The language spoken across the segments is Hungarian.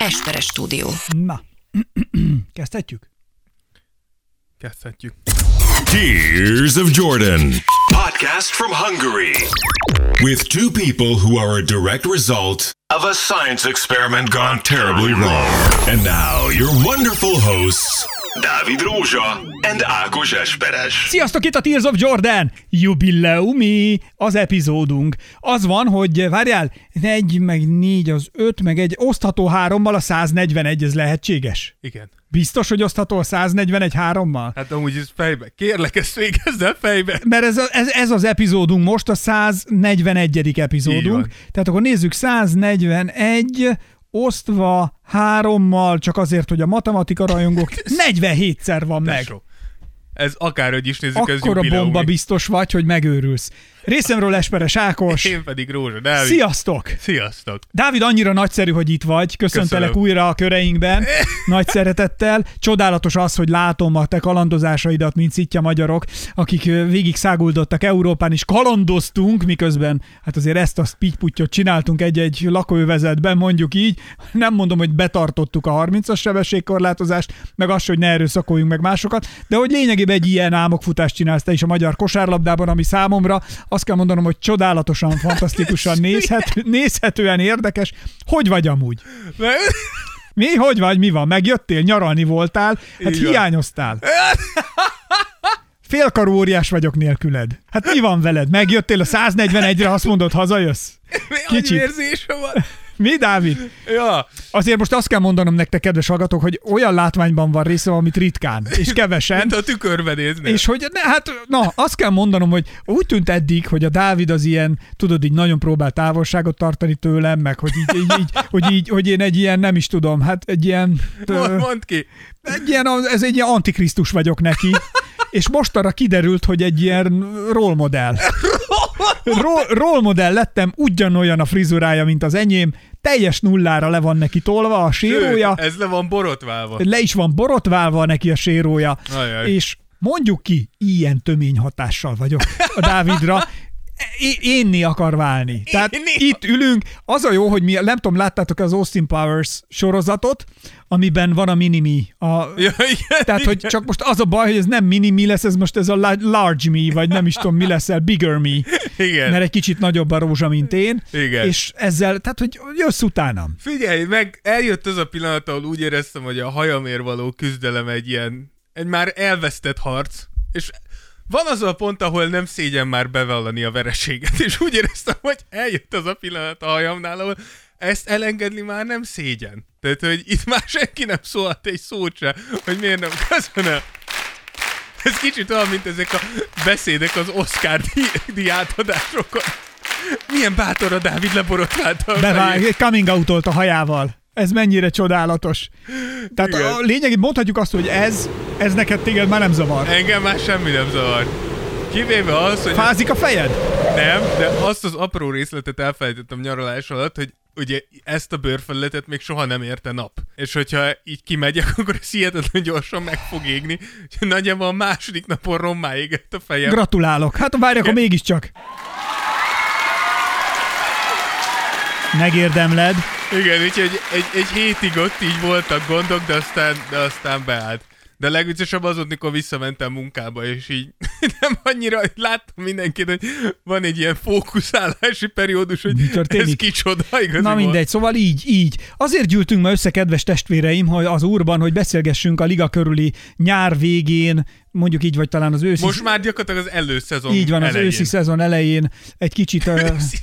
Esperes stúdió. Na, kezdhetjük? Kezdhetjük. Tears of Jordan. Podcast from Hungary. With two people who are a direct result of a science experiment gone terribly wrong. And now, your wonderful hosts, Dávid Rózsa and Ákos Esperes. Sziasztok, itt a Tears of Jordan! Jubileumi az epizódunk. Az van, hogy várjál, egy, meg négy, az öt, meg egy osztható hárommal a 141, ez lehetséges? Igen. Biztos, hogy osztható a 141 hárommal? Hát amúgy ez fejbe. Kérlek, ezt végezd el fejbe. Mert ez, a, ez, ez az epizódunk most, a 141. Így epizódunk. Tehát akkor nézzük, 141 osztva hárommal, csak azért, hogy a matematika rajongók 47-szer van meg. Tesó. Ez akárhogy is nézzük, ez Akkora jubileumi. bomba biztos vagy, hogy megőrülsz. Részemről Esperes Ákos. Én pedig Rózsa Dávid. Sziasztok! Sziasztok. Dávid, annyira nagyszerű, hogy itt vagy. Köszöntelek Köszönöm. újra a köreinkben. Nagy szeretettel. Csodálatos az, hogy látom a te kalandozásaidat, mint szitja magyarok, akik végig száguldottak Európán, és kalandoztunk, miközben hát azért ezt a pittyputtyot csináltunk egy-egy lakóövezetben, mondjuk így. Nem mondom, hogy betartottuk a 30-as sebességkorlátozást, meg azt, hogy ne erőszakoljunk meg másokat, de hogy lényegében egy ilyen álmokfutást csinálsz te is a magyar kosárlabdában, ami számomra azt kell mondanom, hogy csodálatosan, fantasztikusan nézhet, nézhetően érdekes. Hogy vagy amúgy? Mi? Hogy vagy? Mi van? Megjöttél? Nyaralni voltál? Hát van. hiányoztál. Félkarú óriás vagyok nélküled. Hát mi van veled? Megjöttél a 141-re, azt mondod, hazajössz? Kicsit. Kicsit. érzése van. Mi, Dávid? Ja. Azért most azt kell mondanom nektek, kedves hallgatók, hogy olyan látványban van részem, amit ritkán, és kevesen. Mint a tükörbe néznél. És hogy, ne, hát, na, azt kell mondanom, hogy úgy tűnt eddig, hogy a Dávid az ilyen, tudod, így nagyon próbál távolságot tartani tőlem, meg hogy így, így, így hogy, így, hogy én egy ilyen, nem is tudom, hát egy ilyen, Mond, mondd ki. egy ilyen, ez egy ilyen antikrisztus vagyok neki, és mostanra kiderült, hogy egy ilyen rollmodell. Ro- rollmodell lettem, ugyanolyan a frizurája, mint az enyém, teljes nullára le van neki tolva a sérója, Sőt, ez le van borotválva. le is van borotválva neki a sérója, Ajaj. és mondjuk ki, ilyen tömény hatással vagyok a Dávidra, É- énné akar válni. Tehát Énné. itt ülünk, az a jó, hogy mi, nem tudom, láttátok az Austin Powers sorozatot, amiben van a minimi. A, Ja, igen, tehát, hogy csak most az a baj, hogy ez nem mini lesz, ez most ez a la- large me, vagy nem is tudom, mi leszel, bigger me, Igen. mert egy kicsit nagyobb a rózsa, mint én, Igen. és ezzel, tehát, hogy jössz utánam. Figyelj, meg eljött az a pillanat, ahol úgy éreztem, hogy a hajamért való küzdelem egy ilyen, egy már elvesztett harc, és van az a pont, ahol nem szégyen már bevallani a vereséget, és úgy éreztem, hogy eljött az a pillanat a hajamnál, ahol ezt elengedni már nem szégyen. Tehát, hogy itt már senki nem szólhat egy szót se, hogy miért nem köszönöm. Ez kicsit olyan, mint ezek a beszédek az Oscar di- diátadásokon. Milyen bátor a Dávid leborotválta. Bevág, coming out a hajával. Ez mennyire csodálatos. Tehát Igen. a lényeg, mondhatjuk azt, hogy ez, ez neked téged már nem zavar. Engem már semmi nem zavar. Kivéve az, hogy Fázik a fejed? nem, de azt az apró részletet elfelejtettem nyaralás alatt, hogy ugye ezt a bőrfelületet még soha nem érte nap. És hogyha így kimegyek, akkor ez hihetetlen gyorsan meg fog égni. Nagyjából a második napon rommá égett a fejem. Gratulálok. Hát várj, akkor mégiscsak. Megérdemled. Igen, úgyhogy egy, egy hétig ott így voltak gondok, de aztán, de aztán beállt. De a legviccesebb az volt, mikor visszamentem munkába, és így nem annyira, láttam mindenkit, hogy van egy ilyen fókuszálási periódus, hogy Mi történik? ez kicsoda igazából. Na mindegy, szóval így, így. Azért gyűltünk ma össze, kedves testvéreim, hogy az úrban, hogy beszélgessünk a liga körüli nyár végén, mondjuk így, vagy talán az őszi... Most már gyakorlatilag az előszezon így van, az elején. őszi szezon elején egy kicsit... Őszi.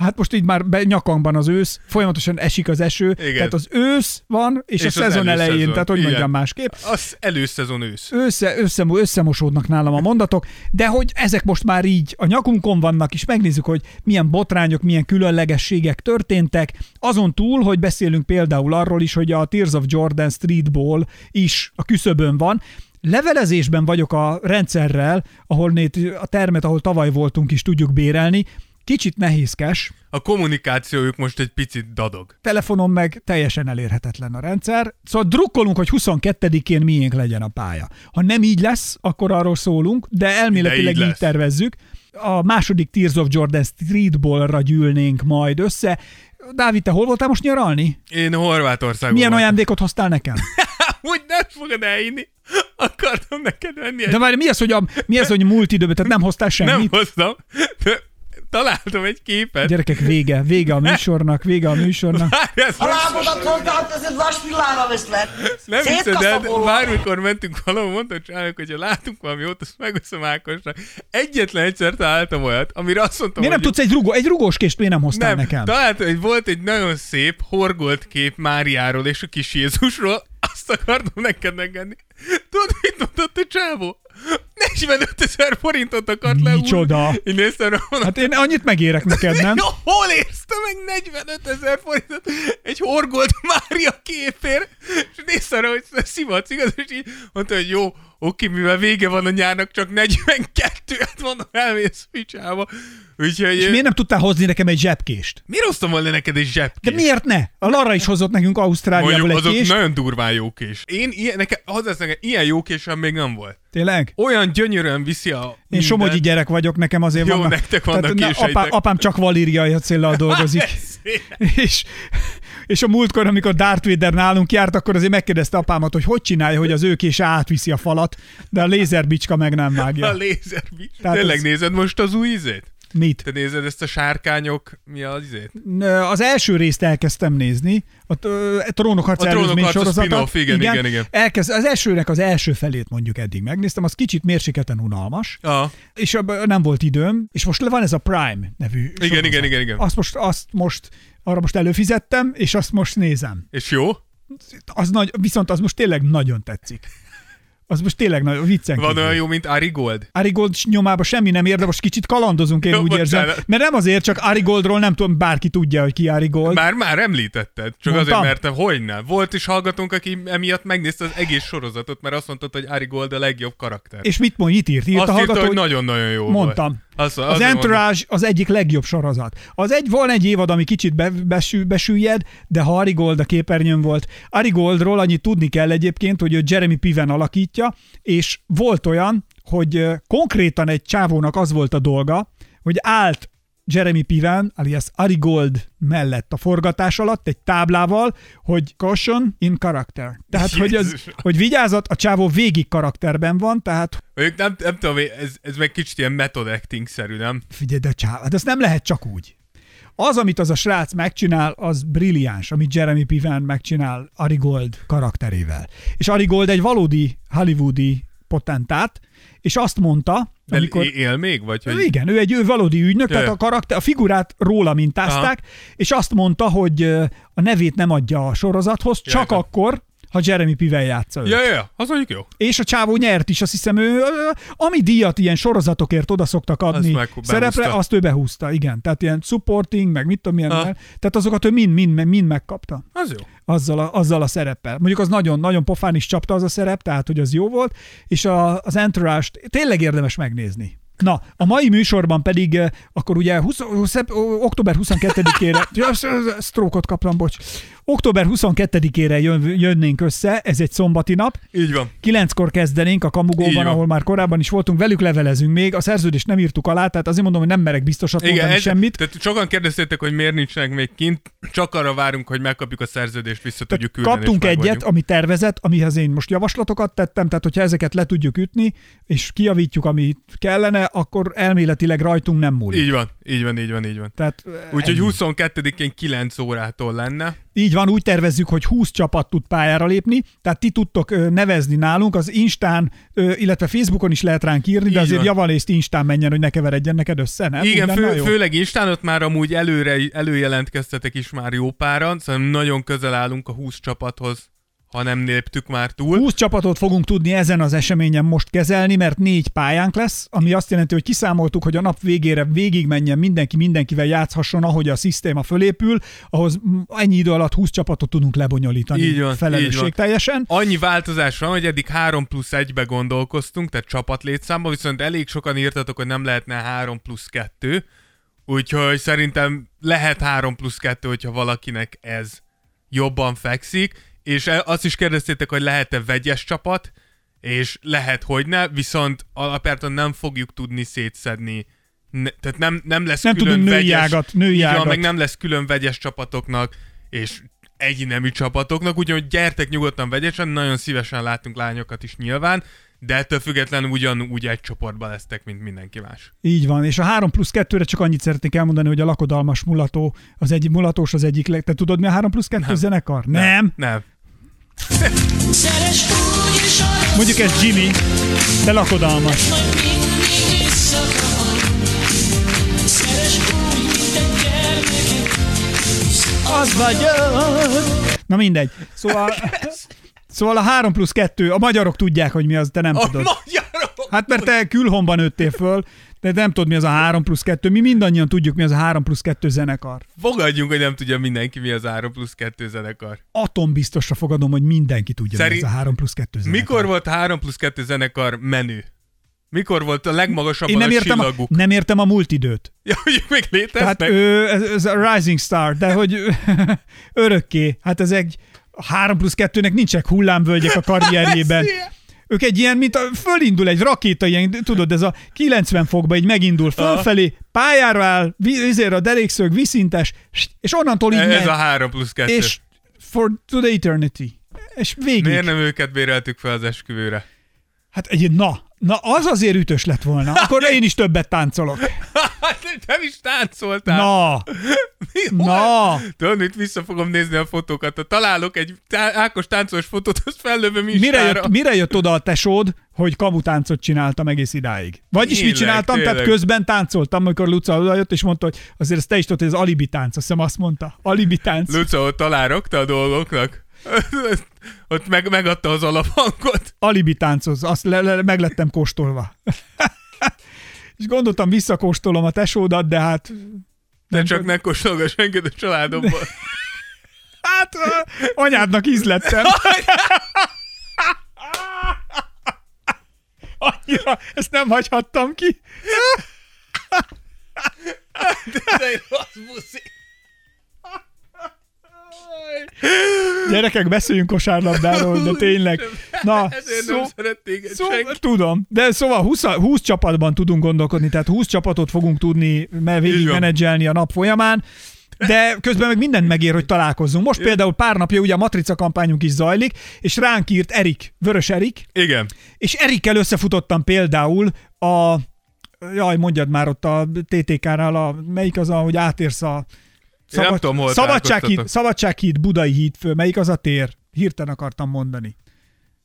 Hát most így már be, nyakangban az ősz, folyamatosan esik az eső, Igen. tehát az ősz van, és, És a szezon elején, előszezon. tehát hogy Igen. mondjam másképp. Az előszezon ősz. Össze, össze, összemosódnak nálam a mondatok, de hogy ezek most már így a nyakunkon vannak, és megnézzük, hogy milyen botrányok, milyen különlegességek történtek. Azon túl, hogy beszélünk például arról is, hogy a Tears of Jordan Streetball is a küszöbön van, Levelezésben vagyok a rendszerrel, ahol a termet, ahol tavaly voltunk is tudjuk bérelni. Kicsit nehézkes, A kommunikációjuk most egy picit dadog. telefonon meg teljesen elérhetetlen a rendszer. Szóval drukkolunk, hogy 22-én miénk legyen a pálya. Ha nem így lesz, akkor arról szólunk, de elméletileg De így így tervezzük. A második Tears of Jordan Streetballra gyűlnénk majd össze. Dávid, te hol voltál most nyaralni? Én Horvátországban Milyen voltam. ajándékot hoztál nekem? Úgy nem fogod elhinni. Akartam neked venni egy... De várj, mi az, hogy, a, mi az, hogy múlt időben, tehát nem hoztál nem semmit? hoztam. De találtam egy képet. Gyerekek, vége, vége a műsornak, vége a műsornak. Várj, ez A lábodat hozzáad, ez egy vasvillára veszlet. Nem hiszed de bármikor mentünk valahol, mondta a csának, hogy ha látunk valami jót, azt megveszem Ákosnak. Egyetlen egyszer találtam olyat, amire azt mondtam, Miért nem hogy tudsz egy, rugó, egy rugós kést miért nem hoztál nem, nekem? találtam, hogy volt egy nagyon szép horgolt kép Máriáról és a kis Jézusról, azt akartam neked megengedni. Tudod, mit mondott a csávó? 45 ezer forintot akart leúrni. Micsoda? Én néztem mondom, Hát én annyit megérek neked, nem? jó, hol érte meg 45 ezer forintot egy horgolt Mária képért, és néztem rá, hogy szivatsz, igaz, és így mondta, hogy jó, oké, mivel vége van a nyárnak, csak 42, hát mondom, elmész picsába. Úgyhogy... És miért nem tudtál hozni nekem egy zsebkést? Miért hoztam volna neked egy De zsebkést? miért ne? A Lara is hozott nekünk Ausztráliából Mondjuk, egy azok kést. nagyon durván jó kés. Én ilyen, nekem, hozzá nekem, ilyen jó késem még nem volt. Tényleg? Olyan gyönyörűen viszi a Én minden. somogyi gyerek vagyok, nekem azért Jó, vannak. nektek vannak Tehát, na, apá, apám csak valíriai céllal dolgozik. és, és a múltkor, amikor Darth Vader nálunk járt, akkor azért megkérdezte apámat, hogy hogy csinálja, hogy az ő kése átviszi a falat, de a lézerbicska meg nem vágja. A lézer. Tehát Tényleg ez- nézed most az új izét? Mit? Te nézed ezt a sárkányok, mi az izét? Az első részt elkezdtem nézni, a, Trónok harca A Trónok harca sorozata. spin-off, igen, igen, igen. Elkezd, az elsőnek az első felét mondjuk eddig megnéztem, az kicsit mérséketen unalmas, Ah, és nem volt időm, és most van ez a Prime nevű sorozat. igen, igen, igen. Azt most, azt most, arra most előfizettem, és azt most nézem. és jó? Az nagy, viszont az most tényleg nagyon tetszik. Az most tényleg nagyon viccen Van kívül. olyan jó, mint Ari Gold? Arigold nyomába semmi nem ér, de most kicsit kalandozunk, én Jó, úgy érzem. bocsánat. Mert nem azért, csak Arigoldról nem tudom, bárki tudja, hogy ki Arigold. Már, már említetted, csak Mondtam. azért, mert hogy nem. Volt is hallgatónk, aki emiatt megnézte az egész sorozatot, mert azt mondta, hogy Ari Gold a legjobb karakter. És mit mond, mit írt? Írt azt a írta, hallgató, hogy nagyon-nagyon jó Mondtam. volt. Az azért mondom. Entourage az egyik legjobb sorozat. Az egy, van egy évad, ami kicsit be, besű, besüllyed, de ha Ari Gold a képernyőn volt. Ari Goldról annyit tudni kell egyébként, hogy ő Jeremy Piven alakítja, és volt olyan, hogy konkrétan egy csávónak az volt a dolga, hogy állt Jeremy Piven, alias Ari Gold mellett a forgatás alatt egy táblával, hogy caution in character. Tehát, hogy, az, Jézus. hogy vigyázat, a csávó végig karakterben van, tehát Mondjuk nem, nem tudom, ez, ez meg kicsit ilyen method acting-szerű, nem? Figyelj, de csáv, hát azt nem lehet csak úgy. Az, amit az a srác megcsinál, az brilliáns, amit Jeremy Piven megcsinál Ari Gold karakterével. És Ari Gold egy valódi hollywoodi potentát, és azt mondta, De amikor... él még? Vagy hogy... Igen, ő egy ő valódi ügynök, Ja, tehát a karakter, a figurát róla mintázták, és azt mondta, hogy a nevét nem adja a sorozathoz, csak értem. akkor, ha Jeremy Piven játsza őt. Ja, ja, ja, az mondjuk jó. És a csávó nyert is, azt hiszem ő, ami díjat ilyen sorozatokért oda szoktak adni meg- szerepre, azt ő behúzta, igen. Tehát ilyen supporting, meg mit tudom milyen, Ha. tehát azokat ő mind, mind, mind megkapta Az jó. azzal a, azzal a szereppel. Mondjuk az nagyon, nagyon pofán is csapta az a szerep, tehát hogy az jó volt, és a, az Entourage-t tényleg érdemes megnézni. Na, a mai műsorban pedig akkor ugye 20, 20, október 22-ére, ja, sztrókot kaptam, bocs. Október 22-ére jön, jönnénk össze, ez egy szombati nap, Így van. Kilenckor kezdenénk a Kamugóban, ahol már korábban is voltunk, velük levelezünk még, a szerződést nem írtuk alá, tehát azért mondom, hogy nem merek biztosat Igen, mondani ez, semmit. Tehát sokan kérdeztétek, hogy miért nincsenek még kint, csak arra várunk, hogy megkapjuk a szerződést, vissza tudjuk küldeni. Kaptunk egyet, ami tervezett, amihez én most javaslatokat tettem, tehát hogyha ezeket le tudjuk ütni, és kijavítjuk, amit kellene, akkor elméletileg rajtunk nem múlik. Így van, így van, így van, így van. Tehát, Úgyhogy ennyi. 22-én 9 órától lenne. Így van, úgy tervezzük, hogy 20 csapat tud pályára lépni, tehát ti tudtok nevezni nálunk, az Instán, illetve Facebookon is lehet ránk írni, de Így azért van. javarészt Instán menjen, hogy ne keveredjen neked össze, nem? Igen, fő, főleg Instán ott már amúgy előre, előjelentkeztetek is már jó páran, szóval nagyon közel állunk a 20 csapathoz, ha nem léptük már túl. 20 csapatot fogunk tudni ezen az eseményen most kezelni, mert négy pályánk lesz, ami azt jelenti, hogy kiszámoltuk, hogy a nap végére végigmenjen mindenki mindenkivel játszhasson, ahogy a szisztéma fölépül, ahhoz ennyi idő alatt 20 csapatot tudunk lebonyolítani Így van, így felelősségteljesen. Annyi változás van, hogy eddig 3 plusz 1-be gondolkoztunk, tehát csapatlétszámba, viszont elég sokan írtatok, hogy nem lehetne 3 plusz 2, úgyhogy szerintem lehet 3 plusz 2, hogyha valakinek ez jobban fekszik, és azt is kérdeztétek, hogy lehet-e vegyes csapat, és lehet, hogy ne, viszont alapjártan nem fogjuk tudni szétszedni ne, tehát nem, nem lesz Nem külön tudunk vegyes, ágat, női van, meg nem lesz külön vegyes csapatoknak, és egynemű csapatoknak, úgyhogy gyertek nyugodtan vegyesen, nagyon szívesen látunk lányokat is nyilván, de ettől függetlenül ugyanúgy egy csoportban lesztek, mint mindenki más. Így van, és a 3 plusz 2-re csak annyit szeretnék elmondani, hogy a lakodalmas mulató, az egyik mulatós az egyik, leg... te tudod mi a 3 plusz 2 Nem. zenekar? Nem. Nem. Arra Mondjuk ez Jimmy, de lakodalmas. Az vagyok. Na mindegy. Szóval, szóval a 3 plusz 2, a magyarok tudják, hogy mi az, te nem A tudod. magyarok! Hát mert te külhomban nőttél föl, de nem tudod, mi az a 3 plusz 2. Mi mindannyian tudjuk, mi az a 3 plusz 2 zenekar. Fogadjunk, hogy nem tudja mindenki, mi az 3 plusz 2 zenekar. Atombiztosra fogadom, hogy mindenki tudja, Szerint- mi az a 3 plusz 2 zenekar. Mikor volt a 3 plusz 2 zenekar menü? Mikor volt a legmagasabban Én nem értem, a, nem értem a multidőt. Ja, hogy még léteznek? Tehát ő, ez, ez a Rising Star, de hogy örökké. Hát ez egy 3 plusz 2-nek nincsenek hullámvölgyek a karrierjében. Ők egy ilyen, mint a, fölindul egy rakéta, ilyen, tudod, ez a 90 fokba így megindul fölfelé, pályára áll, vizér a derékszög, viszintes, és onnantól így Ez megy, a 3 plusz 2. és for to the eternity. És végig. Miért nem őket béreltük fel az esküvőre? Hát egy, na, na az azért ütős lett volna. Akkor én is többet táncolok. Hát nem is táncoltál. Na, Mi, na. Tudod, mit vissza fogom nézni a fotókat. Ha találok egy tá- Ákos táncolos fotót, azt fellövöm Mire Instára. jött, mire jött oda a tesód, hogy kamutáncot csináltam egész idáig? Vagyis mit Tényleg, csináltam? Tehát tényleg. közben táncoltam, amikor Luca odajött, és mondta, hogy azért ezt te is tudod, hogy ez alibi tánc. Azt hiszem azt mondta. Alibi tánc. Luca ott találokta a dolgoknak. ott meg, megadta az alaphangot. alibi táncoz, azt le, le, meg lettem kóstolva. és gondoltam, visszakóstolom a tesódat, de hát... De csak ne kóstolgass senkit a családomból. Hát, anyádnak ízlettem. Annyira, ezt nem hagyhattam ki. De egy rossz buszi. Gyerekek, beszéljünk kosárlabdáról, de tényleg. Na, Ezért szó, nem szeret téged szó, senki. tudom, de szóval 20, 20 csapatban tudunk gondolkodni, tehát 20 csapatot fogunk tudni me- végig Így van. menedzselni a nap folyamán, de közben meg mindent megér, hogy találkozzunk. Most például pár napja ugye a Matrica kampányunk is zajlik, és ránk írt Erik, Vörös Erik, Igen. és Erikkel összefutottam például a jaj, mondjad már ott a TTK-nál, a, melyik az, ahogy átérsz a Én nem tudom, hol Szabadsághíd. Szabadsághíd, Budai híd föl, melyik az a tér? Hirtelen akartam mondani.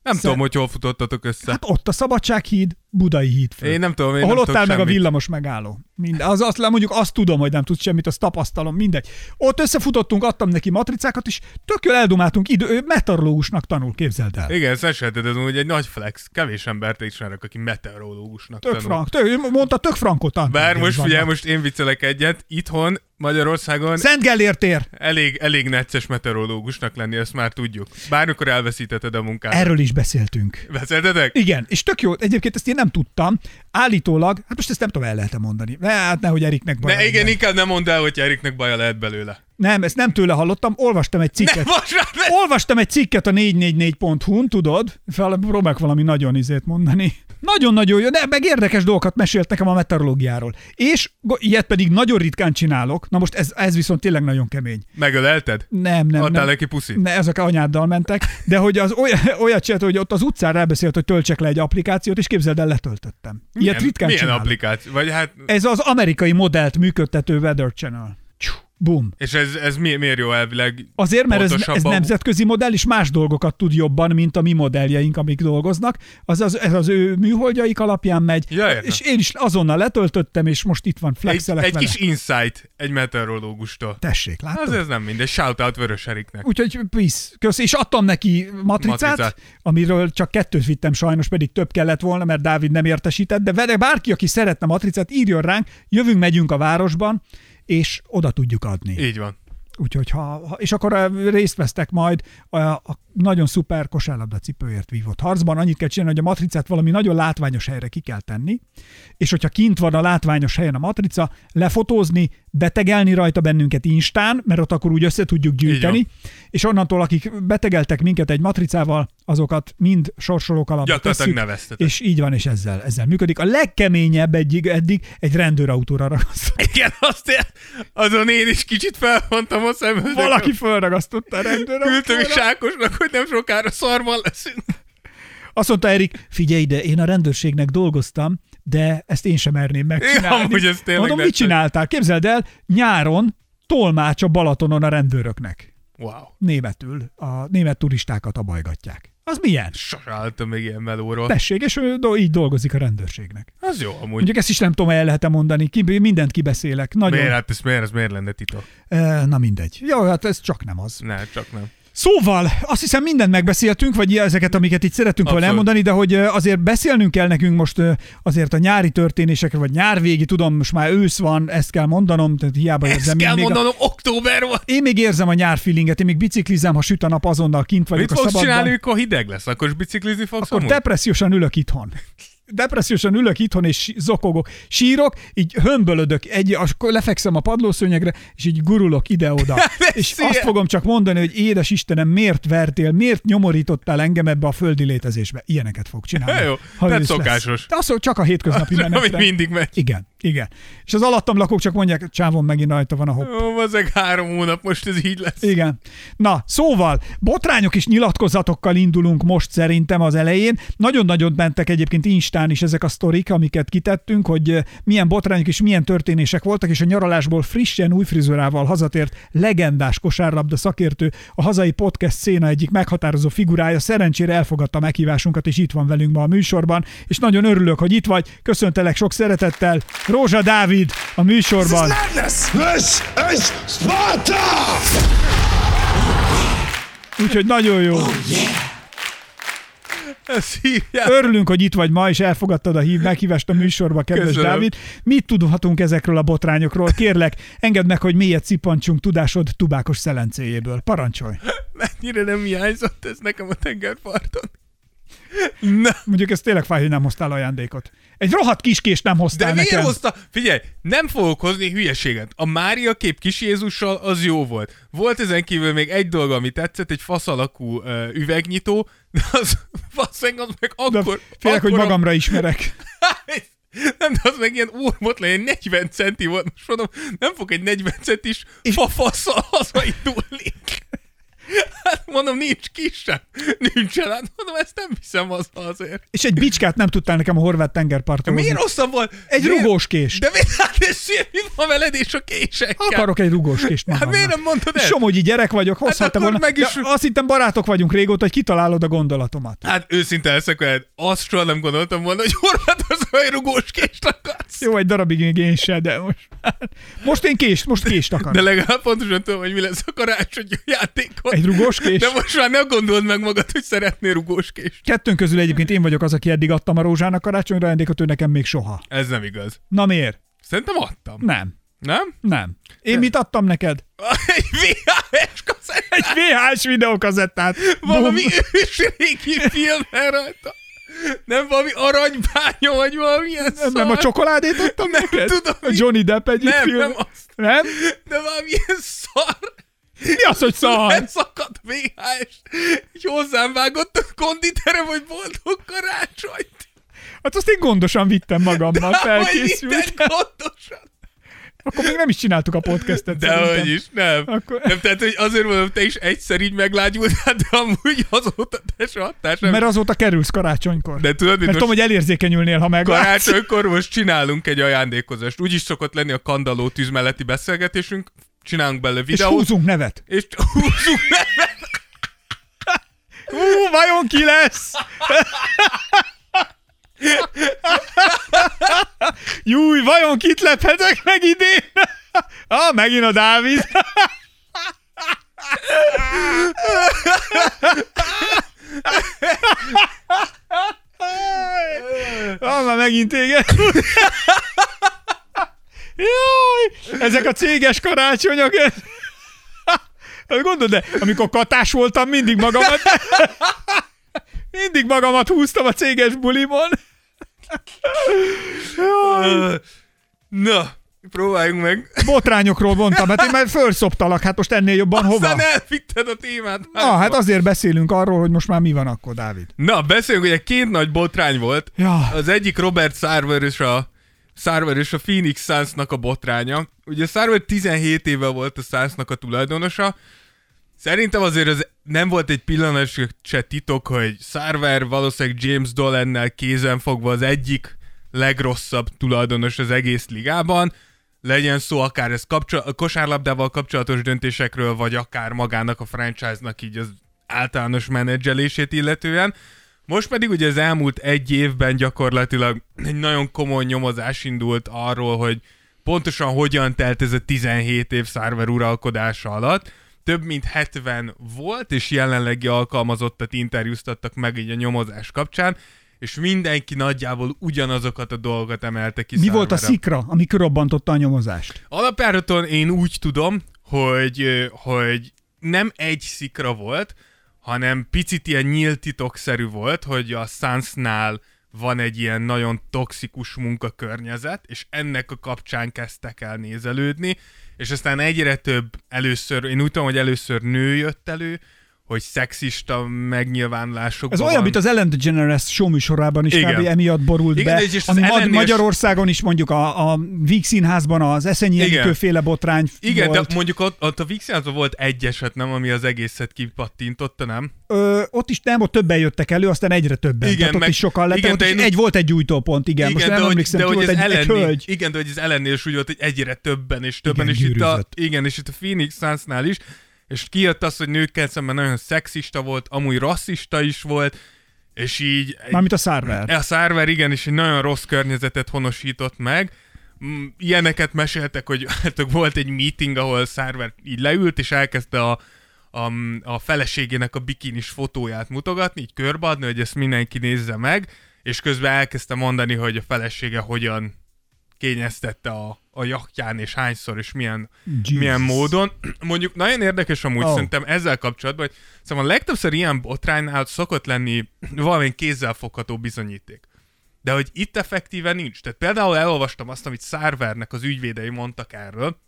Nem Szer- tudom, hogy hol futottatok össze. Hát ott a Szabadsághíd, Budai híd föl. Én nem tudom, én Ahol nem ott áll meg a villamos megálló. Minden. Az, azt mondjuk azt tudom, hogy nem tudsz semmit, azt tapasztalom, mindegy. Ott összefutottunk, adtam neki matricákat, és tök jól eldumáltunk, idő, ő meteorológusnak tanul, képzeld el. Igen, ezt eseted, ez egy nagy flex. Kevés embert ismerek, aki meteorológusnak Tök tanul. frank, tök, mondta, tök frankot. Bár most figyelj, most én viccelek egyet. Itthon, Magyarországon Szent Gellért tér. elég, elég necces meteorológusnak lenni, ezt már tudjuk. Bármikor elveszítetted a munkát. Erről is beszéltünk. Beszéltetek? Igen, és tök jó, egyébként ezt én nem tudtam. Állítólag, hát most ezt nem tudom, el lehet mondani. Ne, hát nehogy Eriknek baj Ne, igen, legyen. inkább nem mondd el, hogy Eriknek baja lehet belőle. Nem, ezt nem tőle hallottam, olvastam egy Ne, cikket. most már ne! Olvastam egy cikket a 444.hu-n, tudod? Próbálok valami nagyon izét mondani. Nagyon-nagyon jó, de meg érdekes dolgokat mesélt nekem a meteorológiáról. És ilyet pedig nagyon ritkán csinálok. Na most ez, ez viszont tényleg nagyon kemény. Megölelted? Nem, nem, Adtál neki puszit? Ne, ezek anyáddal mentek, de hogy az oly, olyat csinált, hogy ott az utcán rábeszélt, hogy töltsek le egy applikációt, és képzeld el, letöltöttem. Ilyet milyen, ritkán Milyen csinálok. applikáció? Vagy hát, Ez az amerikai modellt működtető Weather Channel. Boom. és ez, ez mi, miért jó elvileg? Azért, mert ez, ez nemzetközi modell, és más dolgokat tud jobban, mint a mi modelljeink, amik dolgoznak. Az, az, ez az ő műholdjaik alapján megy. Ja, és én is azonnal letöltöttem, és most itt van, Egy, flexelek egy vele. kis insight egy meteorológustól. Tessék, látod? Az ez nem mindegy. Shoutout Vörös Eriknek. Úgyhogy peace. Kösz, és adtam neki matricát, Matricát. amiről csak kettőt vittem sajnos, pedig több kellett volna, mert Dávid nem értesített, de vele bárki, aki szeretne matricát, írjon ránk, jövünk, megyünk a városban, és oda tudjuk adni. Így van. Úgyhogy ha, és akkor részt vesztek majd a, a nagyon szuper kosárlabda cipőért vívott harcban. Annyit kell csinálni, hogy a matricát valami nagyon látványos helyre ki kell tenni, és hogyha kint van a látványos helyen a matrica, lefotózni, betegelni rajta bennünket Instán, mert ott akkor úgy össze tudjuk gyűjteni, és onnantól, akik betegeltek minket egy matricával, azokat mind sorsolók alapba tesszük, neveztetek. és így van, és ezzel, ezzel működik. A legkeményebb egyig, eddig egy rendőrautóra ragasztott. Igen, azt ér, azon én is kicsit felfontam a szemöldököm. Valaki fölragasztotta a rendőrautóra. Küldtem is Ákosnak, hogy nem sokára szarban leszünk. Azt mondta Erik, figyelj ide, én a rendőrségnek dolgoztam, de ezt én sem merném megcsinálni. Ja, amúgy ez tényleg Mondom, mit csináltál? Képzeld el, nyáron tolmács a Balatonon a rendőröknek. Wow. Németül. A német turistákat abajgatják. Az milyen? Sose álltam még ilyen melóról. Tessék, és ő do- így dolgozik a rendőrségnek. Az jó amúgy. Mondjuk ezt is nem tudom, el lehet mondani. Ki, mindent kibeszélek. Nagyon. Miért, hát ez miért, ez miért lenne titok? Eh, Na mindegy. Jó, hát ez csak nem az. Ne, csak nem. Szóval, azt hiszem mindent megbeszéltünk, vagy ezeket, amiket itt szerettünk volna elmondani, de hogy azért beszélnünk kell nekünk most azért a nyári történésekre, vagy nyárvégi, tudom, most már ősz van, ezt kell mondanom, tehát hiába Ezt érzem. kell még mondanom, október van. A, én még érzem a nyár feelinget, én még biciklizem, ha süt a nap, azonnal kint vagyok Mit a fogsz szabadban. csinálni, amikor hideg lesz? Akkor is biciklizni fogsz Akkor amúgy? depressziósan ülök itthon. Depressziósan ülök itthon, és zokogok, sírok, így hömbölödök, egy, akkor lefekszem a padlószőnyegre, és így gurulok ide-oda. és szia! azt fogom csak mondani, hogy édes Istenem, miért vertél, miért nyomorítottál engem ebbe a földi létezésbe. Ilyeneket fog csinálni. Jó, ha tehát ősz lesz. szokásos. De az hogy csak a hétköznapi menetre. mindig megy. Igen, igen. És az alattam lakók csak mondják, csávon megint rajta van a hopp. Ó, ezek három hónap, most ez így lesz. Igen. Na, szóval, botrányok és nyilatkozatokkal indulunk most szerintem az elején. Nagyon-nagyon mentek egyébként Instán is ezek a sztorik, amiket kitettünk, hogy milyen botrányok és milyen történések voltak, és a nyaralásból frissen új frizurával hazatért legendás kosárlabda szakértő, a hazai podcast széna egyik meghatározó figurája. Szerencsére elfogadta meghívásunkat, és itt van velünk ma a műsorban, és nagyon örülök, hogy itt vagy. Köszöntelek sok szeretettel. Rózsa Dávid a műsorban. Úgyhogy nagyon jó. Ezt hívják. Örülünk, hogy itt vagy ma, és elfogadtad a hív, meghívást a műsorba, kedves Köszönöm. Dávid. Mit tudhatunk ezekről a botrányokról? Kérlek, engedd meg, hogy mélyet cippantsunk tudásod tubákos szelencéjéből. Parancsolj! Mennyire nem hiányzott ez nekem a tengerparton. Na, Mondjuk ez tényleg fáj, hogy nem hoztál ajándékot. Egy rohadt kiskést nem hoztál de miért nekem. hozta? Figyelj, nem fogok hozni hülyeséget. A Mária kép kis Jézussal az jó volt. Volt ezen kívül még egy dolog, ami tetszett, egy fasz alakú uh, üvegnyitó, de az valószínűleg az meg De akkor... félek, hogy akkora- magamra ismerek. Nem, de az meg ilyen ormot legyen, 40 centi volt. Most mondom, nem fog egy 40 centis fa fasszal hazaindulni. Hát mondom, nincs kisebb. Nincsen. Hát mondom, ezt nem viszem haza azért. És egy bicskát nem tudtál nekem a horvát tengerparton miért rosszabb volt? Egy miért? rugós kést. De miért? Hát sér, mi van veled és a késekkel? Akarok egy rugós kést Hát miért nem mondtad el? Somogyi gyerek vagyok, hozhatta akkor volna. meg is- De azt hittem barátok vagyunk régóta, hogy kitalálod a gondolatomat. Hát őszinte leszek veled, azt soha nem gondoltam volna, hogy Horvátország rugós kést akarsz. Jó, egy darabig még én se, de most... Most én kést, most kést akarok. De legalább pontosan tudom, hogy mi lesz a karácsony játékon. Egy rugós kés? De most már ne gondold meg magad, hogy szeretnél rugós kést. Kettőnk közül egyébként én vagyok az, aki eddig adtam a Rózsának karácsonyra ajándékot, ő nekem még soha. Ez nem igaz. Na miért? Szerintem adtam. Nem. Nem? Nem. Én mit adtam neked? Egy VHS kazettát. Egy VHS videókazettát. Valami Bum. ős régi film rajta. Nem valami aranybánya, vagy valamilyen szar. Nem a csokoládét adtam Nem neked? tudom, A Johnny Depp egyik Nem, film. nem azt. Nem? De valamilyen szar. Mi az, hogy szar? Elszakadt VHS. Így hozzám vágott a konditere, vagy boldog karácsonyt. Hát azt én gondosan vittem magammal, Hát, Hogy felkészült. minden gondosan. Akkor még nem is csináltuk a podcastet. De szerintem. hogy is, nem. Akkor- Nem, tehát, hogy azért mondom, te is egyszer így meglágyultál, de amúgy azóta te se adtál sem. Mert azóta kerülsz karácsonykor. De tudod, Mert tudom, hogy elérzékenyülnél, ha meglátsz. karácsonykor most csinálunk egy ajándékozást. Úgy is szokott lenni a kandalló tűz melletti beszélgetésünk, csinálunk bele És videót, húzunk nevet. és húzzunk nevet. Hú, vajon ki lesz? Júj, vajon kit lephetek meg idén? ah, megint a Dávid. ah, már megint téged. Jaj, ezek a céges karácsonyok. Hát Gondolod, de amikor katás voltam, mindig magamat mindig magamat húztam a céges bulimon. Na, próbáljunk meg. Botrányokról mondtam, hát én már felszoptalak, hát most ennél jobban hova? Aztán elvitted a témát. Na, hát azért beszélünk arról, hogy most már mi van akkor, Dávid. Na, beszéljünk, ugye két nagy botrány volt. Ja. Az egyik Robert Sarver és a Sarver és a Phoenix Suns-nak a botránya. Ugye Sarver 17 éve volt a Suns-nak a tulajdonosa. Szerintem azért az nem volt egy pillanat se titok, hogy Sarver valószínűleg James Dolannel kézen fogva az egyik legrosszabb tulajdonos az egész ligában. Legyen szó akár ez kapcsol- kosárlabdával kapcsolatos döntésekről, vagy akár magának a franchise-nak így az általános menedzselését illetően. Most pedig ugye az elmúlt egy évben gyakorlatilag egy nagyon komoly nyomozás indult arról, hogy pontosan hogyan telt ez a 17 év Sarver uralkodása alatt. Több mint 70 volt, és jelenlegi alkalmazottat interjúztattak meg így a nyomozás kapcsán, és mindenki nagyjából ugyanazokat a dolgokat emelte ki Mi volt a szikra, ami körobbantotta a nyomozást? Alapjáraton én úgy tudom, hogy, hogy nem egy szikra volt, hanem picit ilyen nyílt titokszerű volt, hogy a Sunsnál van egy ilyen nagyon toxikus munkakörnyezet, és ennek a kapcsán kezdtek el nézelődni, és aztán egyre több először, én úgy tudom, hogy először nő jött elő, hogy szexista megnyilvánulásokban Ez olyan, mint az Ellen DeGeneres show műsorában is Igen. kb. emiatt borult Igen, be, és ami Ma- Ellen Magyarországon is mondjuk a, a Víg Színházban az Eszenyi Igen. Enikő féle botrány Igen, volt. de mondjuk ott, ott a Vixenazban volt egy eset, nem, ami az egészet kipattintotta, nem? Ö, ott is nem, ott többen jöttek elő, aztán egyre többen. Igen, Tehát ott meg- is sokan lettek, igen, ott is én- egy volt egy gyújtópont, igen. Most nem de emlékszem, de hogy volt egy, egy ellennél, hölgy. igen, de hogy az ellennél is úgy volt, hogy egyre többen és többen, Igen, és itt, a, gyűrűzött. igen, és itt a Phoenix Sunsnál is, és kijött az, hogy nőkkel szemben nagyon szexista volt, amúgy rasszista is volt, és így... Mármint a Szárver. a Sarver igen, és egy nagyon rossz környezetet honosított meg. Mm, Ilyeneket meséltek, hogy hát volt egy meeting, ahol Sarver így leült, és elkezdte a, a, a feleségének a bikinis fotóját mutogatni, így körbeadni, hogy ezt mindenki nézze meg, és közben elkezdte mondani, hogy a felesége hogyan kényeztette a, a jachtján, és hányszor, és milyen, Jesus. milyen módon. Mondjuk nagyon érdekes amúgy Oh. szerintem ezzel kapcsolatban, hogy szóval a legtöbbször ilyen botránynál szokott lenni valamilyen kézzelfogható bizonyíték. De hogy itt effektíve nincs. Tehát például elolvastam azt, amit Sarvernek az ügyvédei mondtak erről,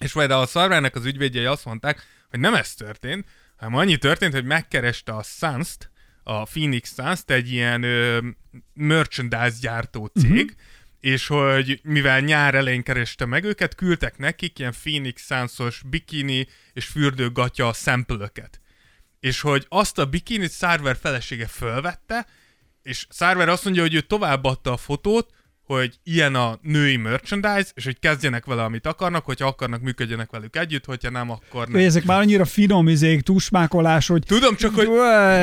és például a Sarvernek az ügyvédjei azt mondták, hogy nem ez történt, hanem annyi történt, hogy megkereste a Suns-t, a Phoenix Suns-t, egy ilyen ö, merchandise gyártó cég, uh-huh. És hogy mivel nyár elején kereste meg őket, küldtek nekik ilyen Phoenix Suns-os bikini és fürdőgatya szempölöket. És hogy azt a bikinit Sarver felesége fölvette, és Sarver azt mondja, hogy ő továbbadta a fotót, hogy ilyen a női merchandise, és hogy kezdjenek vele, amit akarnak, hogyha akarnak, működjenek velük együtt, hogyha nem, akkor nem. ezek már annyira finom izék, tusmákolás, hogy Tudom csak, hogy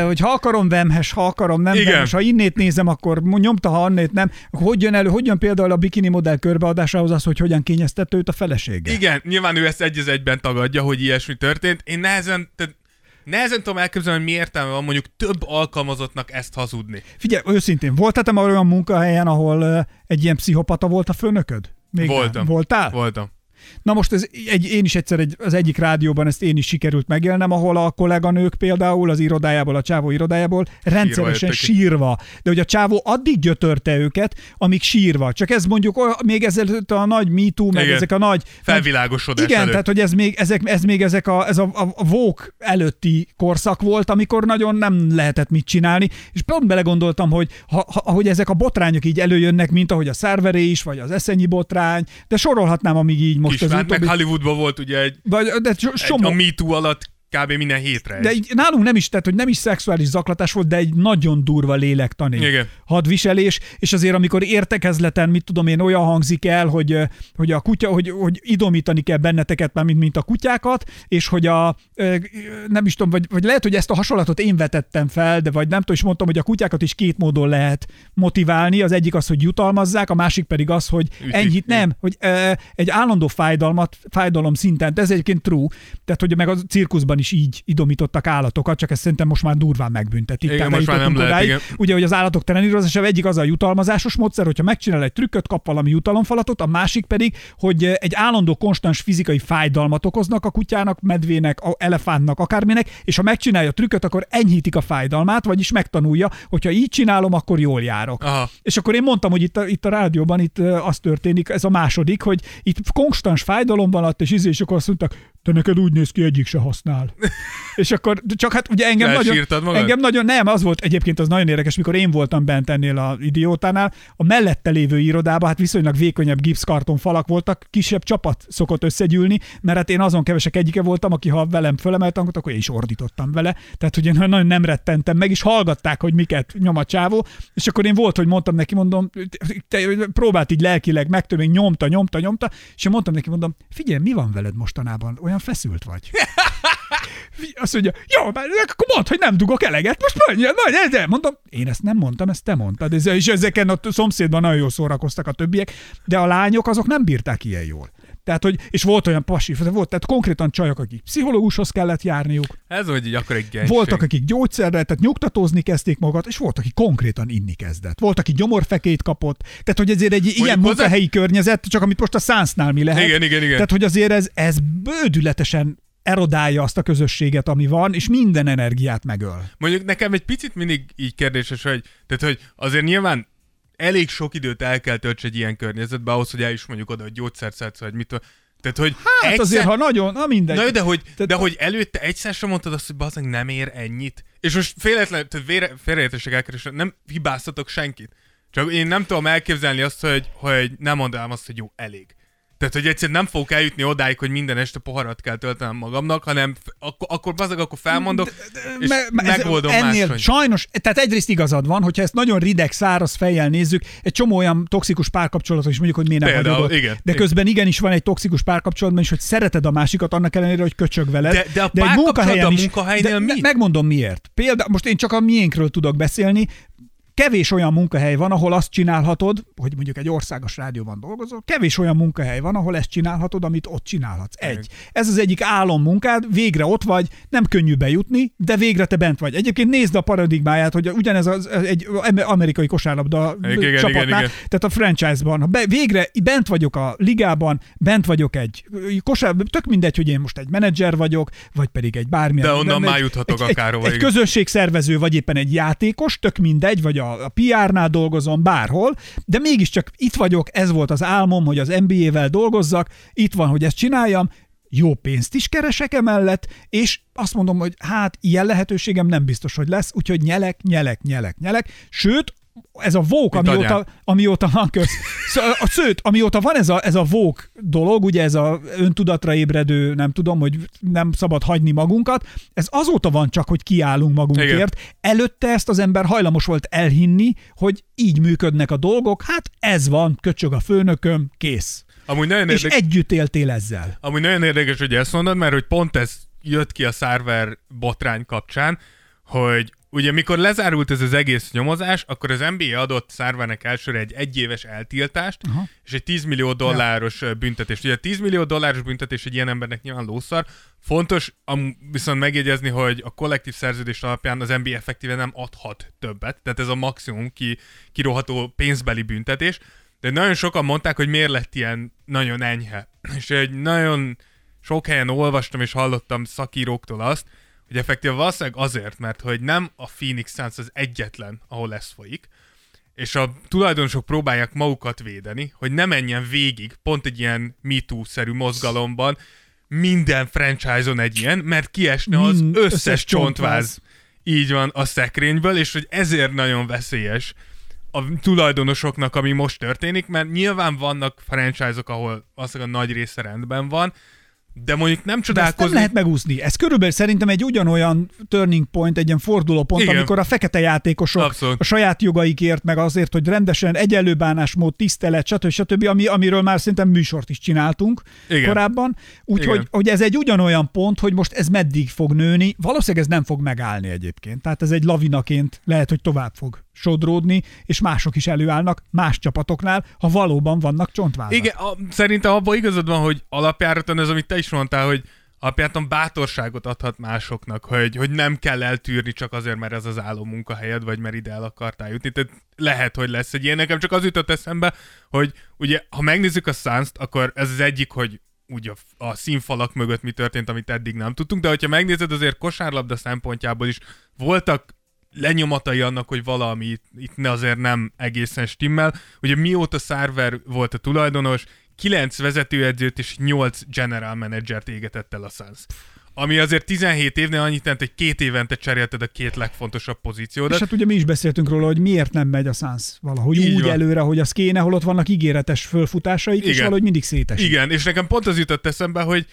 hogy ha akarom vemhes, ha akarom nem Igen. vemhes, ha innét nézem, akkor nyomta, ha annét nem. Akkor hogy jön elő, hogy jön például a bikini modell körbeadásához az, hogy hogyan kényeztette őt a felesége? igen, nyilván ő ezt egy egyben tagadja, hogy ilyesmi történt. Én nehezen, tehát nehezen tudom elképzelni, hogy mi értelme van mondjuk több alkalmazottnak ezt hazudni. Figyelj, őszintén, voltál te már olyan munkahelyen, ahol egy ilyen pszichopata volt a főnököd? Még Voltam. Nem. Voltál? Voltam. Na most ez egy, én is egyszer egy, az egyik rádióban ezt én is sikerült megélnem, ahol a kolléganők például az irodájából, a csávó irodájából rendszeresen sírva. De hogy a csávó addig gyötörte őket, amíg sírva. Csak ez mondjuk olyan- még ezelőtt a nagy MeToo, meg Igen. ezek a nagy... Felvilágosodás Igen, előtt. tehát hogy ez még, ezek, ez még ezek a, ez a, a, vók előtti korszak volt, amikor nagyon nem lehetett mit csinálni, és pont belegondoltam, hogy ha, ha, ahogy ezek a botrányok így előjönnek, mint ahogy a szerveré is, vagy az eszenyi botrány, de sorolhatnám, amíg így most Kisvár, az meg utóbbi... Hollywoodban volt ugye egy, Vagy, de so, egy somó, a MeToo alatt kb. minden hétre de így, nálunk nem is, tehát, hogy nem is szexuális zaklatás volt, de egy nagyon durva lélektani Igen. hadviselés, és azért amikor értekezleten, mit tudom én, olyan hangzik el, hogy, hogy a kutya, hogy, hogy idomítani kell benneteket már, mint, mint a kutyákat, és hogy a, nem is tudom, vagy, vagy lehet, hogy ezt a hasonlatot én vetettem fel, de vagy nem tudom, és mondtam, hogy a kutyákat is két módon lehet motiválni, az egyik az, hogy jutalmazzák, a másik pedig az, hogy Ütik. ennyit nem, hogy egy állandó fájdalmat, fájdalom szinten, de ez egyébként true, tehát hogy meg a cirkuszban is is így idomítottak állatokat, csak ezt szerintem most már durván megbüntetik. Igen, Tehát most már nem lehet, igen. Ugye, hogy az állatok trenírozása egyik az a jutalmazásos módszer, hogyha megcsinál egy trükköt, kap valami jutalomfalatot, a másik pedig, hogy egy állandó konstans fizikai fájdalmat okoznak a kutyának, medvének, a elefántnak, akárminek, és ha megcsinálja a trükköt, akkor enyhítik a fájdalmát, vagyis megtanulja, hogyha így csinálom, akkor jól járok. Aha. És akkor én mondtam, hogy itt a, itt a rádióban itt az történik, ez a második, hogy itt konstans fájdalom van és izé, és akkor azt mondták, te neked úgy néz ki, egyik se használ. és akkor csak hát ugye engem nagyon, magad? engem nagyon, nem, az volt egyébként az nagyon érdekes, mikor én voltam bent ennél a idiótánál, a mellette lévő irodában, hát viszonylag vékonyabb gipszkarton falak voltak, kisebb csapat szokott összegyűlni, mert hát én azon kevesek egyike voltam, aki ha velem fölemelt hangot, akkor én is ordítottam vele. Tehát, hogy én nagyon nem rettentem meg, és hallgatták, hogy miket nyom a csávó, és akkor én volt, hogy mondtam neki, mondom, te próbált így lelkileg megtörni, nyomta, nyomta, nyomta, és én mondtam neki, mondom, figyelj, mi van veled mostanában? Olyan feszült vagy. Azt mondja, jó, akkor mondd, hogy nem dugok eleget, most mondja, majd ez, mondom, én ezt nem mondtam, ezt te mondtad, és ezeken a szomszédban nagyon jól szórakoztak a többiek, de a lányok azok nem bírták ilyen jól. Tehát, hogy, és volt olyan pasi, volt, tehát konkrétan csajok, akik pszichológushoz kellett járniuk, Ez így akkor egy voltak, akik gyógyszerrel, tehát nyugtatózni kezdték magukat, és volt, aki konkrétan inni kezdett. Volt, aki gyomorfekét kapott. Tehát, hogy ezért egy ilyen hozzá- munkahelyi környezet, csak amit most a szánsznál mi lehet. Igen, igen, igen. Tehát, hogy azért ez, ez bődületesen erodálja azt a közösséget, ami van, és minden energiát megöl. Mondjuk nekem egy picit mindig így kérdéses, hogy, tehát, hogy azért nyilván elég sok időt el kell tölts egy ilyen környezetbe ahhoz, hogy el is mondjuk oda, hogy gyógyszert szedsz, vagy mit. Tehát, hogy Hát egyszer... azért, ha nagyon, na mindegy. Na de hogy, Tehát- de hogy előtte egyszer sem mondtad azt, hogy bazdmeg nem ér ennyit. És most féletlen, tehát vére, félreértések elkerülésre, nem hibáztatok senkit. Csak én nem tudom elképzelni azt, hogy, hogy nem mondanám azt, hogy jó, elég. Tehát, hogy egyszerűen nem fogok eljutni odáig, hogy minden este poharat kell töltenem magamnak, hanem akkor, akkor bazeg, akkor felmondok, és Me- me- megoldom ennél máshogy. Sajnos, tehát egyrészt igazad van, hogyha ezt nagyon rideg, száraz fejjel nézzük, egy csomó olyan toxikus párkapcsolatot is mondjuk, hogy miért nem Például, hagyod igen, De igen. közben igenis van egy toxikus párkapcsolatban is, hogy szereted a másikat annak ellenére, hogy köcsög veled. De- de a egy párkapcsolat munkahelyen a is- munkahelynél de, mi? Megmondom miért. Például, most én csak a miénkről tudok beszélni, Kevés olyan munkahely van, ahol azt csinálhatod, hogy mondjuk egy országos rádióban dolgozol, kevés olyan munkahely van, ahol ezt csinálhatod, amit ott csinálhatsz. Egy. Ez az egyik álommunkád, végre ott vagy, nem könnyű bejutni, de végre te bent vagy. Egyébként nézd a paradigmáját, hogy ugyanez az egy amerikai kosárlabda Igen, csapatnál, igen, igen. tehát a franchise-ban, ha be, végre bent vagyok a ligában, bent vagyok egy kosár, tök mindegy, hogy én most egy menedzser vagyok, vagy pedig egy bármilyen. De onnan már juthatok akárhova, Egy, egy igen. közönségszervező, vagy éppen egy játékos, tök mindegy, vagy a, a PR-nál dolgozom bárhol, de mégiscsak itt vagyok, ez volt az álmom, hogy az NBA-vel dolgozzak, itt van, hogy ezt csináljam, jó pénzt is keresek emellett, és azt mondom, hogy hát ilyen lehetőségem nem biztos, hogy lesz, úgyhogy nyelek, nyelek, nyelek, nyelek, sőt, ez a vók, amióta, anyám. amióta, szóval a szőt, amióta van ez a, ez a vók dolog, ugye ez a öntudatra ébredő, nem tudom, hogy nem szabad hagyni magunkat, ez azóta van csak, hogy kiállunk magunkért. Előtte ezt az ember hajlamos volt elhinni, hogy így működnek a dolgok, hát ez van, köcsög a főnököm, kész. Amúgy nagyon És érdekes. együtt éltél ezzel. Amúgy nagyon érdekes, hogy ezt mondod, mert hogy pont ez jött ki a szerver botrány kapcsán, hogy ugye mikor lezárult ez az egész nyomozás, akkor az NBA adott szervernek elsőre egy egyéves eltiltást, Aha. és egy 10 millió dolláros ja. büntetést. Ugye a 10 millió dolláros büntetés egy ilyen embernek nyilván lószar. Fontos am- viszont megjegyezni, hogy a kollektív szerződés alapján az NBA effektíve nem adhat többet, tehát ez a maximum ki, kiróható pénzbeli büntetés. De nagyon sokan mondták, hogy miért lett ilyen nagyon enyhe. És egy nagyon sok helyen olvastam és hallottam szakíróktól azt, hogy effektíve valószínűleg azért, mert hogy nem a Phoenix Suns az egyetlen, ahol ez folyik, és a tulajdonosok próbálják magukat védeni, hogy ne menjen végig pont egy ilyen MeToo-szerű mozgalomban minden franchise-on egy ilyen, mert kiesne az Mind- összes, összes csontváz. Így van, a szekrényből, és hogy ezért nagyon veszélyes a tulajdonosoknak, ami most történik, mert nyilván vannak franchise-ok, ahol valószínűleg a nagy része rendben van, de mondjuk nem De ezt nem csodálkozni. lehet megúszni. Ez körülbelül szerintem egy ugyanolyan turning point, egy ilyen fordulópont, Igen. amikor a fekete játékosok Abszolút. a saját jogaikért, meg azért, hogy rendesen egyenlő bánásmód, tisztelet, stb. stb., ami, amiről már szerintem műsort is csináltunk Igen. korábban. Úgyhogy hogy ez egy ugyanolyan pont, hogy most ez meddig fog nőni. Valószínűleg ez nem fog megállni egyébként. Tehát ez egy lavinaként lehet, hogy tovább fog sodródni, és mások is előállnak más csapatoknál, ha valóban vannak csontvázak. Igen, a, szerintem abban igazad van, hogy alapjáraton ez, amit te is mondtál, hogy alapjáton bátorságot adhat másoknak, hogy, hogy nem kell eltűrni csak azért, mert ez az álló munkahelyed, vagy mert ide el akartál jutni. Tehát lehet, hogy lesz egy ilyen. Nekem csak az jutott eszembe, hogy ugye, ha megnézzük a suns akkor ez az egyik, hogy úgy a, a színfalak mögött mi történt, amit eddig nem tudtunk, de hogyha megnézed azért kosárlabda szempontjából is voltak lenyomatai annak, hogy valami itt, itt azért nem egészen stimmel. Ugye mióta Szárver volt a tulajdonos, 9 vezetőedzőt és 8 general managert égetett el a Suns. Ami azért 17 évnél annyit jelent, hogy két évente cserélted a két legfontosabb pozíciódat. És hát ugye mi is beszéltünk róla, hogy miért nem megy a Suns valahogy Így úgy van. előre, hogy az kéne, holott vannak ígéretes fölfutásaik, és Igen. valahogy mindig szétesik. Igen, és nekem pont az jutott eszembe, hogy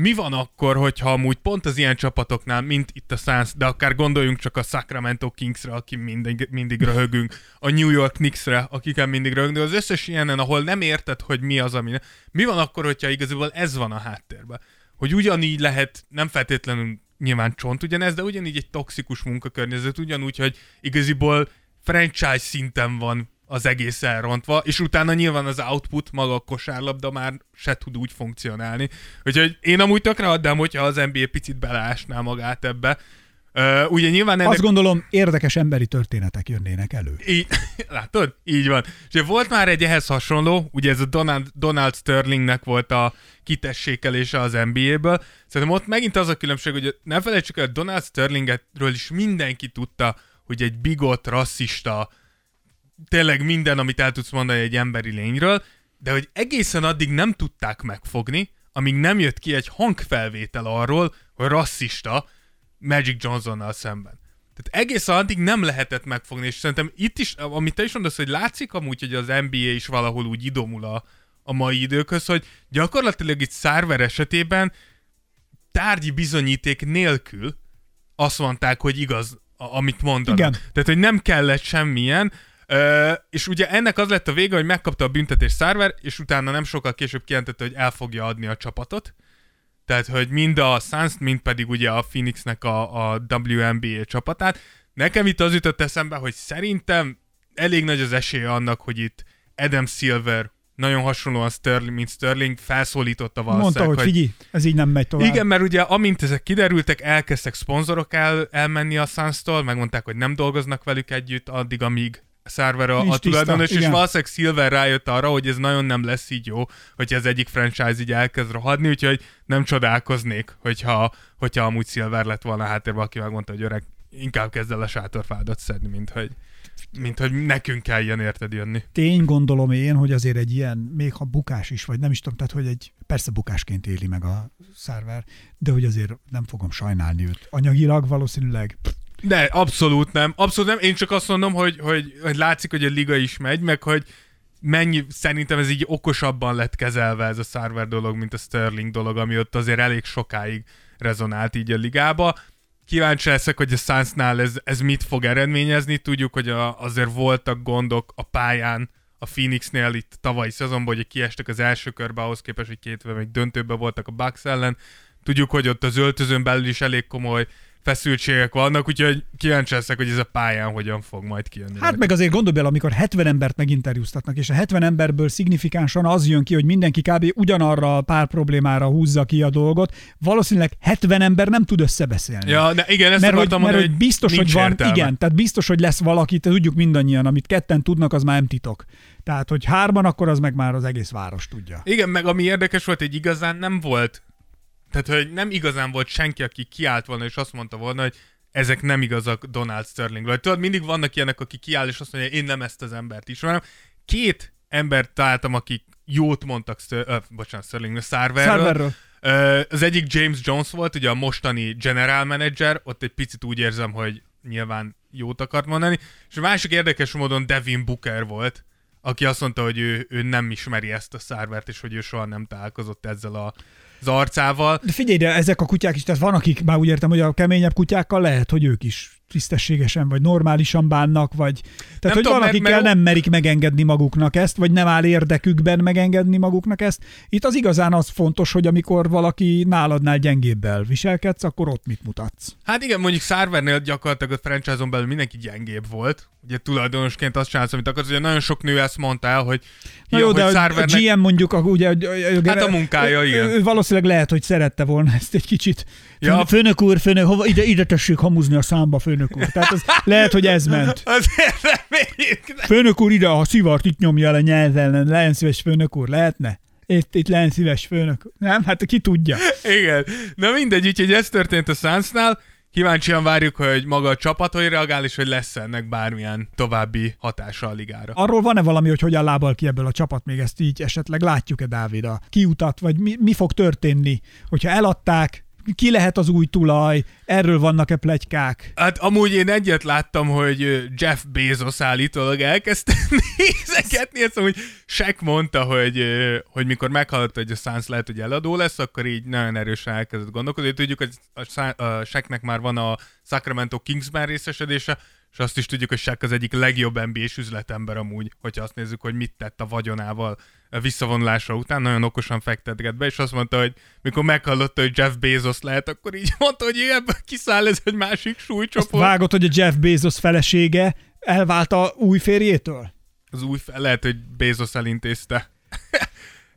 mi van akkor, hogyha amúgy pont az ilyen csapatoknál, mint itt a Suns, de akár gondoljunk csak a Sacramento Kingsre, aki mindig, mindig röhögünk, a New York Knicksre, akikkel mindig röhögünk, az összes ilyenen, ahol nem érted, hogy mi az, ami... Mi van akkor, hogyha igazából ez van a háttérben? Hogy ugyanígy lehet, nem feltétlenül nyilván csont ugyanez, de ugyanígy egy toxikus munkakörnyezet, ugyanúgy, hogy igaziból franchise szinten van az egész elrontva, és utána nyilván az output, maga a kosárlabda már se tud úgy funkcionálni. Úgyhogy én amúgy tökre adnám, hogyha az NBA picit beleásná magát ebbe. Uh, ugye nyilván ennek... Azt gondolom, érdekes emberi történetek jönnének elő. Így, látod? Így van. És volt már egy ehhez hasonló, ugye ez a Donald, Donald Sterlingnek volt a kitessékelése az NBA-ből. Szerintem ott megint az a különbség, hogy ne felejtsük el, Donald Sterlingetről is mindenki tudta, hogy egy bigot, rasszista, tényleg minden, amit el tudsz mondani egy emberi lényről, de hogy egészen addig nem tudták megfogni, amíg nem jött ki egy hangfelvétel arról, hogy rasszista Magic Johnsonnal szemben. Tehát egészen addig nem lehetett megfogni, és szerintem itt is, amit te is mondasz, hogy látszik amúgy, hogy az NBA is valahol úgy idomul a, a mai időkhöz, hogy gyakorlatilag itt Szárver esetében tárgyi bizonyíték nélkül azt mondták, hogy igaz, a- amit mondanak. Igen. Tehát, hogy nem kellett semmilyen, Ö, és ugye ennek az lett a vége, hogy megkapta a büntetés Szárver, és utána nem sokkal később kijelentette, hogy el fogja adni a csapatot. Tehát, hogy mind a suns mind pedig ugye a Phoenixnek a, a WNBA csapatát. Nekem itt az jutott eszembe, hogy szerintem elég nagy az esélye annak, hogy itt Adam Silver nagyon hasonlóan Sterling, mint Sterling felszólította Mondta, valószínűleg, hogy figyelj, ez így nem megy tovább. igen, mert ugye amint ezek kiderültek, elkezdtek szponzorok el, elmenni a Suns-tól, megmondták, hogy nem dolgoznak velük együtt addig, amíg Szerver a, a tulajdonos, és valószínűleg Silver rájött arra, hogy ez nagyon nem lesz így jó, hogyha az egyik franchise így elkezd rohadni, úgyhogy nem csodálkoznék, hogyha, hogyha amúgy Silver lett volna a háttérben, aki megmondta, hogy öreg, inkább kezd el a sátorfádat szedni, mint hogy, mint hogy nekünk kell ilyen érted jönni. Tény gondolom én, hogy azért egy ilyen, még ha bukás is, vagy nem is tudom, tehát hogy egy, persze bukásként éli meg a szerver, de hogy azért nem fogom sajnálni őt. Anyagilag valószínűleg De abszolút nem, abszolút nem. Én csak azt mondom, hogy, hogy, hogy látszik, hogy a liga is megy, meg hogy mennyi, szerintem ez így okosabban lett kezelve ez a Sarver dolog, mint a Sterling dolog, ami ott azért elég sokáig rezonált így a ligába. Kíváncsi leszek, hogy a Sunsnál ez, ez mit fog eredményezni. Tudjuk, hogy a, azért voltak gondok a pályán, a Phoenixnél itt tavalyi szezonban, hogy kiestek az első körbe, ahhoz képest, hogy két még döntőben voltak a Bucks ellen. Tudjuk, hogy ott az öltözön belül is elég komoly feszültségek vannak, úgyhogy kíváncsi leszek, hogy ez a pályán hogyan fog majd kijönni. Hát meg azért gondolj bele, amikor 70 embert meginterjúztatnak, és a 70 emberből szignifikánsan az jön ki, hogy mindenki kb. ugyanarra a pár problémára húzza ki a dolgot, valószínűleg 70 ember nem tud összebeszélni. Ja, de igen, ezt mert hogy, akartam mert mondani, hogy biztos, hogy van, értelme. igen, tehát biztos, hogy lesz valaki, te tudjuk mindannyian, amit ketten tudnak, az már nem titok. Tehát, hogy hárman, akkor az meg már az egész város tudja. Igen, meg ami érdekes volt, hogy igazán nem volt, tehát hogy nem igazán volt senki, aki kiállt volna, és azt mondta volna, hogy ezek nem igazak Donald Sterlingről. Tudod, mindig vannak ilyenek, aki kiáll, és azt mondja, én nem ezt az embert ismerem. Két embert találtam, akik jót mondtak, Ster- ö, bocsánat, Sterlingről, Sarverről. Szerverről. Ö, az egyik James Jones volt, ugye a mostani general manager, ott egy picit úgy érzem, hogy nyilván jót akart mondani, és a másik érdekes módon Devin Booker volt, aki azt mondta, hogy ő, ő nem ismeri ezt a szárvert, és hogy ő soha nem találkozott ezzel a, az arcával. De figyelj, de ezek a kutyák is, tehát van, akik már úgy értem, hogy a keményebb kutyákkal lehet, hogy ők is tisztességesen, vagy normálisan bánnak, vagy... Tehát, Nem hogy tudom, van, mert- mert- nem merik megengedni maguknak ezt, vagy nem áll érdekükben megengedni maguknak ezt. Itt az igazán az fontos, hogy amikor valaki náladnál gyengébbel viselkedsz, akkor ott mit mutatsz. Hát igen, mondjuk Szárvernél gyakorlatilag a franchise-on belül mindenki gyengébb volt, ugye tulajdonosként azt csinálsz, amit akarsz, ugye nagyon sok nő ezt mondta el, hogy, Na jó, de hogy a, a GM mondjuk, a, ugye, a, Hát a munkája, ő- igen. Ő, valószínűleg lehet, hogy szerette volna ezt egy kicsit. Ja. Főnök úr, főnök, hova, ide, ide tessék hamuzni a számba, főnök úr. Tehát az, lehet, hogy ez ment. Azért reméljük. Főnök úr, ide a szivart itt nyomja le nyelven, legyen szíves főnök úr, lehetne? Itt, itt legyen szíves főnök. Nem? Hát ki tudja. Igen. Na mindegy, úgyhogy ez történt a Sunsnál. Kíváncsian várjuk, hogy maga a csapat hogy reagál, és hogy lesz ennek bármilyen további hatása a ligára. Arról van-e valami, hogy hogyan lábal ki ebből a csapat, még ezt így esetleg látjuk-e Dávid a kiutat, vagy mi, mi fog történni, hogyha eladták, ki lehet az új tulaj, erről vannak-e plegykák? Hát amúgy én egyet láttam, hogy Jeff Bezos állítólag elkezdte nézegetni, ezt amúgy Shaq mondta, hogy, hogy mikor meghallotta, hogy a Suns lehet, hogy eladó lesz, akkor így nagyon erősen elkezdett gondolkodni. Tudjuk, hogy a Shaqnek már van a Sacramento Kingsben részesedése, és azt is tudjuk, hogy Shaq az egyik legjobb NBA-s üzletember amúgy, hogyha azt nézzük, hogy mit tett a vagyonával a visszavonulása után, nagyon okosan fektetget be, és azt mondta, hogy mikor meghallotta, hogy Jeff Bezos lehet, akkor így mondta, hogy ebből kiszáll ez egy másik Azt súlycsoport. vágott, hogy a Jeff Bezos felesége elvált a új férjétől? Az új, fe- lehet, hogy Bezos elintézte.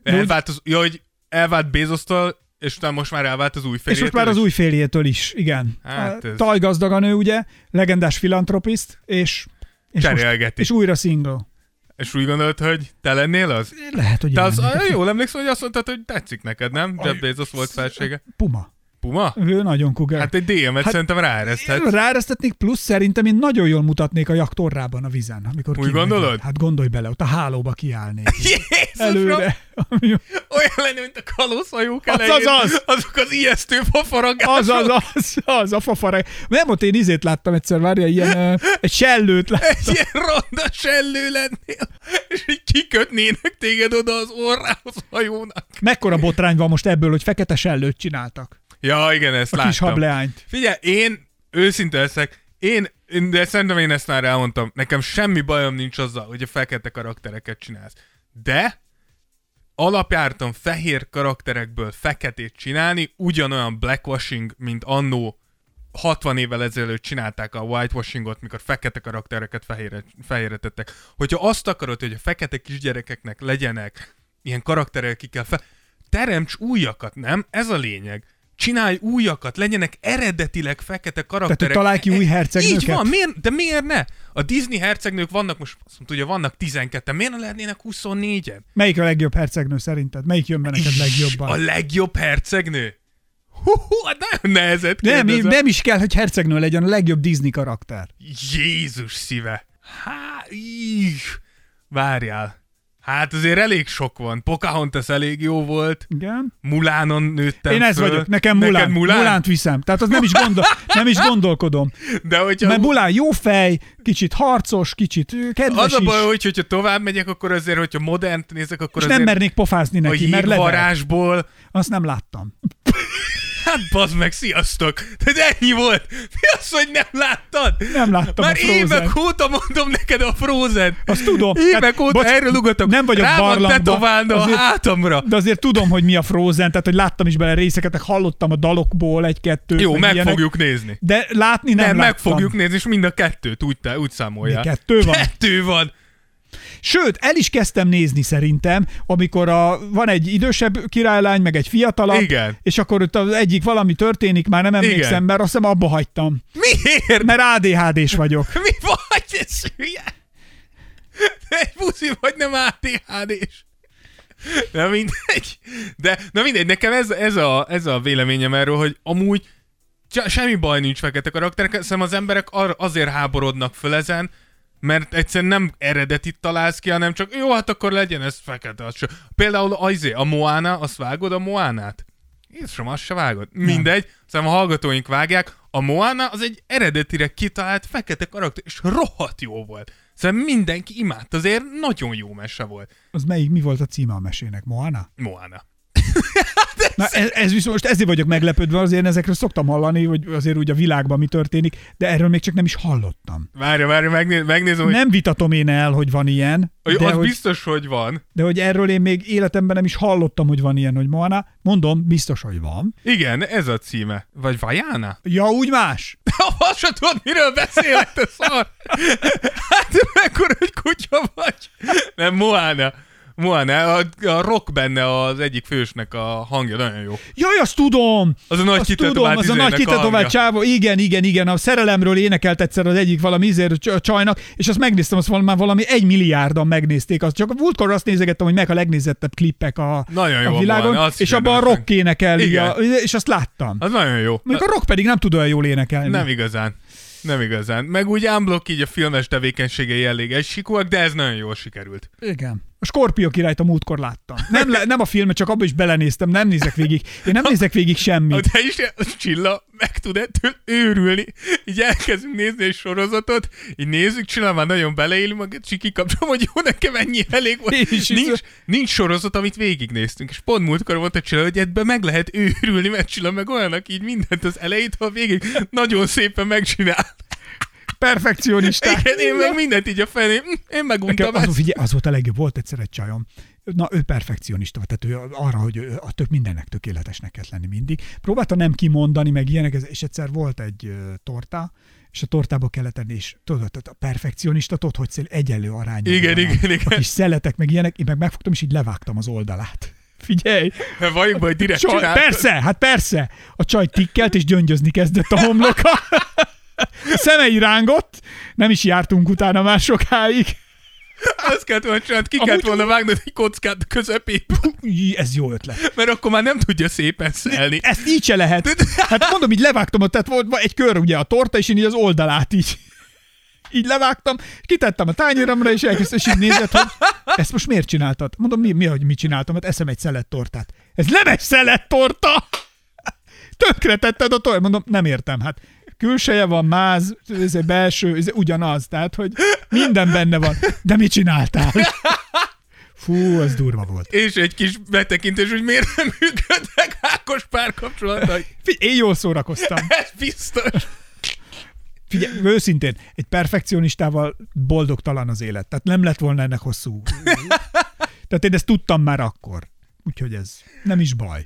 Elvált az, ja, hogy elvált Bezostól, és utána most már elvált az új És férjétől. most már az új férjétől is, igen. Hát ez- Tajgazdag a nő, ugye, legendás filantropiszt, és, és, most, és újra single. És úgy gondolod, hogy te lennél az? Lehet, hogy Te az, jól emlékszem, hogy azt mondtad, hogy tetszik neked, nem? Jeff Bezos volt felsége. Puma. Puma? Ő nagyon kuger. Hát egy DM-et Hát- szerintem ráereszthet. Ráeresztetnék, plusz szerintem én nagyon jól mutatnék a jaktorrában a vizen, amikor Úgy gondolod? Hát gondolj bele, ott a hálóba kiállnék. Előre. Ami- Olyan lenne, mint a kalózhajók Az, elején. az, az. Azok az ijesztő fafaragások. Az, az, az, az, a fafara. Nem, ott én izét láttam egyszer, várja, ilyen, egy sellőt láttam. Egy ilyen ronda sellő lennél, és így kikötnének téged oda az orrához hajónak. Mekkora botrány van most ebből, hogy fekete sellőt csináltak? Ja, igen, ezt A láttam. kis hableányt. Figyelj, én őszinte leszek, én, de szerintem én ezt már elmondtam, nekem semmi bajom nincs azzal, hogy a fekete karaktereket csinálsz. De alapjártan fehér karakterekből feketét csinálni ugyanolyan blackwashing, mint annó 60 évvel ezelőtt csinálták a whitewashingot, mikor fekete karaktereket fehérre, fehérre tettek. Hogyha azt akarod, hogy a fekete kisgyerekeknek legyenek ilyen karakterek, akikkel fel... Teremts újakat, nem? Ez a lényeg. Csinálj újakat, legyenek eredetileg fekete karakterek. Tehát, hogy találj ki új E- hercegnőket? Így van, miért, de miért ne? A Disney hercegnők vannak most, azt mondta, hogy vannak 12 miért ne lehetnének 24-en? Melyik a legjobb hercegnő szerinted? Melyik jön be neked legjobban? A legjobb hercegnő? Hú, hát nagyon nehezet Nem, nem is kell, hogy hercegnő legyen a legjobb Disney karakter. Jézus szíve. Há, íh. Várjál. Hát azért elég sok van. Pocahontas elég jó volt. Igen. Mulánon nőttem Én ez föl. vagyok, nekem Mulán. Neked Mulán? Mulánt viszem. Tehát az nem is, gondol, nem is gondolkodom. De hogyha... Mert Mulán jó fej, kicsit harcos, kicsit kedves az a baj, is. hogy, hogyha tovább megyek, akkor azért, hogyha modernt nézek, akkor És azért nem mernék pofázni a neki, mert lever. jégvarázsból Azt nem láttam. Hát bazd meg, sziasztok! De ennyi volt! Mi az, hogy nem láttad? Nem láttam Már a Frozen. évek óta mondom neked a Frozen. Azt tudom. Évek Hát, óta bocs, erről ugatok. nem vagyok Rá van barlangba, tetoválva a hátamra. De azért tudom, hogy mi a Frozen, tehát hogy láttam is bele részeket, meg hallottam a dalokból egy-kettőt. Jó, meg ilyenek. fogjuk nézni. De látni nem, Nem, meg láttam. fogjuk nézni, és mind a kettőt úgy, úgy számolják. Mi, kettő van? Kettő van. Sőt, el is kezdtem nézni szerintem, amikor a, van egy idősebb királylány, meg egy fiatalabb, Igen. és akkor ott az egyik valami történik, már nem emlékszem, Igen. mert azt hiszem abba hagytam. Miért? Mert ADHD-s vagyok. Mi vagy ez? Te egy puszi vagy, nem ADHD-s. Na mindegy. De, na mindegy, nekem ez, ez, a, ez a véleményem erről, hogy amúgy se- semmi baj nincs fekete karakterek, szerintem az emberek ar- azért háborodnak föl ezen, mert egyszerűen nem eredetit találsz ki, hanem csak jó, hát akkor legyen ez fekete. Az. Például azé, a Moana, azt vágod a Moánát? Jézusom, azt se vágod. Mindegy, szerintem a hallgatóink vágják. A Moana az egy eredetire kitalált fekete karakter, és rohadt jó volt. Szerintem mindenki imádta, azért nagyon jó mese volt. Az melyik, mi volt a címe a mesének? Moana? Moana. Na ez, ez viszont most ezért vagyok meglepődve, azért ezekről szoktam hallani, hogy azért úgy a világban mi történik, de erről még csak nem is hallottam. Várja, várja, megné- megnézem, hogy Nem vitatom én el, hogy van ilyen, hogy de az hogy, biztos, hogy van. de hogy erről én még életemben nem is hallottam, hogy van ilyen, hogy Moana. Mondom, biztos, hogy van. Igen, ez a címe. Vagy Vajána? Ja, úgy más. Azt sem tudod, miről beszélek, te szar! Hát mekkora, hogy kutya vagy! Nem, Moana. Moana, a, a rock benne az egyik fősnek a hangja, nagyon jó. Jaj, azt tudom! Az a nagy azt tudom, az a nagy kitetovált csávó, igen, igen, igen, a szerelemről énekelt egyszer az egyik valami izér cs- csajnak, és azt megnéztem, azt valami, már valami egy milliárdan megnézték, azt csak a múltkor azt nézegettem, hogy meg a legnézettebb klippek a, Nagyon jó a világon, van, és abban a rock énekeli, Igen. a, és azt láttam. Az nagyon jó. Mondjuk a rock pedig nem tud olyan jól énekelni. Nem igazán. Nem igazán. Meg úgy unblock így a filmes tevékenységei elég egysikúak, de ez nagyon jól sikerült. Igen. A Skorpió királyt a múltkor láttam. Nem, le, nem a filmet, csak abba is belenéztem, nem nézek végig. Én nem nézek végig semmit. De is Csilla meg tud ettől őrülni. Így elkezdünk nézni egy sorozatot, így nézzük, Csilla már nagyon beleéli magát, és kikapcsolom, hogy jó, nekem ennyi elég volt. Nincs, így- nincs sorozat, amit végignéztünk. És pont múltkor mondta Csilla, hogy ebben meg lehet őrülni, mert Csilla meg olyanak így mindent az elejétől a végig nagyon szépen megcsinál. Perfekcionisták. Igen, én meg mindent így a felé, hm, én meguntam az, figyelj, az volt a legjobb, volt egyszer egy csajom. Na, ő perfekcionista, tehát ő arra, hogy ő a tök mindennek tökéletesnek kell lenni mindig. Próbálta nem kimondani, meg ilyenek, és egyszer volt egy torta, és a tortába kellett tenni, és tudod, a perfekcionista, tudod, hogy szél egyenlő arányban. Igen, igen, igen. A kis szeletek, meg ilyenek, én meg megfogtam, és így levágtam az oldalát. Figyelj! Valljuk be, hogy direkt Csaj, persze, hát persze! A csaj tikkelt, és gyöngyözni kezdett a homloka. Szemei rángott, nem is jártunk utána már sokáig. Azt kellett volna csinálni, ki kellett volna vágnod egy kockát a közepébe, Ez jó ötlet. mert akkor már nem tudja szépen szelni. Ezt így se lehet. Hát mondom, így levágtam, tehát volt egy kör ugye a torta, és én így az oldalát így így levágtam, kitettem a tányéromra, és elkezdtem, és így nézett, hogy ezt most miért csináltad? Mondom, mi, mi hogy mit csináltam? Hát eszem egy szelet tortát. Ez nem egy szelet torta! Tönkre tetted a tortát. Mondom, nem értem, hát külseje van, máz, ez egy belső, ez ugyanaz, tehát, hogy minden benne van. De mit csináltál? Fú, az durva volt. És egy kis betekintés, hogy miért nem működnek Ákos párkapcsolatai. Figyelj, én jól szórakoztam. Ez biztos. Figyelj, őszintén, egy perfekcionistával boldogtalan az élet. Tehát nem lett volna ennek hosszú. Tehát én ezt tudtam már akkor. Úgyhogy ez nem is baj.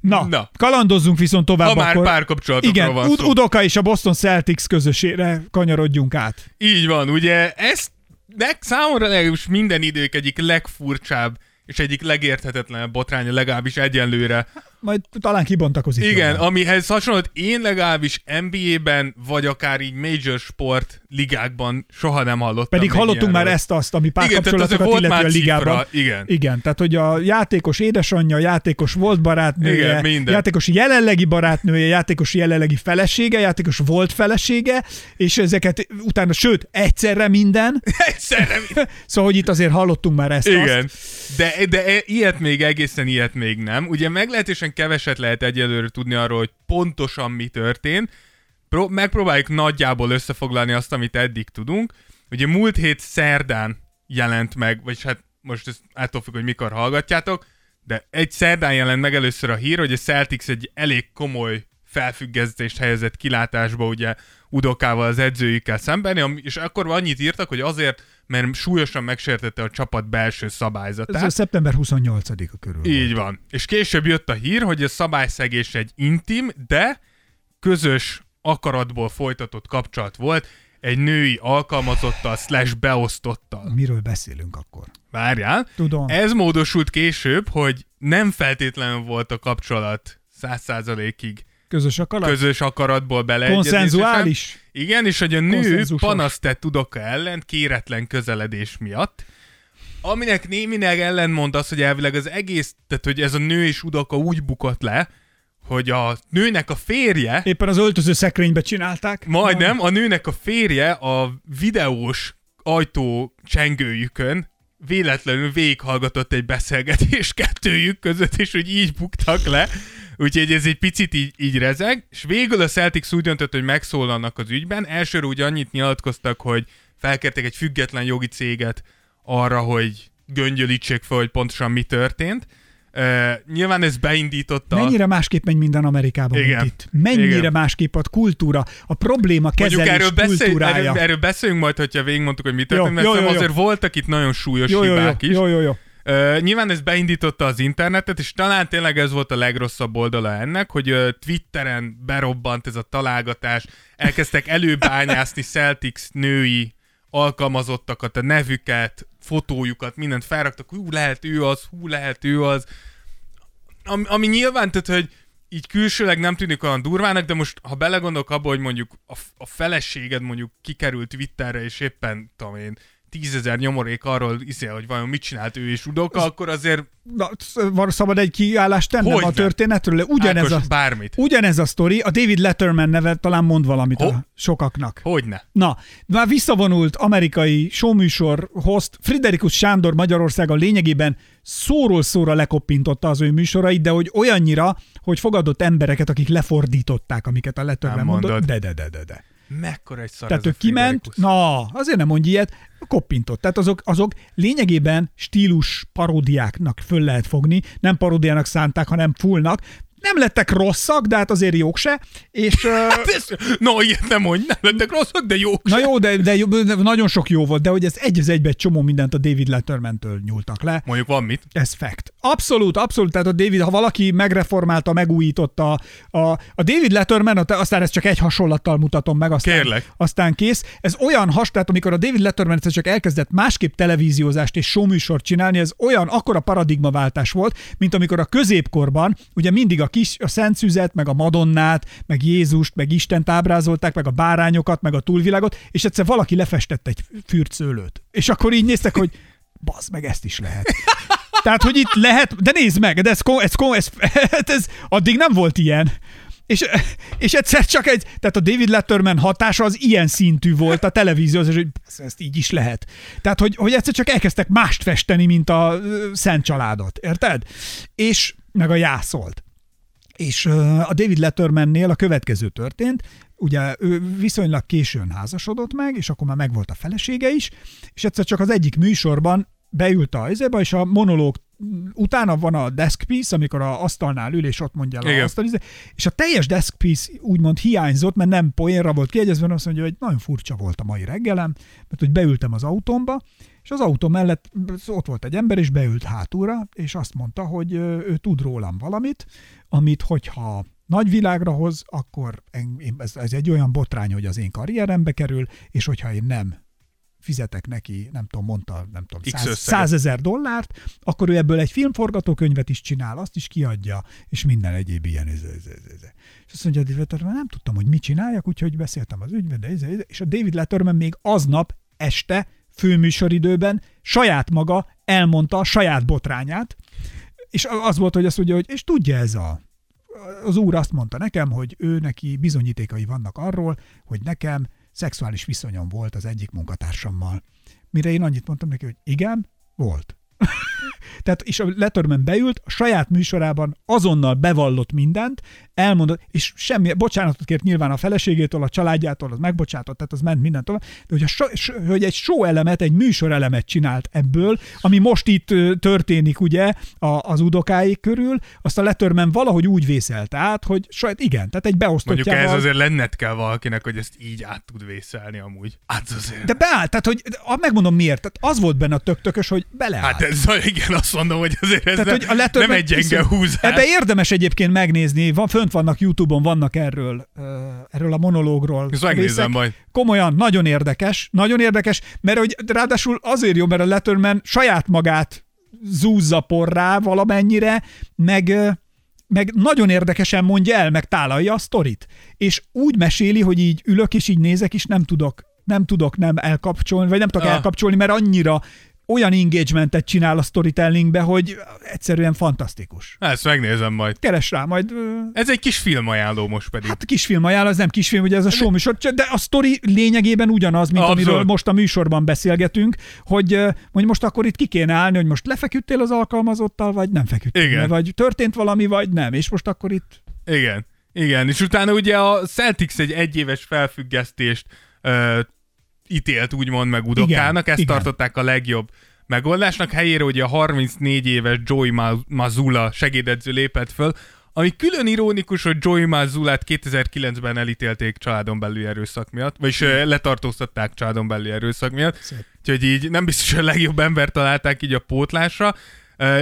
Na, Na. Kalandozzunk viszont tovább Ha már akkor. párkapcsolatokról Igen, van szó. Udoka és a Boston Celtics közösére kanyarodjunk át. Így van, ugye ezt leg, számomra legalábbis minden idők egyik legfurcsább és egyik legérthetetlenebb botránya legalábbis egyenlőre. Majd talán kibontakozik. Igen, jobban. amihez hasonlót én legalábbis NBA-ben, vagy akár így major sport ligákban soha nem hallottam. Pedig hallottunk már ami Igen, tehát azért párkapcsolatokat illeti a ligában. cifra, igen. Igen, tehát hogy a játékos édesanyja, a játékos volt barátnője, Igen, minden. játékos jelenlegi barátnője, játékos jelenlegi felesége, játékos volt felesége, és ezeket utána, sőt, egyszerre minden. Egyszerre mind- Szóval, hogy itt azért hallottunk már ezt. Igen, Azt. de, de e- ilyet még egészen ilyet még nem. Ugye meglehetősen keveset lehet egyelőre tudni arról, hogy pontosan mi történt. Pró- megpróbáljuk nagyjából összefoglalni azt, amit eddig tudunk. Ugye múlt hét szerdán jelent meg, vagyis hát most ez attól függ, hogy mikor hallgatjátok, de egy szerdán jelent meg először a hír, hogy a Celtics egy elég komoly felfüggesztést helyezett kilátásba ugye Udokával az edzőjükkel szemben, és akkor annyit írtak, hogy azért, mert súlyosan megsértette a csapat belső Ez szabályzatát. a szeptember 28-a körül. Így van. És később jött a hír, hogy a szabályszegés egy intim, de közös akaratból folytatott kapcsolat volt egy női alkalmazottal slash beosztottal. Miről beszélünk akkor? Várjál. Tudom. Ez módosult később, hogy nem feltétlenül volt a kapcsolat száz százalékig Közös akarat? közös akaratból beleegyezésen. Konszenzuális? Igen, és hogy a nő Konszenzusos. panaszt tett Udoka ellen kéretlen közeledés miatt, aminek némileg ellentmond az, hogy elvileg az egész, tehát hogy ez a nő és Udoka úgy bukott le, hogy a nőnek a férje, Éppen az öltöző szekrénybe csinálták. majdnem, a nőnek a férje a videós ajtó csengőjükön véletlenül végighallgatott egy beszélgetést kettőjük között, és hogy így buktak le. Úgyhogy ez egy picit így, így rezeg, és végül a Celtics úgy döntött, hogy megszólalnak az ügyben. Elsőre úgy annyit nyilatkoztak, hogy felkértek egy független jogi céget arra, hogy göngyölítsék fel, hogy pontosan mi történt. Nyilván ez beindította. Mennyire másképp megy minden Amerikában, Igen. mint itt. Mennyire Igen. másképp a kultúra, a probléma Mondjuk kezelés erről, beszél, kultúrája. erről, erről beszéljünk majd, hogyha végigmondtuk, hogy mi történt, mert jó, jó, jó. azért voltak itt nagyon súlyos jó, jó, jó, hibák is. jó, jó, jó. Uh, nyilván ez beindította az internetet, és talán tényleg ez volt a legrosszabb oldala ennek, hogy uh, Twitteren berobbant ez a találgatás, elkezdtek előbányászni Celtics női alkalmazottakat, a nevüket, fotójukat, mindent felraktak, hú, lehet ő az, hú, lehet ő az. Ami, ami nyilván, tehát, hogy így külsőleg nem tűnik olyan durvának, de most, ha belegondolok abba, hogy mondjuk a, a feleséged mondjuk kikerült Twitterre, és éppen, tudom én, tízezer nyomorék arról iszél, hogy vajon mit csinált ő és Udoka, akkor azért Na, van szabad egy kiállást tennem Hogyne. a történetről? Ugyanez Ákos, a, bármit. ugyanez a sztori, a David Letterman neve talán mond valamit Ho- a sokaknak. Hogyne. Na, már visszavonult amerikai showműsor host Friderikus Sándor Magyarországon lényegében szóról szóra lekoppintotta az ő műsorait, de hogy olyannyira, hogy fogadott embereket, akik lefordították, amiket a Letterman mondott. De, de, de, de, de. Mekkora egy szar Tehát ő kiment, Friderikus. na, azért nem mondj ilyet, koppintott. Tehát azok, azok lényegében stílus paródiáknak föl lehet fogni, nem paródiának szánták, hanem fullnak. Nem lettek rosszak, de hát azért jók se, és... ö, Ez- No, ilyet nem mondj, nem lettek rosszak, de jók. Na jó, de, de, de nagyon sok jó volt, de hogy ez egy az egybe egy csomó mindent a David Letterman-től nyúltak le. Mondjuk van mit. Ez fact. Abszolút, abszolút. Tehát a David, ha valaki megreformálta, megújította a, a David Letterman, a- aztán ezt csak egy hasonlattal mutatom meg, aztán, Kérlek. aztán kész. Ez olyan has, tehát amikor a David Letterman egyszer csak elkezdett másképp televíziózást és showműsort csinálni, ez olyan akkora paradigmaváltás volt, mint amikor a középkorban ugye mindig a kis, a Szent Szüzet, meg a Madonnát, meg Jézust, meg Istent ábrázolták, meg a bárányokat, meg a túlvilágot, és egyszer valaki lefestett egy fürtszőlőt. És akkor így néztek, hogy bazd meg, ezt is lehet. Tehát, hogy itt lehet, de nézd meg, de ez, ez, ko- ez, ez addig nem volt ilyen. És, és egyszer csak egy, tehát a David Letterman hatása az ilyen szintű volt a televíziózás, hogy basz, ezt így is lehet. Tehát, hogy, hogy egyszer csak elkezdtek mást festeni, mint a Szent Családot, érted? És meg a jászolt. És a David Lettermannél a következő történt, ugye ő viszonylag későn házasodott meg, és akkor már megvolt a felesége is, és egyszer csak az egyik műsorban beült a izébe, és a monológ utána van a desk piece, amikor a asztalnál ül, és ott mondja a asztal, és a teljes desk piece úgymond hiányzott, mert nem poénra volt kiegyezve, azt mondja, hogy nagyon furcsa volt a mai reggelem, mert hogy beültem az autómba, és az autó mellett ott volt egy ember, és beült hátulra, és azt mondta, hogy ő tud rólam valamit, amit hogyha nagyvilágra hoz, akkor ez, ez egy olyan botrány, hogy az én karrierembe kerül, és hogyha én nem fizetek neki, nem tudom, mondta, nem tudom, százezer dollárt, akkor ő ebből egy filmforgatókönyvet is csinál, azt is kiadja, és minden egyéb ilyen. Ez, ez, ez, ez. És azt mondja, David Letterman, nem tudtam, hogy mit csináljak, úgyhogy beszéltem az ügyvéddel, ez, ez, és a David Letterman még aznap este főműsoridőben saját maga elmondta a saját botrányát, és az volt, hogy azt mondja, hogy és tudja ez a az úr azt mondta nekem, hogy ő neki bizonyítékai vannak arról, hogy nekem szexuális viszonyom volt az egyik munkatársammal. Mire én annyit mondtam neki, hogy igen, volt. Tehát, és a Letterman beült, a saját műsorában azonnal bevallott mindent, elmondott, és semmi, bocsánatot kért nyilván a feleségétől, a családjától, az megbocsátott, tehát az ment mindent tovább, de hogy, a so, hogy egy show elemet, egy műsor elemet csinált ebből, ami most itt történik ugye a, az udokáik körül, azt a Letterman valahogy úgy vészelt át, hogy saját igen, tehát egy Mondjuk beosztottjával. ez azért lenned kell valakinek, hogy ezt így át tud vészelni amúgy. Hát azért. De beállt, tehát hogy de megmondom miért, tehát az volt benne a tök-tökös, hogy beleállt. Hát ez, igen, azt mondom, hogy azért ez Tehát, nem, hogy a nem egy gyenge húzás. Ebbe érdemes egyébként megnézni, van, fönt vannak YouTube-on, vannak erről, erről a monológról. Ezt megnézem részek. majd. Komolyan, nagyon érdekes, nagyon érdekes, mert hogy ráadásul azért jó, mert a Letterman saját magát zúzza porrá valamennyire, meg, meg nagyon érdekesen mondja el, meg tálalja a sztorit. És úgy meséli, hogy így ülök, és így nézek, és nem tudok, nem tudok nem elkapcsolni, vagy nem tudok Ah. elkapcsolni, mert annyira olyan engagementet csinál a storytellingbe, hogy egyszerűen fantasztikus. Ezt megnézem majd. Keres rá, majd Ez egy kis filmajánló most pedig. Hát kisfilm ajánló, ez nem kisfilm, ugye ez a show műsor, de a sztori lényegében ugyanaz, mint Abszolút. amiről most a műsorban beszélgetünk, hogy, hogy most akkor itt ki kéne állni, hogy most lefeküdtél az alkalmazottal, vagy nem feküdtél, Igen. vagy történt valami, vagy nem, és most akkor itt Igen. Igen, és utána ugye a Celtics egy egyéves felfüggesztést ö, ítélt úgymond meg Udokának, Igen, ezt igen. tartották a legjobb megoldásnak, helyére ugye a 34 éves Joey Ma- Mazula segédedző lépett föl, ami külön ironikus, hogy Joey Mazulát 2009-ben elítélték családon belüli erőszak miatt, vagyis letartóztatták családon belüli erőszak miatt. Szép. Úgyhogy így nem biztos, hogy a legjobb ember találták így a pótlásra,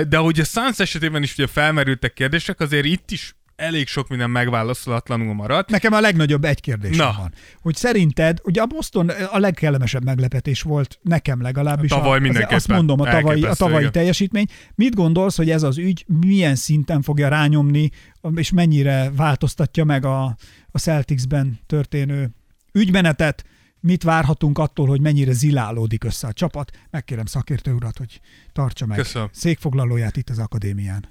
de ahogy a Suns esetében is ugye felmerültek kérdések, azért itt is elég sok minden megválaszolatlanul maradt. Nekem a legnagyobb egy kérdésem Na. van. Hogy szerinted, ugye a Boston a legkellemesebb meglepetés volt nekem legalábbis. Tavaly a, mindenképpen. Azt mondom, a tavalyi, a tavalyi igen. teljesítmény. Mit gondolsz, hogy ez az ügy milyen szinten fogja rányomni, és mennyire változtatja meg a, a Celticsben történő ügymenetet? Mit várhatunk attól, hogy mennyire zilálódik össze a csapat? Megkérem szakértő urat, hogy tartsa meg Köszönöm. székfoglalóját itt az akadémián.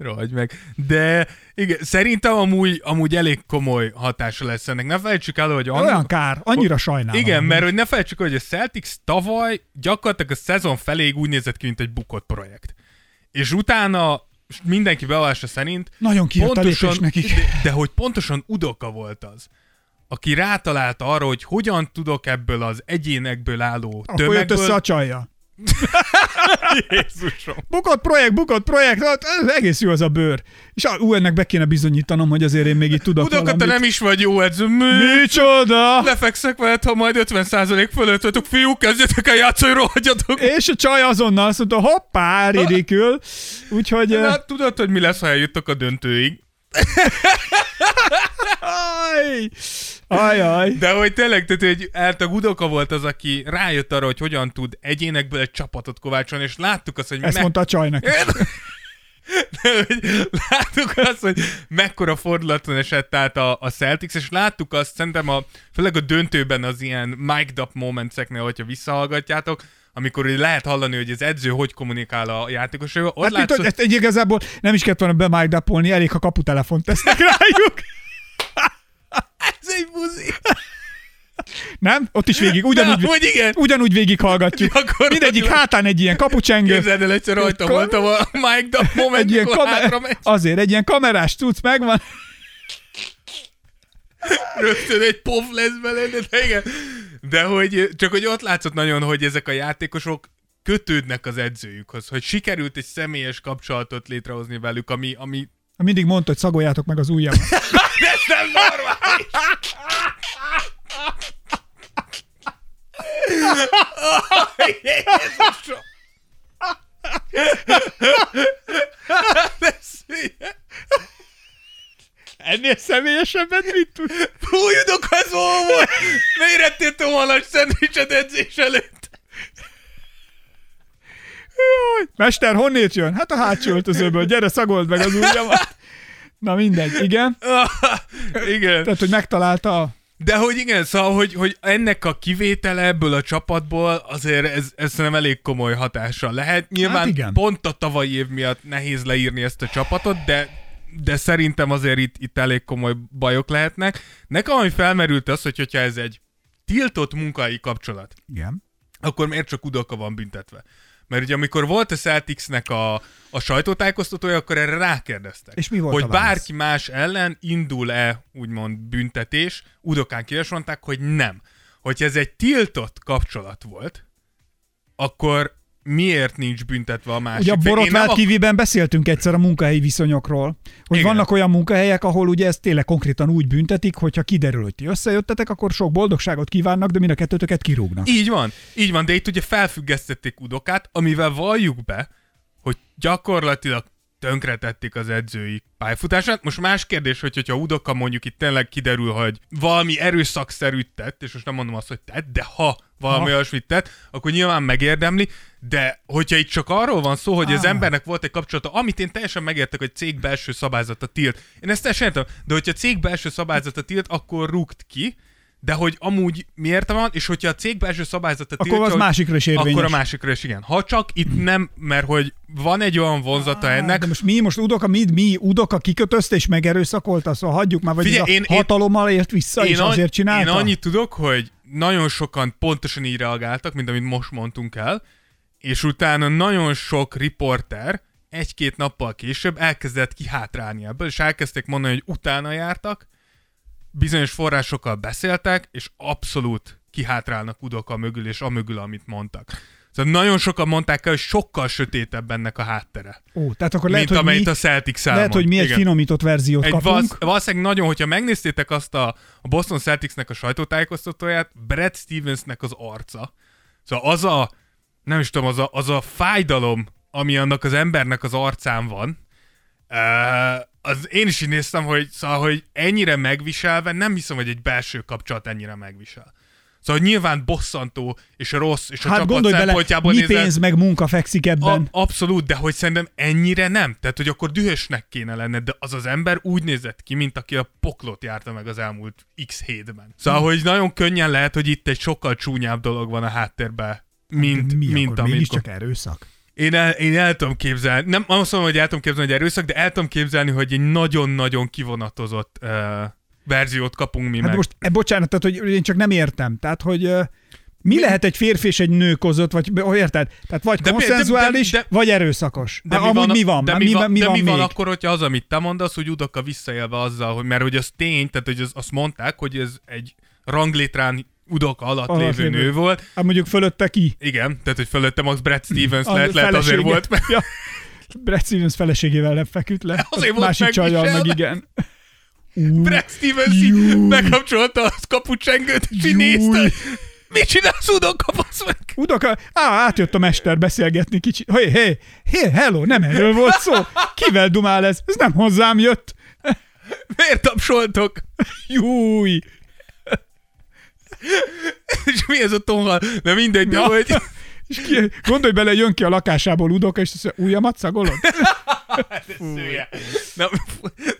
Rohagy meg. De igen, szerintem amúgy, amúgy elég komoly hatása lesz ennek. Ne felejtsük el, hogy... annak- Olyan kár, annyira sajnálom. Igen, mert hogy ne felejtsük, el, hogy a Celtics tavaly gyakorlatilag a szezon feléig úgy nézett ki, mint egy bukott projekt. És utána mindenki bevallása szerint Nagyon kijött a nekik. De, de hogy pontosan Udoka volt az, aki rátalálta arra, hogy hogyan tudok ebből az egyénekből álló Akkor jött tömegből... össze a csajja. Jézusom. Bukott projekt, bukott projekt, hát ez egész jó az a bőr. És ú, ennek be kéne bizonyítanom, hogy azért én még itt tudok Udoka, te nem is vagy jó edző. Mi? Micsoda! Lefekszek veled, ha majd 50% fölött vagytok, fiúk, kezdjetek el játszani, rohadjatok. És a csaj azonnal azt mondta, hoppá, ridikül. Úgyhogy... Na, tudod, hogy mi lesz, ha eljuttok a döntőig? Aj, ajaj. De hogy tényleg, tehát hogy hát a Udoka volt az, aki rájött arra, hogy hogyan tud egyénekből egy csapatot kovácsolni, és láttuk azt, hogy Ezt me- mondta a csajnak. is. De, hogy láttuk azt, hogy mekkora fordulaton esett át a, a Celtics, és láttuk azt, szerintem a, főleg a döntőben az ilyen mic'd up momenteknél, hogyha visszahallgatjátok, amikor lehet hallani, hogy az edző hogy kommunikál a játékosaival, Hát, mint, hogy ezt egy igazából nem is kellett volna bemagdapolni, elég, ha kaputelefont tesznek rájuk. Ez egy buzi. Nem? Ott is végig, ugyanúgy, hogy igen. ugyanúgy végig hallgatjuk. Gyakorlatilag. Mindegyik hátán egy ilyen kapucsengő. Képzeld el, egyszer rajta Ka- voltam a mic'd up moment, Egy ilyen kamer... Azért, egy ilyen kamerás cucc megvan. rögtön egy pof lesz belőle, de igen. De hogy, csak hogy ott látszott nagyon, hogy ezek a játékosok kötődnek az edzőjükhoz, hogy sikerült egy személyes kapcsolatot létrehozni velük, ami, ami Mindig mondta, hogy szagoljátok meg az ujjamat. nem normális! Jézusom! Ennél személyesebbet mit tud? Fúj, az volt! Miért ettél tomalas szendvicset edzés előtt? Jaj, Mester, honnét jön? Hát a hátsó öltözőből. Gyere, szagold meg az ujjamat. Na mindegy, igen. Igen. Tehát, hogy megtalálta a... De hogy igen, szóval, hogy, hogy ennek a kivétele ebből a csapatból azért ez, ez nem elég komoly hatással lehet. Nyilván Hát igen. pont a tavalyi év miatt nehéz leírni ezt a csapatot, de de szerintem azért itt, itt elég komoly bajok lehetnek. Nekem ami felmerült az, hogy hogyha ez egy tiltott munkai kapcsolat, Igen. akkor miért csak Udoka van büntetve? Mert ugye amikor volt a Celticsnek a, a sajtótájékoztatója, akkor erre rákérdeztek. És mi volt Hogy bárki más ellen indul-e úgymond büntetés, Udokán ki azt mondták, hogy nem. Hogyha ez egy tiltott kapcsolat volt, akkor miért nincs büntetve a másik? Ugye a Borotvált kiviben beszéltünk egyszer a munkahelyi viszonyokról, hogy Igen. vannak olyan munkahelyek, ahol ugye ezt tényleg konkrétan úgy büntetik, hogyha kiderül, hogy ti összejöttetek, akkor sok boldogságot kívánnak, de mind a kettőtöket kirúgnak. Így van, így van, de itt ugye felfüggesztették Udokát, amivel valljuk be, hogy gyakorlatilag tönkretették az edzői pályafutását. Most más kérdés, hogy hogyha Udoka mondjuk itt tényleg kiderül, hogy valami erőszakszerűt tett, és most nem mondom azt, hogy tett, de ha valami olyasmit tett, akkor nyilván megérdemli, de hogyha itt csak arról van szó, hogy az Ah. embernek volt egy kapcsolata, amit én teljesen megértek, hogy cég belső szabályzata tilt. Én ezt teljesen értem, de hogyha cég belső szabályzata tilt, akkor rúgt ki, de hogy amúgy miért van, és hogyha a cég belső szabályzata Akkor tiltja, az hogy- másikra is érvényes. Akkor a másikra is, igen. Ha csak itt nem, mert hogy van egy olyan vonzata Ah, ennek, De most mi, most Udoka, mi, mi Udoka kikötözte és megerőszakolta, szóval hagyjuk már, vagy Figyelj, a én- én- hatalommal ért vissza, és an- azért csinálta? Én annyit tudok, hogy nagyon sokan pontosan így reagáltak, mint amit most mondtunk el, és utána nagyon sok riporter egy-két nappal később elkezdett kihátrálni ebből, és elkezdték mondani, hogy utána jártak, bizonyos forrásokkal beszéltek, és abszolút kihátrálnak Udoka mögül, és amögül, amit mondtak. Szóval nagyon sokan mondták el, hogy sokkal sötétebb ennek a háttere, Ó, tehát akkor lehet, mint hogy mi, a Celtics lehet, elmond. hogy mi egy Igen. finomított verziót Egy kapunk. valsz, valószínűleg nagyon, hogyha megnéztétek azt a, a Boston Celticsnek a sajtótájékoztatóját, Brad Stevensnek az arca. Szóval az a, nem is tudom, az a, az a fájdalom, ami annak az embernek az arcán van, uh, az én is így néztem, hogy, szóval, hogy ennyire megviselve, nem hiszem, hogy egy belső kapcsolat ennyire megvisel. Szóval nyilván bosszantó és rossz, és a Hát csapat gondolj bele, szempontjából mi nézve, pénz meg munka fekszik ebben. a, abszolút, de hogy szerintem ennyire nem. Tehát, hogy akkor dühösnek kéne lenned, de az az ember úgy nézett ki, mint aki a poklot járta meg az elmúlt x hétben. Szóval, hogy nagyon könnyen lehet, hogy itt egy sokkal csúnyább dolog van a háttérben, mint, mi mint akkor? amit... Mégiscsak erőszak. Én el, én el tudom képzelni, nem azt mondom, hogy el tudom képzelni, hogy erőszak, de el tudom képzelni, hogy egy nagyon-nagyon kivonatozott uh, verziót kapunk mi Hát meg. most, e, bocsánat, tehát, hogy én csak nem értem. Tehát, hogy ö, mi lehet egy férfi és egy nő között, vagy hogy érted? Tehát vagy De mi- de- konszenzuális, de- de- vagy erőszakos. De, mi amúgy van, mi van? De mi, mi van, mi de van mi még? van akkor, hogyha az, amit te mondasz, hogy Udoka visszaélve azzal, hogy mert hogy az tény, tehát hogy az, azt mondták, hogy ez egy ranglétrán Udoka alatt, Alatt lévő lévő. nő volt. Hát mondjuk fölötte ki? Igen, tehát hogy fölötte max Brad Stevens A lehet, lehet azért volt. Mert Ja. Brad Stevens feleségével nem feküdt le. Azért volt Másik csajjal meg igen. Brad Stevens így bekapcsolta a kapucsengőt, és így nézte, mit csinálsz Udoka, basz meg? Udoka, á, átjött a mester beszélgetni kicsit. Hé, hé, hé, hello, nem erről volt szó. Kivel dumál ez? Ez nem hozzám jött. Miért tapsoltok? Júj. És mi ez a tonhal? De mindegy, de hogy... És ki, gondolj bele, jön ki a lakásából Udoka, és azt mondja, ujjamat szagolod? Szője. Na,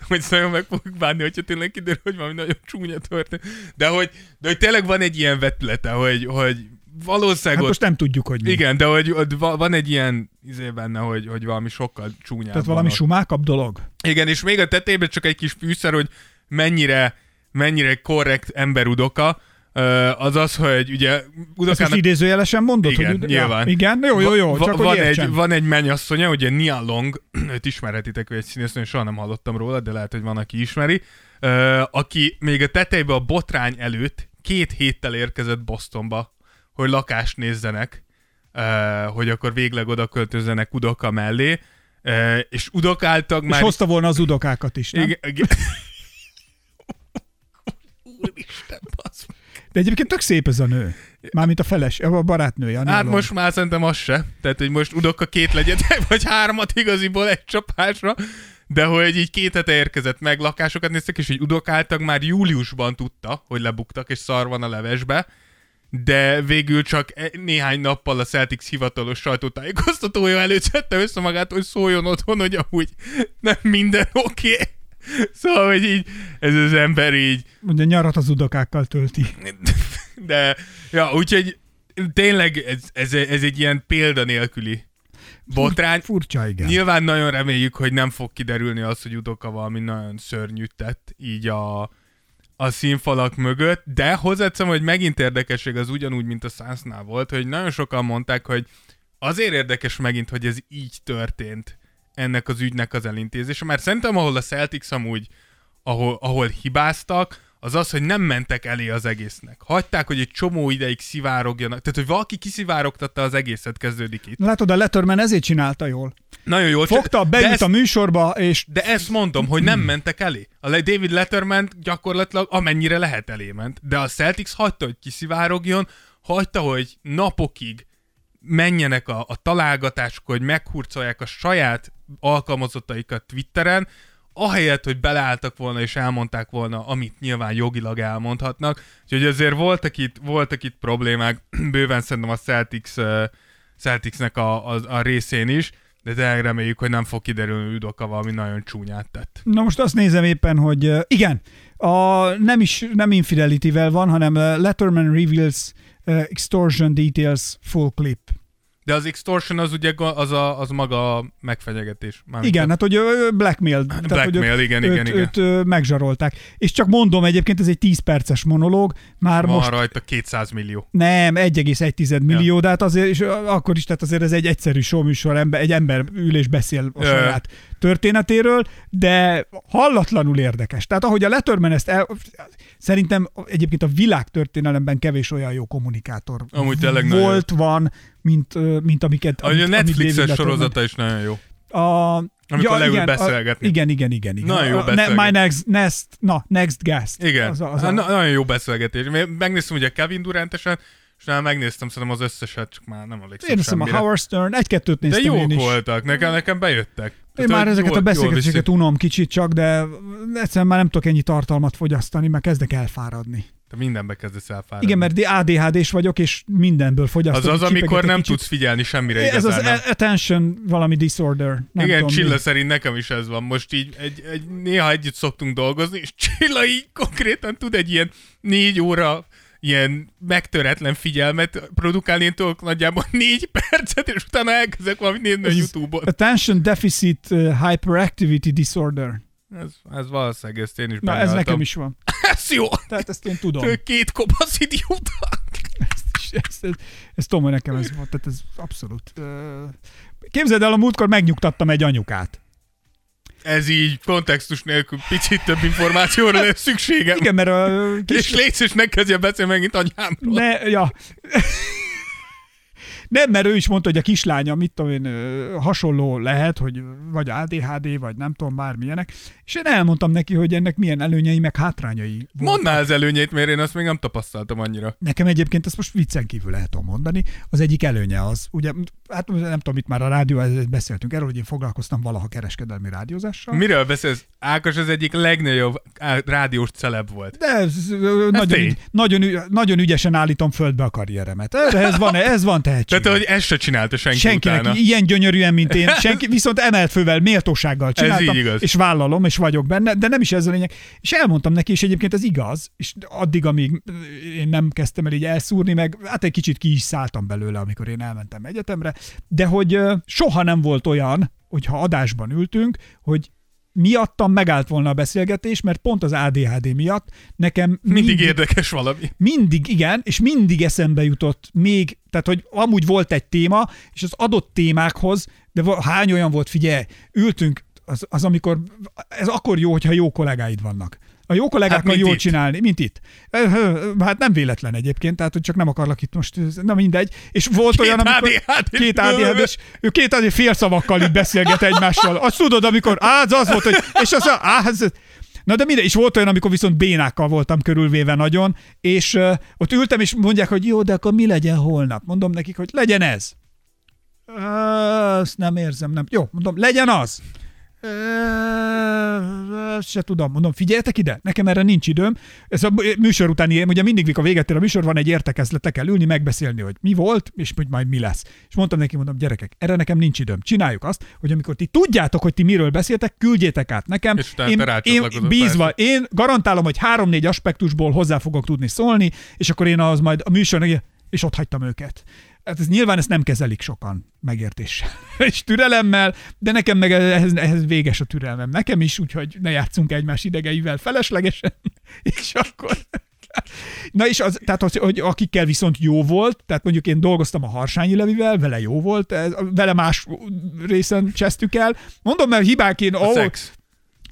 hogy nagyon meg fogjuk bánni, hogyha tényleg kiderül, hogy valami nagyon csúnya történt. De hogy, de hogy tényleg van egy ilyen vetülete, hogy, hogy valószínűleg Hát most nem tudjuk, hogy mi. igen, de hogy va- van egy ilyen izé benne, hogy, hogy valami sokkal csúnyább Tehát valami ott. sumákabb dolog. Igen, és még a tetejében csak egy kis fűszer, hogy mennyire, mennyire korrekt ember Udoka, Ö, az az, hogy ugye Ezt Udokának idézőjelesen mondod? Igen, hogy, nyilván. Ja, igen, jó, jó, jó, Va- csak van, hogy egy, van egy mennyasszonya, ugye Nia Long, őt ismerhetitek, ő egy színésznő, soha nem hallottam róla, de lehet, hogy van, aki ismeri, aki még a tetejbe a botrány előtt két héttel érkezett Bostonba, hogy lakást nézzenek, hogy akkor végleg oda költözzenek Udoka mellé, és udokáltak És már... hozta volna az udokákat is, nem? Igen, igen. Úristen, basz. De egyébként tök szép ez a nő. Mármint a feles, a barátnője. A Hát most már szerintem az se. Tehát, hogy most udok a két legyetek, vagy hármat igaziból egy csapásra, de hogy így két hete érkezett meg, lakásokat néztek, és így udokáltak, már júliusban tudta, hogy lebuktak, és szar van a levesbe, de végül csak e- néhány nappal a Celtics hivatalos sajtótájékoztatója előtt szedte össze magát, hogy szóljon otthon, hogy amúgy nem minden oké. Okay. Szóval, hogy így ez az ember így Ugye nyarat az udokákkal tölti. de, ja, úgyhogy tényleg ez, ez, ez egy ilyen példanélküli botrány. Furcsa, igen. Nyilván nagyon reméljük, hogy nem fog kiderülni az, hogy Udoka valami nagyon szörnyűt tett így a, a színfalak mögött, de hozzáteszem, hogy megint érdekesség az ugyanúgy, mint a Sunsnál volt, hogy nagyon sokan mondták, hogy azért érdekes megint, hogy ez így történt ennek az ügynek az elintézése, mert szerintem ahol a Celtics amúgy, ahol, ahol hibáztak, az az, hogy nem mentek elé az egésznek. Hagyták, hogy egy csomó ideig szivárogjanak. Tehát, hogy valaki kiszivárogtatta az egészet, kezdődik itt. Látod, a Letterman ezért csinálta jól. Nagyon jó. Fogta, beült ezt- a műsorba, és de ezt mondom, hogy nem mentek elé. A David Letterman gyakorlatilag amennyire lehet elé ment. De a Celtics hagyta, hogy kiszivárogjon, hagyta, hogy napokig menjenek a, a találgatások, hogy meghurcolják a saját alkalmazottaikat Twitteren, ahelyett, hogy beleálltak volna és elmondták volna, amit nyilván jogilag elmondhatnak. Úgyhogy azért voltak itt, voltak itt problémák, bőven szerintem a Celtics, Celticsnek a, a, a részén is, de tényleg reméljük, hogy nem fog kiderülni, hogy Udoka valami nagyon csúnyát tett. Na most azt nézem éppen, hogy igen, a, nem is nem Infidelity-vel van, hanem Letterman reveals extortion details full clip. De az extortion az ugye az, a, az maga a megfenyegetés. Mármint Igen, a- hát hogy blackmail. Tehát, hogy Blackmail, őt, igen, őt, igen, igen. Őt, megzsarolták. És csak mondom, egyébként ez egy 10 perces monológ, már van most rajta 200 millió. nem, 1,1 millió, ja. de hát azért, és akkor is, tehát azért ez egy egyszerű showműsor, ember, egy ember ül és beszél a saját történetéről, de hallatlanul érdekes. Tehát ahogy a Letterman ezt el, szerintem egyébként a világtörténelemben kevés olyan jó kommunikátor Amúgy tényleg nagyon volt, van, mint, mint amiket... A amit- Netflixes sorozata is nagyon jó. A, Amikor leül igen, beszélgetni. A, igen, igen, igen. igen. Nagyon jó a, ne, beszélgetni. My next, next, na, next guest. Igen, Az a, az a, Na, nagyon jó beszélgetés. Megnéztem ugye Kevin Durantesen, és már megnéztem szerintem az összeset, csak már nem emlékszem én hiszem a semmire. Howard Stern, egy-kettőt De néztem jók én is. voltak, nekem, nekem bejöttek. Én már ezeket jól- a beszélgetéseket unom kicsit csak, de egyszerűen már nem tudok ennyi tartalmat fogyasztani, mert kezdek elfáradni. Te mindenbe kezdesz elfáradni. Igen, mert ADHD-s vagyok, és mindenből az fogyasztok. az, amikor csipegek egy nem kicsit. tudsz figyelni semmire Ez az igazán. nem. attention valami disorder. Nem Igen, tudom, Csilla mi. szerint nekem is ez van. Most így egy, egy, néha együtt szoktunk dolgozni, és Csilla így konkrétan tud egy ilyen négy óra ilyen megtöretlen figyelmet produkálni, én tudok nagyjából négy percet, és utána elkezdek valamit nézni a Ez- Youtube-on. Attention deficit uh, hyperactivity disorder. Ez, ez valószínűleg ezt én is Na, ez nekem is van. Ez jó! Tehát ezt én tudom. Két kopasz idióta. És ezt, ezt, ezt tudom, hogy nekem ez volt, tehát ez abszolút. Képzeld el, a múltkor megnyugtattam egy anyukát. Ez így kontextus nélkül picit több információra lesz szükségem. Igen, mert a És kis... légy és ne kezdje beszélni megint anyámról. Ne, ja. Nem, mert ő is mondta, hogy a kislánya, mit tudom én, hasonló lehet, hogy vagy ADHD, vagy nem tudom már milyenek, és én elmondtam neki, hogy ennek milyen előnyei, meg hátrányai. Mondd az előnyét, mert én azt még nem tapasztaltam annyira. Nekem egyébként ezt most viccen kívül lehet mondani. Az egyik előnye az, ugye, hát nem tudom, itt már a rádió, beszéltünk erről, hogy én foglalkoztam valaha kereskedelmi rádiózással. Miről beszélsz? Ákos az egyik legnagyobb rádiós celeb volt. De ez, ö, nagyon, ügy, nagyon, ügy- nagyon ügyesen állítom földbe a karrieremet. Ez van, ez van tehetség. Tehát, hogy ezt se csinálta senki Senkinek utána. ilyen gyönyörűen, mint én. Senki, viszont emelt fővel, méltósággal csináltam, így igaz. és vállalom, és vagyok benne, de nem is ez a lényeg. És elmondtam neki, és egyébként ez igaz, és addig, amíg én nem kezdtem el így elszúrni, meg hát egy kicsit ki is szálltam belőle, amikor én elmentem egyetemre, de hogy soha nem volt olyan, hogyha adásban ültünk, hogy miattam megállt volna a beszélgetés, mert pont az ADHD miatt nekem Mindig érdekes valami. mindig, igen, és mindig eszembe jutott még, tehát hogy amúgy volt egy téma, és az adott témákhoz, de hány olyan volt, figyelj, ültünk, az, az amikor, ez akkor jó, hogyha jó kollégáid vannak. A jó kollégákkal mint jól itt. csinálni, mint itt. Hát nem véletlen egyébként, tehát hogy csak nem akarlak itt most, na mindegy. És volt Két olyan, amikor... ADHD-s Két adhd és ő két adhd félszavakkal így beszélget egymással. Azt tudod, amikor, az az volt, hogy, és az, ez, Na de mindegy, és volt olyan, amikor viszont bénákkal voltam körülvéve nagyon, és uh, ott ültem, és mondják, hogy jó, de akkor mi legyen holnap? Mondom nekik, hogy legyen ez. Azt nem érzem, nem. Jó, mondom, legyen az. Se tudom, mondom, figyeljetek ide, nekem erre nincs időm. Ez a műsor utáni, ugye mindig, mikor véget ér a műsor, van egy értekezlet, le kell ülni, megbeszélni, hogy mi volt, és hogy majd mi lesz. És mondtam neki, mondom, gyerekek, erre nekem nincs időm. Csináljuk azt, hogy amikor ti tudjátok, hogy ti miről beszéltek, küldjétek át nekem. És én, én bízva, persze. én garantálom, hogy három-négy aspektusból hozzá fogok tudni szólni, és akkor én az majd a műsor, és ott hagytam őket. Hát ez nyilván ezt nem kezelik sokan megértéssel és türelemmel, de nekem meg ehhez, ehhez véges a türelmem. Nekem is, úgyhogy ne játszunk egymás idegeivel feleslegesen, és akkor... Na és az, tehát az, hogy akikkel viszont jó volt, tehát mondjuk én dolgoztam a Harsányi Levivel, vele jó volt, ez, vele más részen csesztük el. Mondom, mert hibák én... A ahol- szex.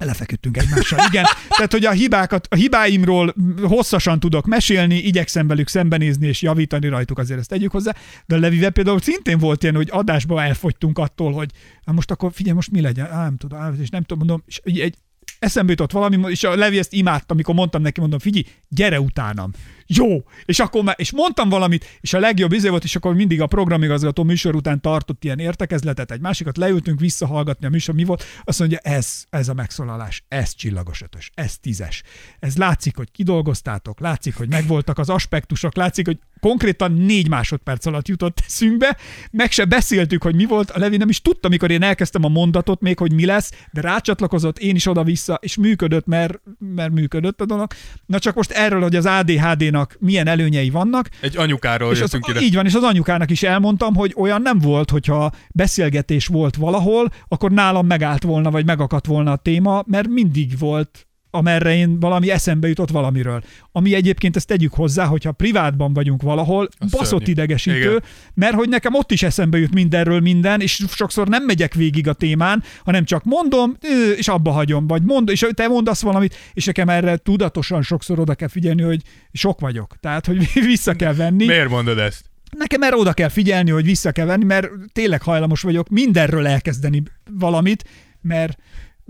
Lefeküdtünk egymással, igen. Tehát, hogy a hibákat, a hibáimról hosszasan tudok mesélni, igyekszem velük szembenézni és javítani rajtuk, azért ezt tegyük hozzá. De a Levivel például szintén volt ilyen, hogy adásba elfogytunk attól, hogy na most akkor figyelj, most mi legyen? Á, nem tudom, á, és nem tudom, mondom, és egy, eszembe jutott valami, és a Levi ezt imádta, amikor mondtam neki, mondom, figyelj, gyere utánam. Jó! És akkor már, és mondtam valamit, és a legjobb izé volt, és akkor mindig a programigazgató műsor után tartott ilyen értekezletet, egy másikat leültünk visszahallgatni a műsor, mi volt, azt mondja, ez, ez a megszólalás, ez csillagos ötös, ez tízes. Ez látszik, hogy kidolgoztátok, látszik, hogy megvoltak az aspektusok, látszik, hogy konkrétan négy másodperc alatt jutott eszünkbe, meg se beszéltük, hogy mi volt, a Levi nem is tudta, mikor én elkezdtem a mondatot még, hogy mi lesz, de rácsatlakozott, én is oda-vissza, és működött, mert, mert működött a dolog. Na csak most erről, hogy az ADHD-nak milyen előnyei vannak, Egy anyukáról és az, ide. így van, és az anyukának is elmondtam, hogy olyan nem volt, hogyha beszélgetés volt valahol, akkor nálam megállt volna, vagy megakadt volna a téma, mert mindig volt amerre én valami eszembe jutott valamiről. Ami egyébként ezt tegyük hozzá, hogyha privátban vagyunk valahol, Az baszott szörnyű. idegesítő, Igen. mert hogy nekem ott is eszembe jut mindenről minden, és sokszor nem megyek végig a témán, hanem csak mondom, és abba hagyom, vagy mond, és te mondasz valamit, és nekem erre tudatosan sokszor oda kell figyelni, hogy sok vagyok. Tehát, hogy vissza kell venni. Miért mondod ezt? Nekem erre oda kell figyelni, hogy vissza kell venni, mert tényleg hajlamos vagyok mindenről elkezdeni valamit, mert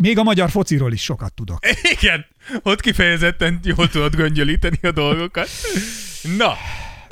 még a magyar fociról is sokat tudok. Igen, ott kifejezetten jól tudod göngyölíteni a dolgokat. Na,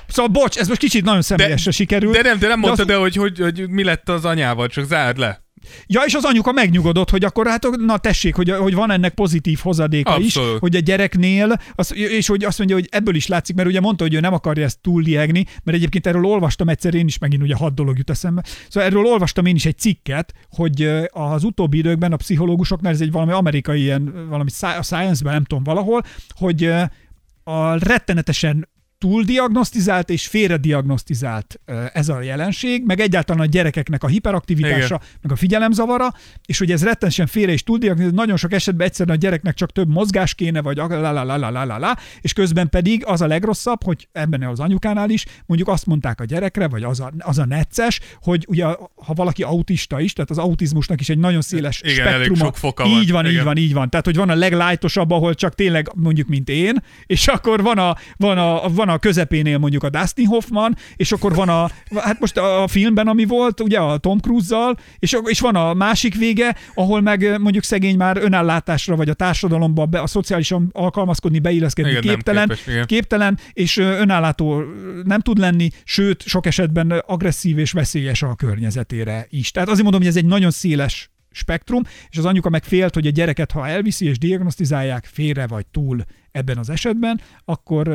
Szóval bocs, ez most kicsit nagyon személyesre sikerült. de nem, de nem az- mondtad el, hogy, hogy, hogy mi lett az anyával, csak zárd le. Ja, és az anyuka megnyugodott, hogy akkor hát, na tessék, hogy, hogy van ennek pozitív hozadéka Abszolút. is, hogy a gyereknél, az, és hogy azt mondja, hogy ebből is látszik, mert ugye mondta, hogy ő nem akarja ezt túlliegni, mert egyébként erről olvastam egyszer én is, megint ugye hat dolog jut eszembe. Szóval erről olvastam én is egy cikket, hogy az utóbbi időkben a pszichológusoknál, ez egy valami amerikai ilyen, valami science-ben, nem tudom valahol, hogy a rettenetesen túldiagnosztizált és félrediagnosztizált ez a jelenség, meg egyáltalán a gyerekeknek a hiperaktivitása, Igen. meg a figyelemzavara, és hogy ez rettenesen félre és túldiagnosztizált, nagyon sok esetben egyszerűen a gyereknek csak több mozgás kéne, vagy la la la la la la és közben pedig az a legrosszabb, hogy ebben az anyukánál is mondjuk azt mondták a gyerekre, vagy az a, az a necces, hogy ugye ha valaki autista is, tehát az autizmusnak is egy nagyon széles Igen, spektruma. Elég sok így van, van, Igen. így van, így van. Tehát, hogy van a leglájtosabb, ahol csak tényleg mondjuk, mint én, és akkor van a, van a, van a közepénél mondjuk a Dustin Hoffman, és akkor van a, hát most a filmben, ami volt, ugye a Tom Cruise-zal, és, és van a másik vége, ahol meg ö, mondjuk szegény már önállátásra, vagy a társadalomba, be, a szociálisan alkalmazkodni, beilleszkedni Igen, képtelen, képes, igen. képtelen, és ö, önállátó ö, nem tud lenni, sőt, sok esetben agresszív és veszélyes a környezetére is. Tehát azért mondom, hogy ez egy nagyon széles spektrum, és az anyuka meg félt, hogy a gyereket, ha elviszi és diagnosztizálják félre vagy túl ebben az esetben, akkor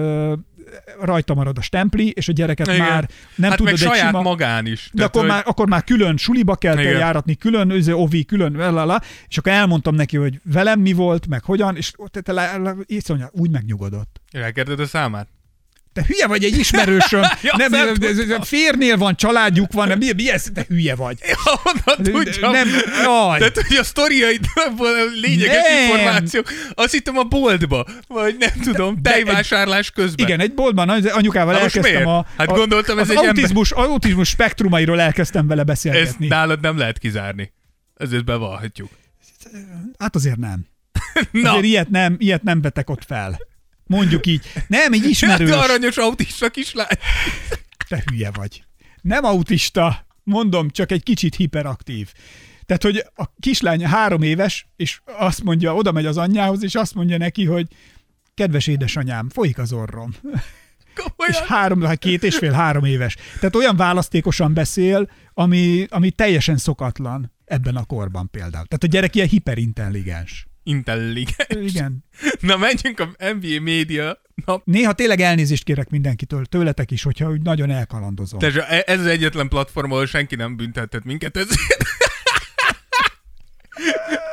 rajta marad a stempli, és a gyereket Igen. már nem hát tudod meg egy saját sima... magán is. De akkor, hogy... már, akkor már külön suliba kell Igen. járatni, külön ovi, külön, lalala, és akkor elmondtam neki, hogy velem mi volt, meg hogyan, és te, te, le, le, iszonyat, úgy megnyugodott. Elkezded a számát? Te hülye vagy egy ismerősöm, Ja, nem, nem ez- férnél van, családjuk van, nem, mi, mi ez? Te hülye vagy. Ja, honnan tudjam. Nem, jaj. Tehát, hogy a sztoriaidból a lényeges Nem. információk, azt hittem a boltba, vagy nem tudom, de tejvásárlás közben. Igen, egy boltban anyukával Na elkezdtem miért? a, Hát gondoltam, ez az egy ember- autizmus, autizmus spektrumairól elkezdtem vele Ezt beszélgetni. nálad nem lehet kizárni. Ezért bevallhatjuk. Hát azért nem. Na, Azért ilyet nem, ilyet nem vetek ott fel. Mondjuk így. Nem, egy hát ismerős. te aranyos autista kislány. Te hülye vagy. Nem autista, mondom, csak egy kicsit hiperaktív. Tehát, hogy a kislány három éves, és azt mondja, oda megy az anyjához, és azt mondja neki, hogy kedves édesanyám, folyik az orrom. És Komolyan. három, hát két és fél, három éves. Tehát olyan választékosan beszél, ami, ami teljesen szokatlan ebben a korban például. Tehát a gyerek ilyen hiperintelligens. Intelligens. Igen. Na, menjünk a NBA média nap. Néha tényleg elnézést kérek mindenkitől, tőletek is, hogyha úgy nagyon elkalandozom. Te, ez az egyetlen platform, ahol senki nem büntetett minket ezért.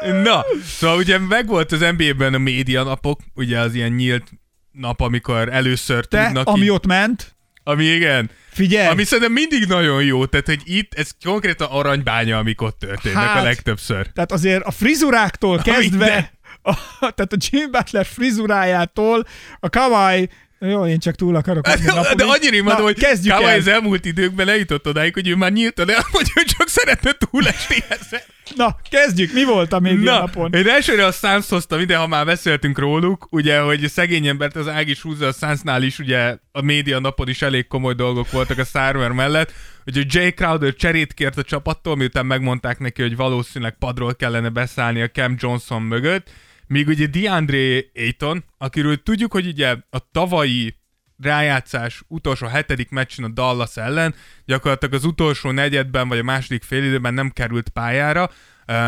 Na, szóval ugye megvolt az NBA-ben a média napok, ugye az ilyen nyílt nap, amikor először Te, tudnak ami így, ott ment, ami igen, figyelj, ami szerintem mindig nagyon jó, tehát hogy itt, ez konkrétan aranybánya, amik ott történnek Hát, a legtöbbször. Tehát azért a frizuráktól kezdve, a, tehát a Jimmy Butler frizurájától, a Kawai, jó, én csak túl akarok adni De, napon. de annyira imádom, hogy kezdjük Kawai el. az elmúlt időkben eljutott odáig, hogy ő már nyíltan el, hogy ő csak szeretne túlesni ezzel. Na, kezdjük, mi volt a média Na, napon? én elsőre a Suns hoztam ide, ha már beszéltünk róluk, ugye, hogy szegény embert az Ági is húzza, a Sunsnál is ugye a média napon is elég komoly dolgok voltak a Sarver mellett, hogy a Jay Crowder cserét kért a csapattól, miután megmondták neki, hogy valószínűleg padról kellene beszállni a Cam Johnson mögött, míg ugye DeAndre Ayton, akiről tudjuk, hogy ugye a tavalyi rájátszás utolsó hetedik meccsen a Dallas ellen, gyakorlatilag az utolsó negyedben vagy a második félidőben nem került pályára,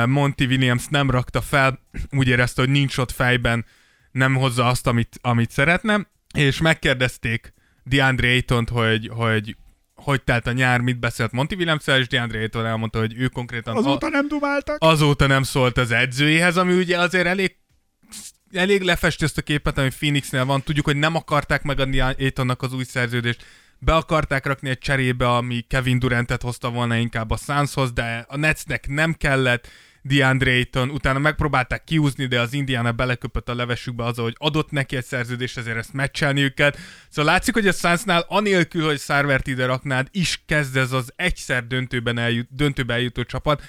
Monty Williams nem rakta fel, úgy érezte, hogy nincs ott fejben, nem hozza azt, amit, amit szeretne, és megkérdezték DeAndre Aytont, hogy, hogy hogy telt a nyár, mit beszélt Monty williams és DeAndre Ayton elmondta, hogy ő konkrétan Azóta a, nem dumáltak? azóta nem szólt az edzőjéhez, ami ugye azért elég elég lefesti ezt a képet, ami Phoenixnél van. Tudjuk, hogy nem akarták megadni Aitonnak az új szerződést, be akarták rakni egy cserébe, ami Kevin Durantet hozta volna inkább a Sunshoz, de a Netsnek nem kellett, DeAndre Ayton, utána megpróbálták kiúzni, de az Indiana beleköpött a levesükbe az, hogy adott neki egy szerződést, ezért ezt meccselni őket. Szóval látszik, hogy a Sunsnál anélkül, hogy Sarvert ide raknád, is kezd ez az egyszer döntőben eljut, döntőbe eljutó csapat.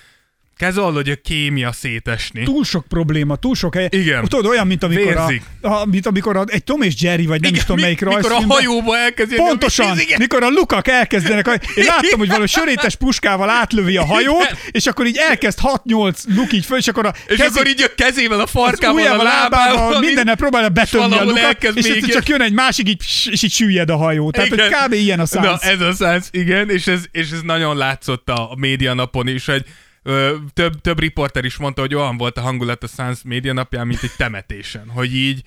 Kezd valahogy a kémia szétesni. túl sok probléma, túl sok hely. Igen. Tudod, olyan, mint amikor, a, a, mint amikor a, egy Tom és Jerry, vagy nem is tudom mi- melyik mikor a hajóba elkezd jönni a Pontosan, igen. mikor a lukak elkezdenek, én láttam, hogy valami sörétes puskával átlövi a hajót, Igen. és akkor így elkezd 6-8 luk így föl, és akkor a És kezi- akkor így a kezével, a farkával, a ujjával, lábával, lábával, mindennel próbálja betömni a lukat, és egyszer csak jön egy másik, így, és így süllyed a hajó. Tehát, hogy Igen. kb. ilyen a Na, szánc. ez a szánc, igen, és ez, és ez nagyon látszott a, a média napon is, hogy ö, több, több riporter is mondta, hogy olyan volt a hangulat a Suns média napján, mint egy temetésen, hogy így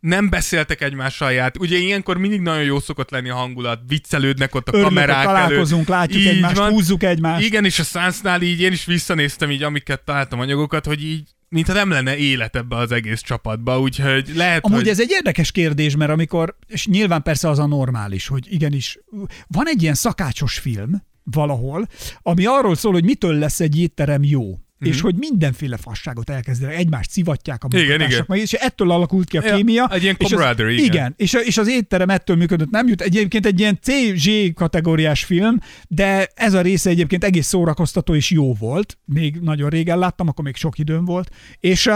nem beszéltek egymással ját. Ugye ilyenkor mindig nagyon jó szokott lenni a hangulat, viccelődnek ott a Örülök, kamerák találkozunk, előtt. látjuk Így egymást, van. húzzuk egymást. Igen, és a Sunsnál így én is visszanéztem így, amiket találtam anyagokat, hogy így mintha nem lenne élet ebbe az egész csapatba, úgyhogy lehet, Amúgy hogy... ez egy érdekes kérdés, mert amikor, és nyilván persze az a normális, hogy igenis, van egy ilyen szakácsos film valahol, ami arról szól, hogy mitől lesz egy étterem jó. És hogy mindenféle fasságot elkezdenek, egymást szivatják a. Igen, munkatársak, igen. meg, és ettől alakult ki a Ja, kémia. egy ilyen és az, igen. igen. És, a- és az étterem ettől működött, nem jut. Egyébként egy ilyen CZ kategóriás film, de ez a része egyébként egész szórakoztató és jó volt. Még nagyon régen láttam, akkor még sok időm volt. És uh,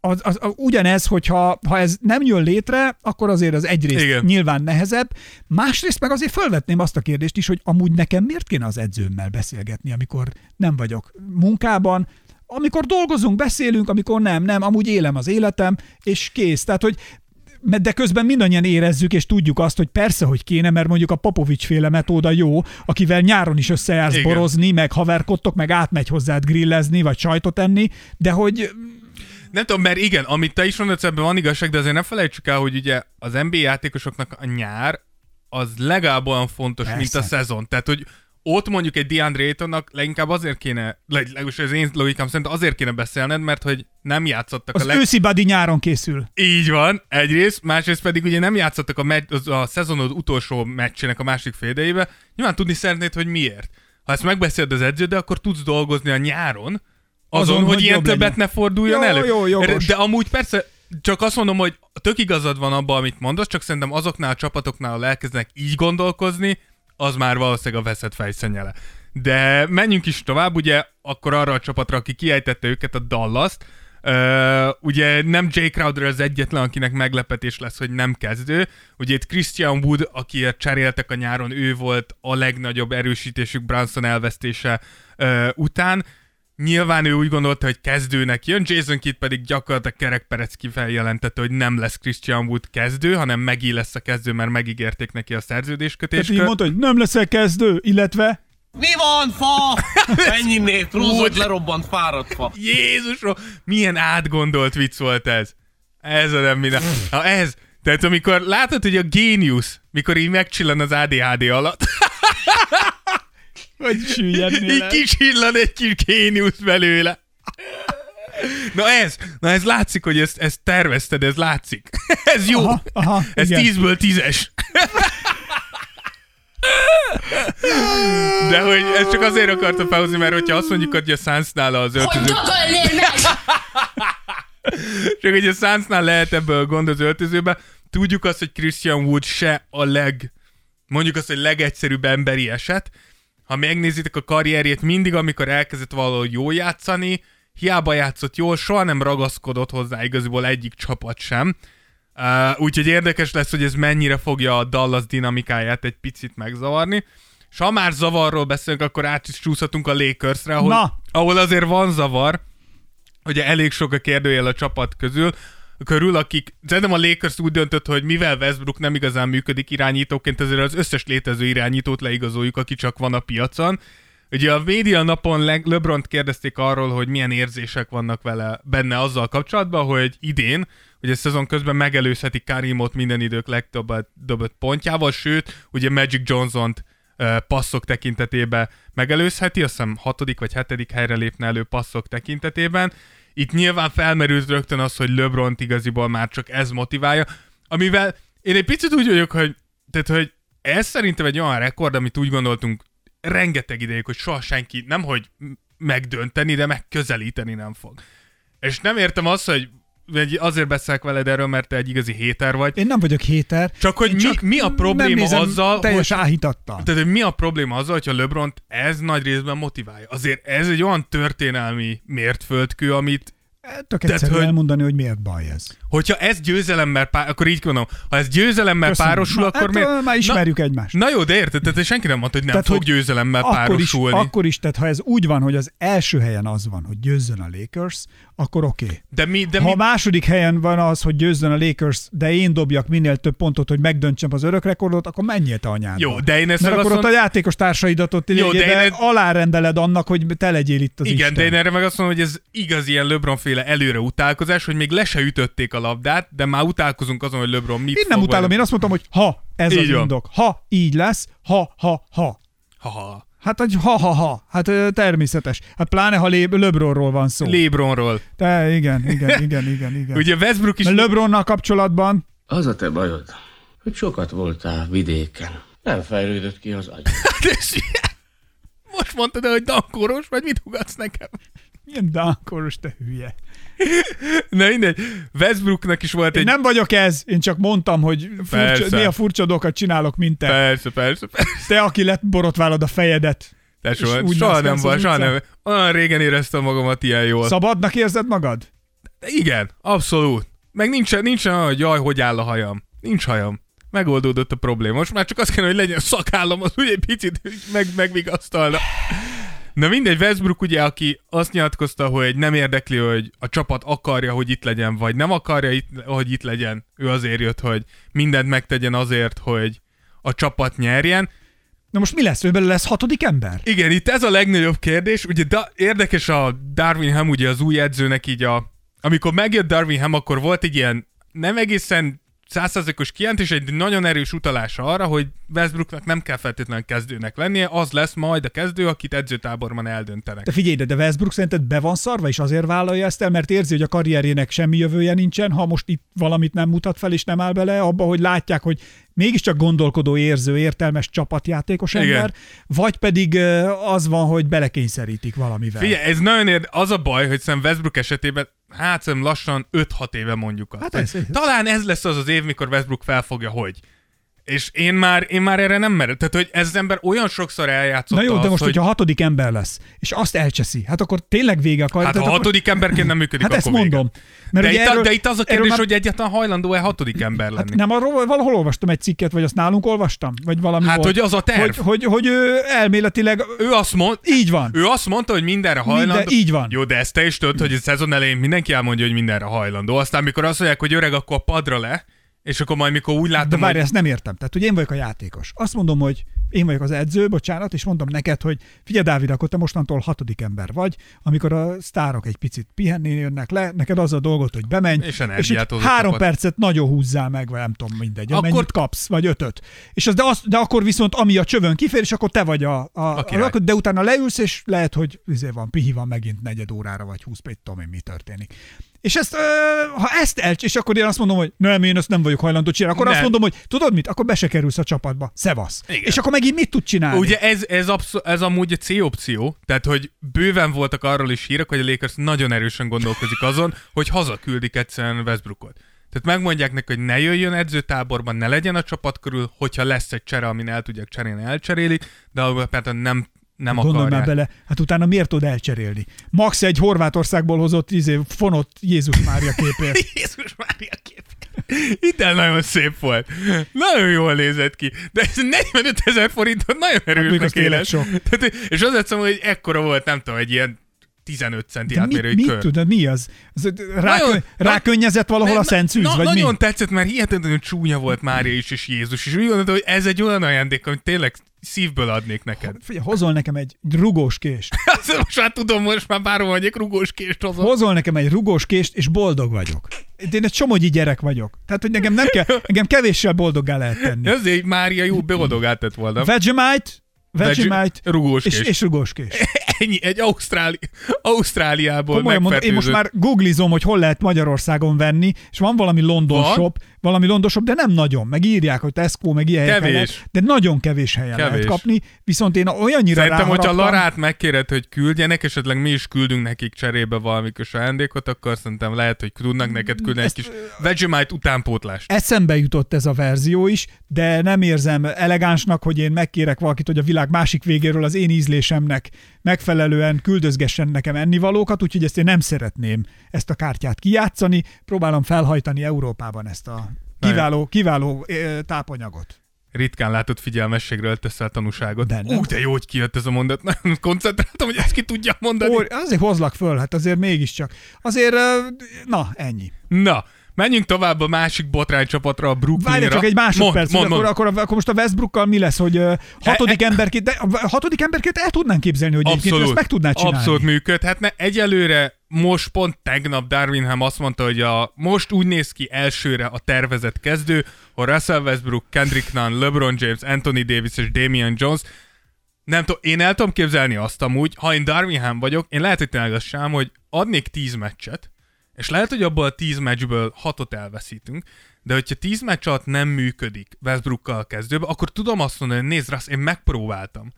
az, az, az, ugyanez, hogyha ha ez nem jön létre, akkor azért az egyrészt Igen. Nyilván nehezebb, másrészt meg azért felvetném azt a kérdést is, hogy amúgy nekem miért kéne az edzőmmel beszélgetni, amikor nem vagyok munkában, amikor dolgozunk, beszélünk, amikor nem, nem, amúgy élem az életem, és kész. Tehát, hogy de közben mindannyian érezzük, és tudjuk azt, hogy persze, hogy kéne, mert mondjuk a Popovics féle metóda jó, akivel nyáron is összejársz Igen. borozni, meg haverkodtok, meg átmegy hozzád grillezni, vagy sajtot enni, de hogy Nem tudom, mert igen, amit te is mondasz, ebben van igazság, de azért ne felejtsük el, hogy ugye az NBA játékosoknak a nyár az legalább olyan fontos, Persze. mint a szezon. Tehát, hogy ott mondjuk egy DeAndre Aytonnak leginkább azért kéne, leg- legalábbis az én logikám szerint azért kéne beszélned, mert hogy nem játszottak az a leg... őszi badi nyáron készül. Így van, egyrészt, másrészt pedig ugye nem játszottak a, az a szezonod utolsó meccsének a másik fél. Nyilván tudni szeretnéd, hogy miért. Ha ezt megbeszéled az edződ, akkor tudsz dolgozni a nyáron, azon, Azon, hogy, hogy ilyen többet legyen. ne forduljon Jó, elő. jó, jogos. De amúgy persze, csak azt mondom, hogy tök igazad van abban, amit mondasz, csak szerintem azoknál a csapatoknál, ahol elkezdenek így gondolkozni, az már valószínűleg a veszett fejszennyele. De menjünk is tovább, ugye akkor arra a csapatra, aki kiejtette őket, a Dallas-t, Uh, ugye nem Jay Crowder az egyetlen, akinek meglepetés lesz, hogy nem kezdő. Ugye itt Christian Wood, akiért cseréltek a nyáron, ő volt a legnagyobb erősítésük Branson elvesztése uh, után. Nyilván ő úgy gondolta, hogy kezdőnek jön, Jason Kidd pedig gyakorlatilag Kerek Perec kifeljelentette, hogy nem lesz Christian Wood kezdő, hanem Megi lesz a kezdő, mert megígérték neki a Tehát így mondta, hogy nem leszel kezdő, illetve Mi van, fa? Ennyi túlzott lerobbant fáradt fa. Jézusom, milyen átgondolt vicc volt ez. Ez a nem minden. Ha ez, tehát amikor látod, hogy a géniusz, mikor így megcsillan az ADHD alatt, hogy süllyednél így el. kicsillan egy kis géniusz belőle. Na ez, na ez látszik, hogy ezt, ezt tervezted, ez látszik. Ez jó. Aha, aha, ez igen. tízből tízes. De hogy ezt csak azért akartam felhozni, mert hogyha azt mondjuk, hogy a Sunsnál az Hogy öltöző meg! Csak hogy a Sunsnál lehet ebből gond az öltözőbe. Tudjuk azt, hogy Christian Wood se a leg, mondjuk azt, hogy legegyszerűbb emberi eset. Ha megnézitek a karrierjét, mindig, amikor elkezdett valahol jól játszani, hiába játszott jól, soha nem ragaszkodott hozzá igaziból egyik csapat sem. Uh, úgyhogy érdekes lesz, hogy ez mennyire fogja a Dallas dinamikáját egy picit megzavarni. És ha már zavarról beszélünk, akkor át is csúszhatunk a Lakersre, ahol, Na. ahol azért van zavar, ugye elég sok a kérdőjel a csapat közül, körül, akik, szerintem a Lakers úgy döntött, hogy mivel Westbrook nem igazán működik irányítóként, ezért az összes létező irányítót leigazoljuk, aki csak van a piacon. Ugye a média napon Le- LeBron kérdezték arról, hogy milyen érzések vannak vele benne azzal kapcsolatban, hogy idén, ugye szezon közben megelőzheti Karimot minden idők legtöbbet dobott pontjával, sőt, ugye Magic Johnson-t passzok tekintetében megelőzheti, azt hiszem hatodik vagy hetedik helyre lépne elő passzok tekintetében. Itt nyilván felmerült rögtön az, hogy lebron igaziból már csak ez motiválja, amivel én egy picit úgy vagyok, hogy, tehát, hogy ez szerintem egy olyan rekord, amit úgy gondoltunk rengeteg ideig, hogy soha senki, nem hogy megdönteni, de megközelíteni nem fog. És nem értem azt, hogy vagy azért beszélek veled erről, mert te egy igazi héter vagy. Én nem vagyok héter. Csak hogy mi, mi a nem probléma nézem azzal, teljes hogy, áhítattal. tehát, hogy mi a probléma azzal, hogyha LeBront ez nagy részben motiválja. Azért ez egy olyan történelmi mértföldkő, amit Tök Tehát, egyszerű hogy- elmondani, hogy miért baj ez. Hogyha ez győzelemmel pár, akkor így mondom, ha ez győzelemmel Köszönöm. párosul, Na, akkor hát, miért? már ismerjük egymást. Na jó, de érted, tehát senki nem mondta, hogy nem Tehát, fog hogy győzelemmel Akkor is, párosulni. akkor is, tehát ha ez úgy van, hogy az első helyen az van, hogy győzzön a Lakers, akkor oké. Okay. De mi, de Ha mi, a második helyen van az, hogy győzzön a Lakers, de én dobjak minél több pontot, hogy megdöntsem az örök rekordot, akkor menjél te anyádba. Jó, de én ezt Mert akkor azt ott mond- a játékos társaidat ott Jó, de én alárendeled annak, hogy te legyél itt az igen, Isten. de én erre meg azt mondom, hogy ez igaz ilyen LeBron-féle előre utálkozás, hogy még le se ütötték a labdát, de már utálkozunk azon, hogy LeBron mit Én nem fog utálom, majd- én azt mondtam, hogy ha ez Így az van. indok, ha így lesz, ha, ha, ha. Ha-ha. Hát, hogy ha-ha-ha, hát természetes. Hát pláne, ha Le- LeBronról van szó. LeBronról. Te, igen, igen, igen, igen, igen. Ugye Westbrook is... Mert LeBronnal kapcsolatban Az a te bajod, hogy sokat voltál vidéken. Nem fejlődött ki az agy. Most mondtad el, hogy dankoros, vagy mit ugatsz nekem? milyen dankoros, te hülye. Na mindegy, Westbrooknak is volt Én egy... nem vagyok ez, én csak mondtam, hogy furcsa, néha furcsa dolgokat csinálok, mint te. Persze, persze, persze. Te, aki lett borotválod a fejedet. De soha, úgy soha nem volt, soha nem. Olyan régen éreztem magamat ilyen jól. Szabadnak érzed magad? De igen, abszolút. Meg nincsen, nincsen olyan, hogy jaj, hogy áll a hajam. Nincs hajam. Megoldódott a probléma. Most már csak azt kell, hogy legyen szakállam, az ugye egy picit meg, megvigasztalna. Na mindegy, Westbrook ugye, aki azt nyilatkozta, hogy nem érdekli, hogy a csapat akarja, hogy itt legyen, vagy nem akarja, itt, hogy itt legyen. Ő azért jött, hogy mindent megtegyen azért, hogy a csapat nyerjen. Na most mi lesz? Ő belőle lesz hatodik ember? Igen, itt ez a legnagyobb kérdés. Ugye da- érdekes a Darwin Ham, ugye az új edzőnek így a... Amikor megjött Darwin Ham, akkor volt egy ilyen nem egészen százszerzékos kijelentés, egy nagyon erős utalása arra, hogy Westbrooknak nem kell feltétlenül kezdőnek lennie, az lesz majd a kezdő, akit edzőtáborban eldöntenek. De figyelj, de, Westbrook szerinted be van szarva, és azért vállalja ezt el, mert érzi, hogy a karrierjének semmi jövője nincsen, ha most itt valamit nem mutat fel, és nem áll bele abba, hogy látják, hogy mégiscsak gondolkodó, érző, értelmes csapatjátékos Igen. ember, vagy pedig az van, hogy belekényszerítik valamivel. Figyelj, ez nagyon érde, az a baj, hogy szerintem Westbrook esetében, hát szerintem lassan 5-6 éve mondjuk azt. Hát ez- Talán ez lesz az az év, mikor Westbrook felfogja, hogy. És én már, én már erre nem merem. Tehát, hogy ez az ember olyan sokszor eljátszott Na jó, de azt, most, hogy... hogyha hatodik ember lesz, és azt elcseszi, hát akkor tényleg vége a karrier. Hát ha tehát akkor- hatodik emberként nem működik, Hát ezt akkor vége. mondom. Mert de, itt, a- erről- de itt az a kérdés, már- hogy egyáltalán hajlandó-e hatodik ember lenni. Hát nem arról, valahol olvastam egy cikket, vagy azt nálunk olvastam? Vagy valami Hát, volt, hogy az a terv. Hogy, hogy, hogy ő elméletileg ő azt mond, így van. ő azt mondta, hogy mindenre hajlandó. Minden- így van. Jó, de ezt te is tudod, hogy a szezon elején mindenki elmondja, hogy mindenre hajlandó. Aztán, mikor azt mondják, hogy öreg, akkor a padra le, és akkor majd, mikor úgy De látom, várj, hogy... ezt nem értem. Tehát, hogy én vagyok a játékos. Azt mondom, hogy én vagyok az edző, bocsánat, és mondom neked, hogy figyelj, Dávid, akkor te mostantól hatodik ember vagy, amikor a sztárok egy picit pihenni jönnek le, neked az a dolgot, hogy bemenj, És és három csapat. percet nagyon húzzál meg, vagy nem tudom, mindegy, Akkor- akkor... kapsz, vagy ötöt. És az, de, az, de akkor viszont, ami a csövön kifér, és akkor te vagy a, a, a, király. a de utána leülsz, és lehet, hogy izé van, pihi van megint negyed órára, vagy 20 perc, tudom én, mi történik. És ezt, ha ezt el, és akkor én azt mondom, hogy nem, én ezt nem vagyok hajlandó csinálni, akkor Nem. azt mondom, hogy tudod mit, akkor be se kerülsz a csapatba. Szevasz. Igen. És akkor megint mit tud csinálni? Ugye ez, ez, abszol- ez amúgy egy C-opció, tehát hogy bőven voltak arról is hírek, hogy a Lakers nagyon erősen gondolkozik azon, hogy hazaküldik egyszerűen Westbrookot. Tehát megmondják neki, hogy ne jöjjön edzőtáborban, ne legyen a csapat körül, hogyha lesz egy csere, amin el tudják cserélni, elcserélik, de például nem, nem Gondolj már bele, hát utána miért tud elcserélni? Max egy Horvátországból hozott izé, fonott Jézus Mária képért. Jézus Mária kép. Itt nagyon szép volt. Nagyon jól nézett ki. De ez 45 ezer forintot nagyon Hát erősnek tényleg élet. sok. Tehát, és az egyszerűen, hogy ekkora volt, nem tudom, egy ilyen 15 centi De mit, átmérői mit kör. tudod, mi az? az rá, Nagyon- rákönnyezett valahol a Na- Szent Szűz, na, vagy mi? Nagyon tetszett, mert hihetetlenül csúnya volt Mária is, és Jézus is. Úgy gondoltam, hogy ez egy olyan ajándék, amit tényleg szívből adnék neked. Figyelj, hozol nekem egy rugós kést. Most már tudom, most már bárhol vagyok, rugós kést hozom. Hozol nekem egy rugós kést, és boldog vagyok. Én egy csomógyi gyerek vagyok. Tehát, hogy nekem nem kell, engem kevéssel boldoggá lehet tenni. Ezért Mária jó beoldogát tett volna. Vegemite, Vegemite, Rugós és, és rugós kés. Ennyi, egy Ausztráli, Ausztráliából Komolyan mondom, én most már googlizom, hogy hol lehet Magyarországon venni, és van valami London Van? shop, valami londosabb, de nem nagyon. Meg írják, hogy Tesco, meg ilyen Kevés. lehet, de nagyon kevés helyen Kevés. lehet kapni, viszont én olyannyira Szerintem, hogyha ráharaptam- Larát megkéred, hogy küldjenek, esetleg mi is küldünk nekik cserébe valami kis ajándékot, akkor szerintem lehet, hogy tudnak neked küldeni egy kis Vegemite utánpótlást. Eszembe jutott ez a verzió is, de nem érzem elegánsnak, hogy én megkérek valakit, hogy a világ másik végéről az én ízlésemnek megfelelően küldözgessen nekem ennivalókat, úgyhogy ezt én nem szeretném ezt a kártyát kijátszani. Próbálom felhajtani Európában ezt a kiváló, kiváló tápanyagot. Ritkán látott figyelmességről teszel tanúságot. Benne. Ú, de jó, hogy kijött ez a mondat. Nagyon koncentráltam, hogy ezt ki tudja mondani. Ó, azért hozlak föl, hát azért mégiscsak. Azért, na, ennyi. Na, menjünk tovább a másik botránycsapatra, a Brooklynra. Várj csak egy másodperc, Mond, mond, mond, akkor, akkor, akkor most a Westbrookkal mi lesz, hogy hatodik E- emberként, de hatodik emberként el tudnánk képzelni, hogy egyébként Abszolút, ezt meg tudná csinálni. abszolút működhetne. Egyelőre most pont tegnap Darwinham azt mondta, hogy a, most úgy néz ki elsőre a tervezett kezdő, hogy Russell Westbrook, Kendrick Nunn, LeBron James, Anthony Davis és Damian Jones. Nem tudom, én el tudom képzelni azt amúgy, ha én Darwinham vagyok, én lehet, hogy tényleg azt sem, hogy adnék 10 meccset, és lehet, hogy abból a 10 meccsből 6-ot elveszítünk, de hogyha 10 meccs alatt nem működik Westbrookkal kezdőbe, akkor tudom azt mondani, hogy nézd, Russ, én megpróbáltam.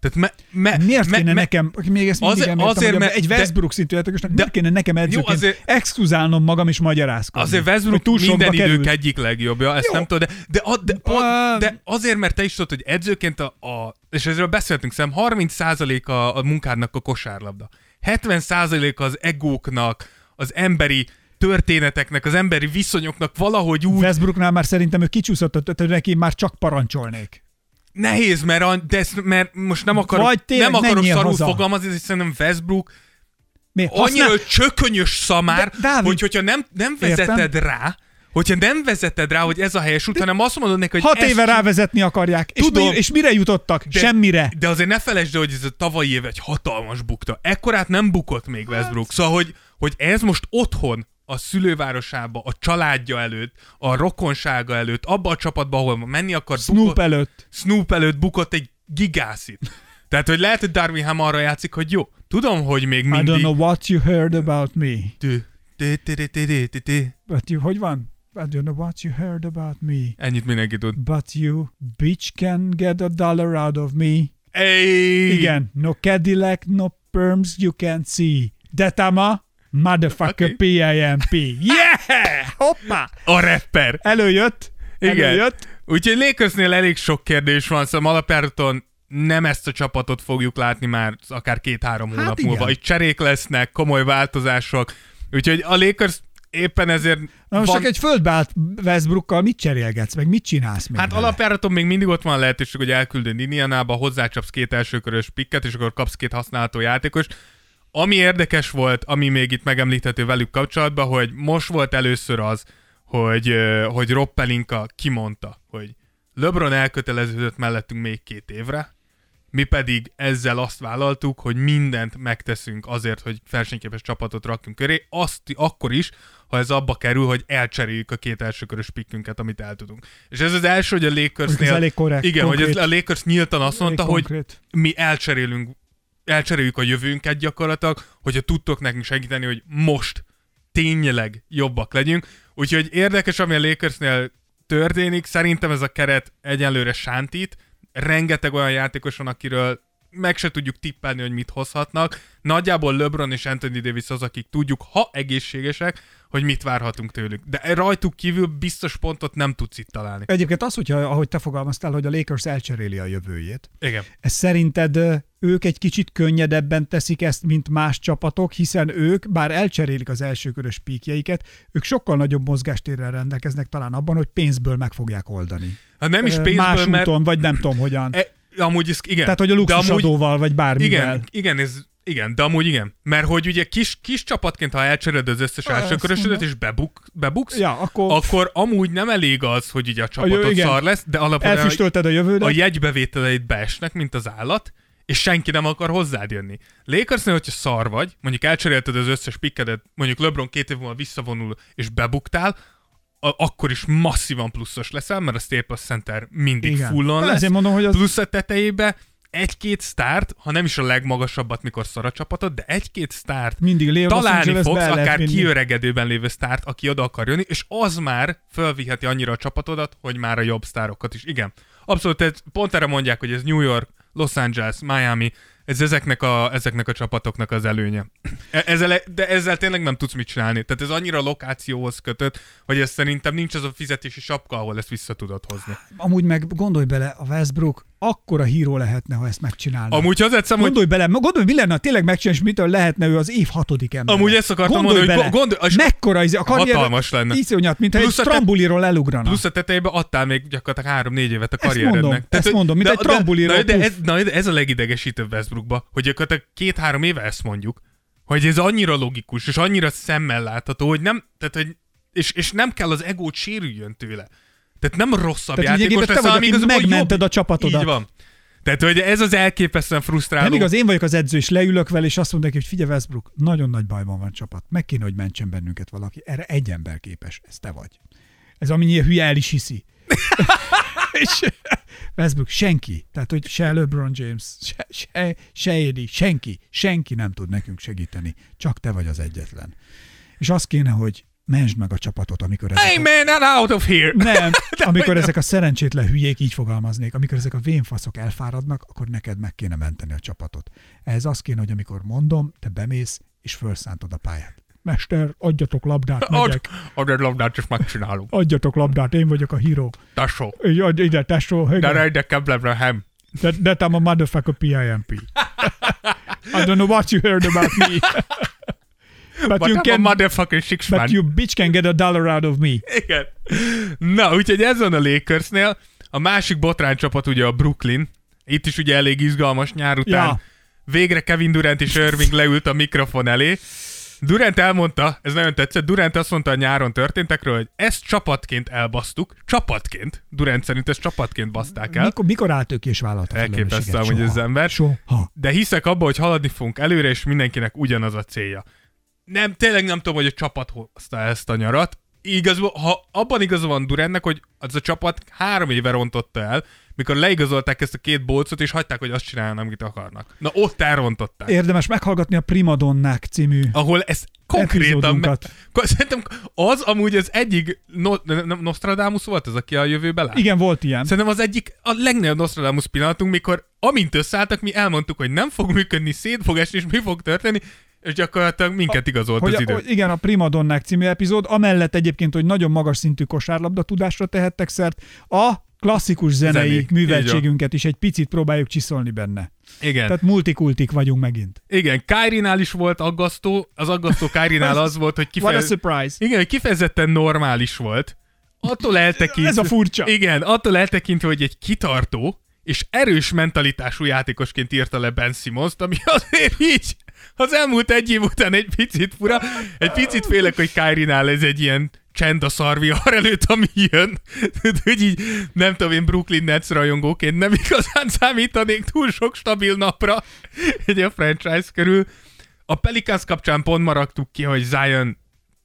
Tehát me, me, Miért me, kéne me, nekem, még ezt mindig Azért- azért, mert- egy de- Westbrook szintű játékosnak de- miért kéne nekem edzőként Jó, azért- exkluzálnom magam és magyarázkodni. Azért Westbrook túl minden idők került. egyik legjobbja, ezt Jó. nem tudod, de, de, de, a, Ö, de azért, mert te is tudod, hogy edzőként a, a és ezről beszéltünk, szerintem 30% a, a munkádnak a kosárlabda. 70% az egóknak, az emberi történeteknek, az emberi viszonyoknak valahogy úgy Westbrooknál már szerintem ő kicsúszott, hogy neki már csak parancsolnék. nehéz, mert, a, de ezt, mert most nem akarok, Vagy tényleg nem akarok szarul haza. fogalmazni, de szerintem Westbrook Mi? annyira Használ... csökönyös szamár, De, Dávid, hogy hogyha nem, nem vezeted rá, hogyha nem vezeted rá, hogy ez a helyes út, hanem azt mondod neki, hogy Hat éve rávezetni akarják. És, Tudom. mi, és mire jutottak? De- Semmire. De azért ne felejtsd el, hogy ez a tavalyi év egy hatalmas bukta. Ekkorát nem bukott még Westbrook. Szóval, hogy, hogy ez most otthon a szülővárosába, a családja előtt, a rokonsága előtt, abba a csapatba, ahol menni akar, Snoop bukott, előtt. Snoop előtt bukott egy gigászit. Tehát, hogy lehet, hogy Darwin Ham arra játszik, hogy jó, tudom, hogy még I mindig... don't know what you heard about me. But you, hogy van? I don't know what you heard about me. Ennyit mindenki tud. But you, bitch can get a dollar out of me. Ey! Igen, no Cadillac, no perms you can see. Detama, motherfucker Oké. PIMP. Yeah! Hoppá! A rapper. Előjött. Igen. Előjött. Úgyhogy Lakersnél elég sok kérdés van, szóval alapjáraton nem ezt a csapatot fogjuk látni már akár két-három Hát hónap igen. múlva. Itt cserék lesznek, komoly változások. Úgyhogy a Lakers éppen ezért Na most van... csak egy földbe állt Westbrookkal mit cserélgetsz, meg mit csinálsz még Hát alapjáraton még mindig ott van a lehetőség, hogy elküldöd Indianába, hozzácsapsz két elsőkörös pikket, és akkor kapsz két használható játékos. Ami érdekes volt, ami még itt megemlíthető velük kapcsolatban, hogy most volt először az, hogy, hogy Rob Pelinka kimondta, hogy LeBron elköteleződött mellettünk még két évre, mi pedig ezzel azt vállaltuk, hogy mindent megteszünk azért, hogy versenyképes csapatot rakjunk köré, azt akkor is, ha ez abba kerül, hogy elcseréljük a két elsőkörös pikkünket, amit el tudunk. És ez az első, hogy a Lakersnél... ez elég korrekt, igen, hogy konkrét. ez, a Lakers nyíltan azt mondta, hogy mi elcserélünk, elcseréljük a jövőnket gyakorlatilag, hogyha tudtok nekünk segíteni, hogy most tényleg jobbak legyünk. Úgyhogy érdekes, ami a Lakersnél történik, szerintem ez a keret egyelőre sántít, rengeteg olyan játékos van, akiről meg se tudjuk tippelni, hogy mit hozhatnak. Nagyjából LeBron és Anthony Davis az, akik tudjuk, ha egészségesek, hogy mit várhatunk tőlük. De rajtuk kívül biztos pontot nem tudsz itt találni. Egyébként az, hogyha, ahogy te fogalmaztál, hogy a Lakers elcseréli a jövőjét, Igen. ez szerinted ők egy kicsit könnyedebben teszik ezt, mint más csapatok, hiszen ők, bár elcserélik az elsőkörös píkjeiket, ők sokkal nagyobb mozgástérrel rendelkeznek talán abban, hogy pénzből meg fogják oldani. Hát nem is pénzből, Más mert... úton, vagy nem tudom hogyan. E, amúgy ez, igen. Tehát, hogy a De amúgy- luxusadóval, vagy bármivel. Igen, igen, ez, igen, de amúgy igen. Mert hogy ugye kis, kis csapatként, ha elcseréled az összes elsőkörösödet, és bebuk, bebuksz, Ja, akkor akkor amúgy nem elég az, hogy ugye a csapatot igen. szar lesz, de alapvetően elfüstölted a jövődet. a jegybevételeid beesnek, mint az állat, és senki nem akar hozzád jönni. Lakersnél, hogyha szar vagy, mondjuk elcserélted az összes pikkedet, mondjuk LeBron két év múlva visszavonul, és bebuktál, a- akkor is masszívan pluszos leszel, mert a Staples Center mindig Igen. fullon lesz. ezért mondom, hogy az- Plusz a tetejébe egy-két sztárt, ha nem is a legmagasabbat, mikor szar a csapatod, de egy-két sztárt Mindig Los találni fogsz, akár vinni. kiöregedőben lévő sztárt, aki oda akar jönni, és az már fölviheti annyira a csapatodat, hogy már a jobb sztárokat is. Igen. Abszolút, pont erre mondják, hogy ez New York, Los Angeles, Miami, ez ezeknek a, ezeknek a csapatoknak az előnye. E- Ezzel, de ezzel tényleg nem tudsz mit csinálni. Tehát ez annyira lokációhoz kötött, hogy ez szerintem nincs az a fizetési sapka, ahol ezt vissza tudod hozni. Amúgy meg gondolj bele, a Westbrook akkora híró lehetne, ha ezt megcsinálna. Amúgy hozzáteszem, hogy Gondolj bele, gondolj, mi lenne, ha tényleg megcsinálni, és mitől lehetne ő az év hatodik ember. Amúgy ezt akartam gondolj mondani, hogy bele, go- gondolj- és- mekkora izé- a karrier, Hatalmas lenne. Iszonyat, mint Plusz egy a te- trambuliról elugrana. Plusz a tetejébe adtál még gyakorlatilag három-négy évet a Ezt karrierednek. mondom, ezt hogy- mondom, mint egy trambuliról, de, puff. ez, na, de ez a legidegesítőbb Westbrookba, hogy gyakorlatilag két-három éve ezt mondjuk, hogy ez annyira logikus, és annyira szemmel látható, hogy nem, tehát, hogy, és, és nem kell az egót sérüljön tőle. Tehát nem rosszabb Tehát játékos lesz, aki igazából megmented jobb. a csapatodat. Így van. Tehát, hogy ez az elképesztően frusztráló. Nem igaz, én vagyok az edző, és leülök vele, és azt mondják, hogy figyelj Westbrook, nagyon nagy bajban van csapat. Meg kéne, hogy mentsen bennünket valaki. Erre egy ember képes. Ez te vagy. Ez amennyi hülye el is hiszi. és Westbrook, senki. Tehát, hogy se LeBron James, se, se, se Edi, senki, senki nem tud nekünk segíteni. Csak te vagy az egyetlen. És az kéne, hogy mentsd meg a csapatot, amikor ezek Hey a... man, out of here! Nem, amikor ezek a szerencsétlen hülyék így fogalmaznék, amikor ezek a vénfaszok elfáradnak, akkor neked meg kéne menteni a csapatot. Ez az kéne, hogy amikor mondom, te bemész és felszántod a pályát. Mester, adjatok labdát, megyek. add egy labdát, és megcsinálunk. Adjatok labdát, én vagyok a híró. Tesó. Ide, tesó. De igen. rejde Keblebraham. That, that I'm a motherfucker PIMP. I don't know what you heard about me. but, But you I'm a can, motherfucking six man. but you bitch can get a dollar out of me. Igen. Na, úgyhogy ez van a Lakersnél. A másik botrány csapat ugye a Brooklyn. Itt is ugye elég izgalmas nyár után. Ja. Végre Kevin Durant és Irving leült a mikrofon elé. Durant elmondta, ez nagyon tetszett, Durant azt mondta a nyáron történtekről, hogy ezt csapatként elbasztuk. Csapatként. Durant szerint ezt csapatként baszták el. Mikor, mikor állt ő ki és vállalta Elképesztő amúgy ez ember. Soha. De hiszek abba, hogy haladni fogunk előre, és mindenkinek ugyanaz a célja. Nem, tényleg nem tudom, hogy a csapat hozta ezt a nyarat. Igazából, ha abban igaza van Durennek, hogy az a csapat három éve rontotta el, mikor leigazolták ezt a két bolcot, és hagyták, hogy azt csináljanak, amit akarnak. Na ott elrontották. Érdemes meghallgatni a Primadonnák című ahol ez konkrétan... Me- Szerintem az amúgy az egyik... No, Nostradamus volt az, aki a jövőbe lát? Igen, volt ilyen. Szerintem az egyik a legnagyobb Nostradamus pillanatunk, mikor amint összeálltak, mi elmondtuk, hogy nem fog működni, szét fog esni, és mi fog történni, és gyakorlatilag minket igazolt hogy, az idő. hogy igen, a Primadonnák című epizód, amellett egyébként, hogy nagyon magas szintű kosárlabda tudásra tehettek szert, a klasszikus zenei Zenék, műveltségünket is egy picit próbáljuk csiszolni benne. Igen. Tehát multikultik vagyunk megint. Igen, Kairinál is volt aggasztó, az aggasztó Kairinál az volt, hogy, What a surprise. Igen, hogy kifejezetten normális volt. Attól eltekint... Ez a furcsa. Igen, attól eltekintve, hogy egy kitartó és erős mentalitású játékosként írta le Ben simmons ami azért így az elmúlt egy év után egy picit fura. Egy picit félek, hogy Kairinál ez egy ilyen csend a szarvihar előtt, ami jön. hogy így, nem tudom, én Brooklyn Nets rajongóként nem igazán számítanék túl sok stabil napra egy a franchise körül. A Pelicans kapcsán pont maradtuk ki, hogy Zion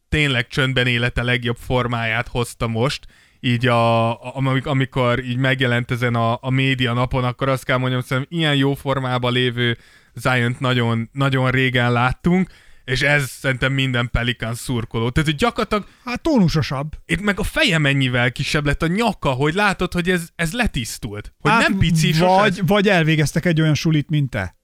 tényleg csöndben élete legjobb formáját hozta most, így a, a, amik- amikor így megjelent ezen a, a média napon, akkor azt kell mondjam, hogy ilyen jó formában lévő Zion-t nagyon, nagyon régen láttunk, és ez szerintem minden Pelikan szurkoló. Tehát, hogy gyakorlatilag Hát tónusosabb. itt meg a feje mennyivel kisebb lett a nyaka, hogy látod, hogy ez, ez letisztult. Hogy hát, nem pici, vagy, vagy elvégeztek egy olyan sulit, mint te.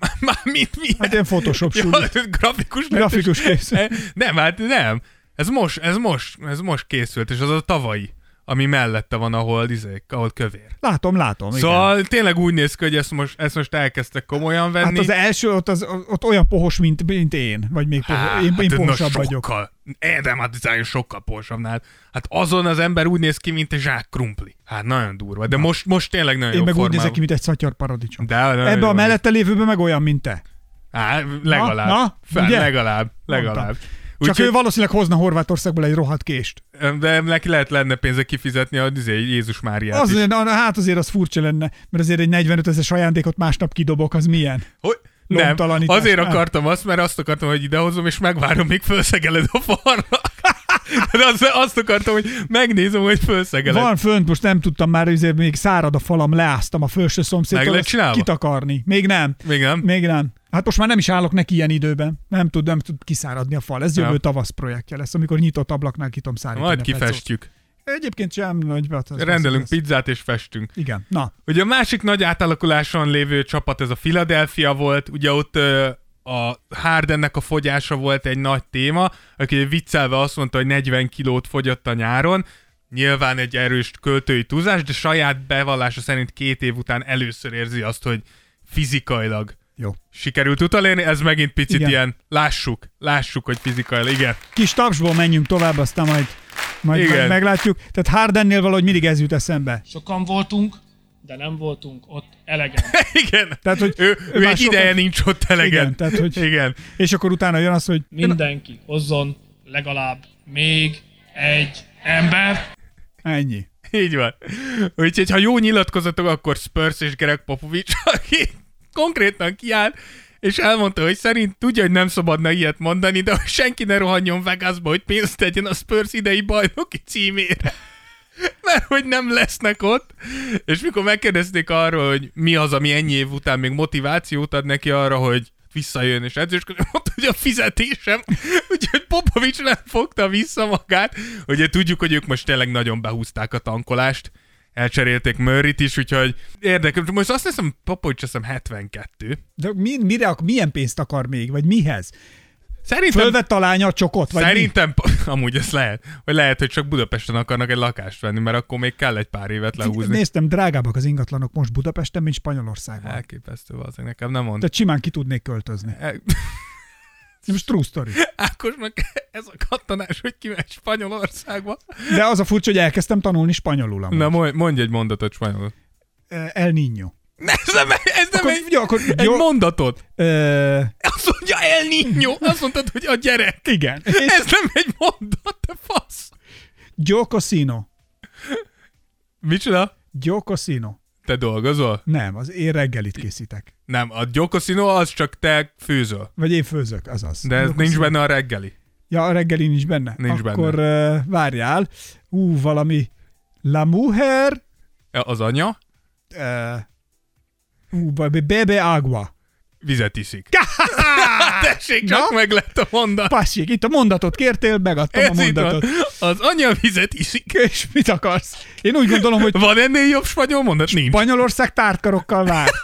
Már mit, mi? Hát ilyen Photoshop Ja, sulit. grafikus Grafikus készül. Eh, Nem, hát nem. Ez most, ez most, ez most készült, és az a tavalyi, ami mellette van, ahol, izék, ahol kövér. Látom, látom. igen. Szóval tényleg úgy néz ki, hogy ezt most, ezt most elkezdtek komolyan venni. Hát az első, ott, az, ott olyan pohos, mint, mint én. Vagy még poho, Há, én, én na, pohosabb vagyok. sokkal. É, de hát Zion sokkal pohosabbnál. Hát azon az ember úgy néz ki, mint egy zsák krumpli. Hát nagyon durva. De most, most tényleg nagyon Én jó meg úgy formában. nézek ki, mint egy szatyor paradicsom. De, Ebbe a mellette lévőben meg olyan, mint te. Á, legalább. na, Fel, ugye? legalább. Legalább. Csak Úgyhogy- ő valószínűleg hozna Horvátországból egy rohadt kést. De neki lehet lenne pénze kifizetni a izé, Jézus Máriát is. Azért, na, hát azért az furcsa lenne, mert azért egy 45 ezeres ajándékot másnap kidobok, az milyen? Hogy? Nem, azért Nem. akartam azt, mert azt akartam, hogy idehozom, és megvárom, még felszegeled a falra. De azt, azt akartam, hogy megnézem, hogy felszegeled. Van fönt, most nem tudtam már, azért még szárad a falam, leáztam a felső szomszédtól. Csinálva? Kitakarni. Még nem. Még nem? Még nem. Hát most már nem is állok neki ilyen időben. Nem tud, nem tud kiszáradni a fal. Ez jövő tavasz projektje lesz, amikor nyitott ablaknál ki tudom szárítani. Majd a pecót. Egyébként sem nagy. az- Rendelünk az- pizzát és festünk. Igen. Na, Ugye a másik nagy átalakuláson lévő csapat, ez a Philadelphia volt, ugye ott ö, a Hardennek a fogyása volt egy nagy téma, aki viccelve azt mondta, hogy 40 kilót fogyott a nyáron, nyilván egy erős költői túlzás, de saját bevallása szerint két év után először érzi azt, hogy fizikailag jó. sikerült utalérni, ez megint picit Igen. ilyen, lássuk, lássuk, hogy fizikailag, igen. Kis tapsból menjünk tovább, aztán majd, majd Igen. meg, meglátjuk. Tehát Hardennél valahogy mindig ez jut eszembe. Sokan voltunk, de nem voltunk ott elegen. Igen. Tehát, hogy ő, ő már egy ideje sokat- nincs ott elegen. Igen, tehát, hogy- Igen. És akkor utána jön az, hogy Mindenki hozzon legalább még egy ember. ennyi. Így van. Úgyhogy ha jó nyilatkozatok, akkor Spurs és Greg Popovich, aki konkrétan kiáll, és elmondta, hogy szerint tudja, hogy nem szabadna ilyet mondani, de hogy senki ne rohanjon Vegasba, hogy pénzt tegyen a Spurs idei bajnoki címére. Mert hogy nem lesznek ott. És mikor megkérdezték arról, hogy mi az, ami ennyi év után még motivációt ad neki arra, hogy visszajön és edzősködni, mondta, hogy a fizetésem. Úgyhogy Popovics nem fogta vissza magát. Ugye tudjuk, hogy ők most tényleg nagyon behúzták a tankolást. Elcserélték Murrayt is, úgyhogy érdekes. Most azt hiszem, Popovics azt hiszem 72. De mi, mire, milyen pénzt akar még? Vagy mihez? Szerintem, Fölvett a lánya a csokot? Vagy mi? szerintem amúgy ez lehet. Vagy lehet, hogy csak Budapesten akarnak egy lakást venni, mert akkor még kell egy pár évet lehúzni. Néztem, drágábbak az ingatlanok most Budapesten, mint Spanyolországban. Elképesztő az, nekem nem mond. Tehát simán ki tudnék költözni. El- Most true story. Ákosnak ez a kattanás, hogy kimegy Spanyolországba. De az a furcsa, hogy elkezdtem tanulni spanyolul amúgy. Na, mondj, egy mondatot spanyolul. Eh, El Niño. Ne, ez nem, ez nem Akkor, egy, jó, akkor egy jó, mondatot. ö, Azt mondja El Niño. Azt mondtad, hogy a gyerek. igen. Ez nem egy mondat, te fasz. Joe Cosino. Micsoda? Joe Cosino. Te dolgozol? Nem, az én reggelit készítek. Nem, a gyokoszinó az csak te főzöl. Vagy én főzök, azaz. De ez nincs benne a reggeli. Ja, a reggeli nincs benne. Nincs Akkor benne. Uh, várjál. Ú, valami La Mujer. Az anya Uh, ú, Bebe Agua. vizet iszik. Tessék, csak Na? meg lett a mondat. Passzik, itt a mondatot kértél, megadtam a Ez van. mondatot. Az anya vizet iszik. És mit akarsz? Én úgy gondolom, hogy Van ennél jobb spanyol mondat? Nincs. Spanyolország tártkarokkal vár.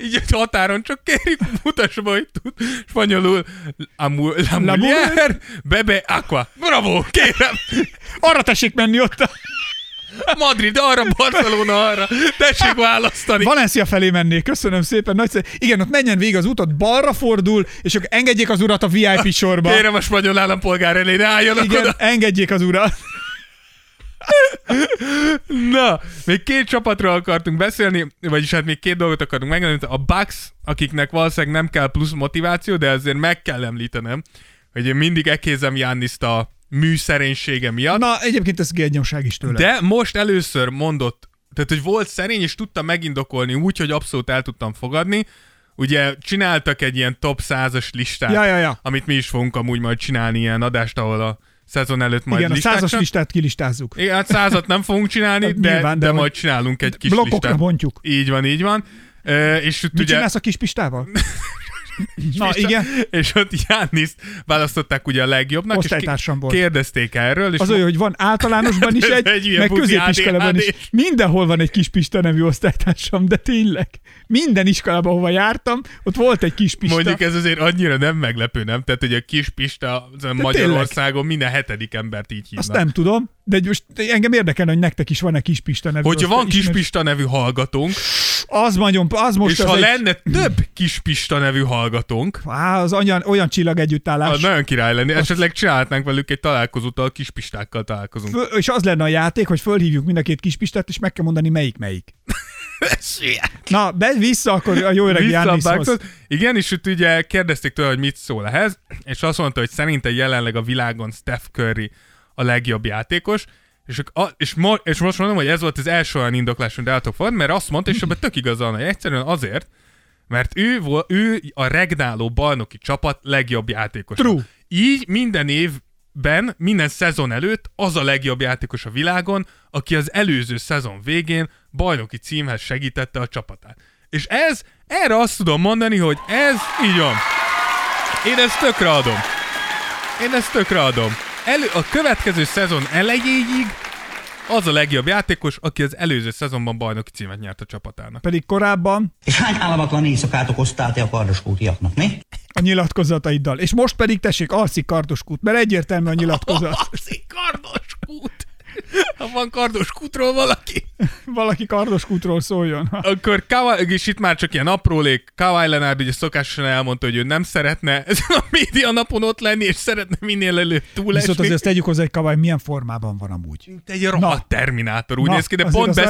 Így egy határon csak kérjük, mutassa be, hogy tud spanyolul. Amu, la mujer, bebe aqua. Bravo, kérem. Arra tessék menni ott. A... Madrid arra, Barcelona arra. Tessék választani. Valencia felé mennék, köszönöm szépen. Nagyszerű. Igen, ott menjen végig az utat, balra fordul, és akkor engedjék az urat a VIP sorba. Kérem a spanyol állampolgár elé, ne álljanak Igen, oda. engedjék az urat. Na, még két csapatról akartunk beszélni, vagyis hát még két dolgot akartunk megemlíteni. A Bucks, akiknek valószínűleg nem kell plusz motiváció, de azért meg kell említenem, hogy én mindig ekézem Janniszt a műszerénysége miatt. Na, egyébként ez gényosság is tőle. De most először mondott, tehát hogy volt szerény, és tudta megindokolni úgy, hogy abszolút el tudtam fogadni. Ugye csináltak egy ilyen top 100-as listát, Ja, ja, ja. amit mi is fogunk amúgy majd csinálni ilyen adást, ahol a szezon előtt majd Igen, a listákat- százas listát kilistázzuk. Igen, hát százat nem fogunk csinálni, Hát de, nyilván, de de majd csinálunk egy kis Blokkokra listát. bontjuk. Így van, így van. E, és Mit ugye, csinálsz a kis pistával? Na, igen. És ott Jániszt választották ugye a legjobbnak, és kérdezték erről, és Az olyan, hogy van általánosban is egy, egy meg középiskolában is. Mindenhol van egy kis Pista nevű osztálytársam, de tényleg. Minden iskolában, hova jártam, ott volt egy kis Pista. Mondjuk ez azért annyira nem meglepő, nem? Tehát, hogy a kis Pista a Magyarországon minden hetedik embert így hívnak. Azt nem tudom, de most engem érdekel, hogy nektek is van-e kis Pista nevű Hogyha van osztály- kis ismerős- Pista nevű hallgatónk, Az, nagyon, az most és az ha egy, lenne több kis Pista nevű hallgatónk, Á, az olyan, olyan csillag együttállás. az nagyon király lenni. Esetleg csinálhatnánk velük egy találkozót, ahol kis pistákkal találkozunk. Föl, és az lenne a játék, hogy fölhívjuk mind a két kis Pistát, és meg kell mondani, melyik melyik. Na, be, vissza akkor a jó öreg Jániszhoz. Igen, és ott ugye kérdezték tőle, hogy mit szól ehhez, és azt mondta, hogy szerinte jelenleg a világon Steph Curry a legjobb játékos, és, a, és, mo, és most mondom, hogy ez volt az első olyan indoklás, amit el tudok fogadni, mert azt mondta, és ebben tök igaza van, hogy egyszerűen azért, Mert ő, ő a regnáló bajnoki csapat legjobb játékos. True. Így minden évben, minden szezon előtt az a legjobb játékos a világon, aki az előző szezon végén bajnoki címhez segítette a csapatát. És ez, erre azt tudom mondani, hogy ez így van. Én ezt tökre adom. Én ezt tökre adom. Elő, a következő szezon elejéig az a legjobb játékos, aki az előző szezonban bajnoki címet nyert a csapatának. Pedig korábban És hány álmatlan éjszakát okoztál te a kardoskútiaknak, mi? a nyilatkozataiddal. És most pedig tessék, alszik kardoskút, mert egyértelmű a nyilatkozat. Alszik kardos kút. Ha van kardos kútról valaki, Valaki kardoskútról szóljon. akkor Kawhi, és itt már csak ilyen aprólék, Kawhi Leonard ugye szokásosan elmondta, hogy ő nem szeretne ezen a média napon ott lenni, és szeretne minél előbb túlesni. Viszont azért ezt tegyük hozzá, hogy Kavály milyen formában van amúgy. Mint egy rohadt terminátor, úgy Na, néz ki, de pont,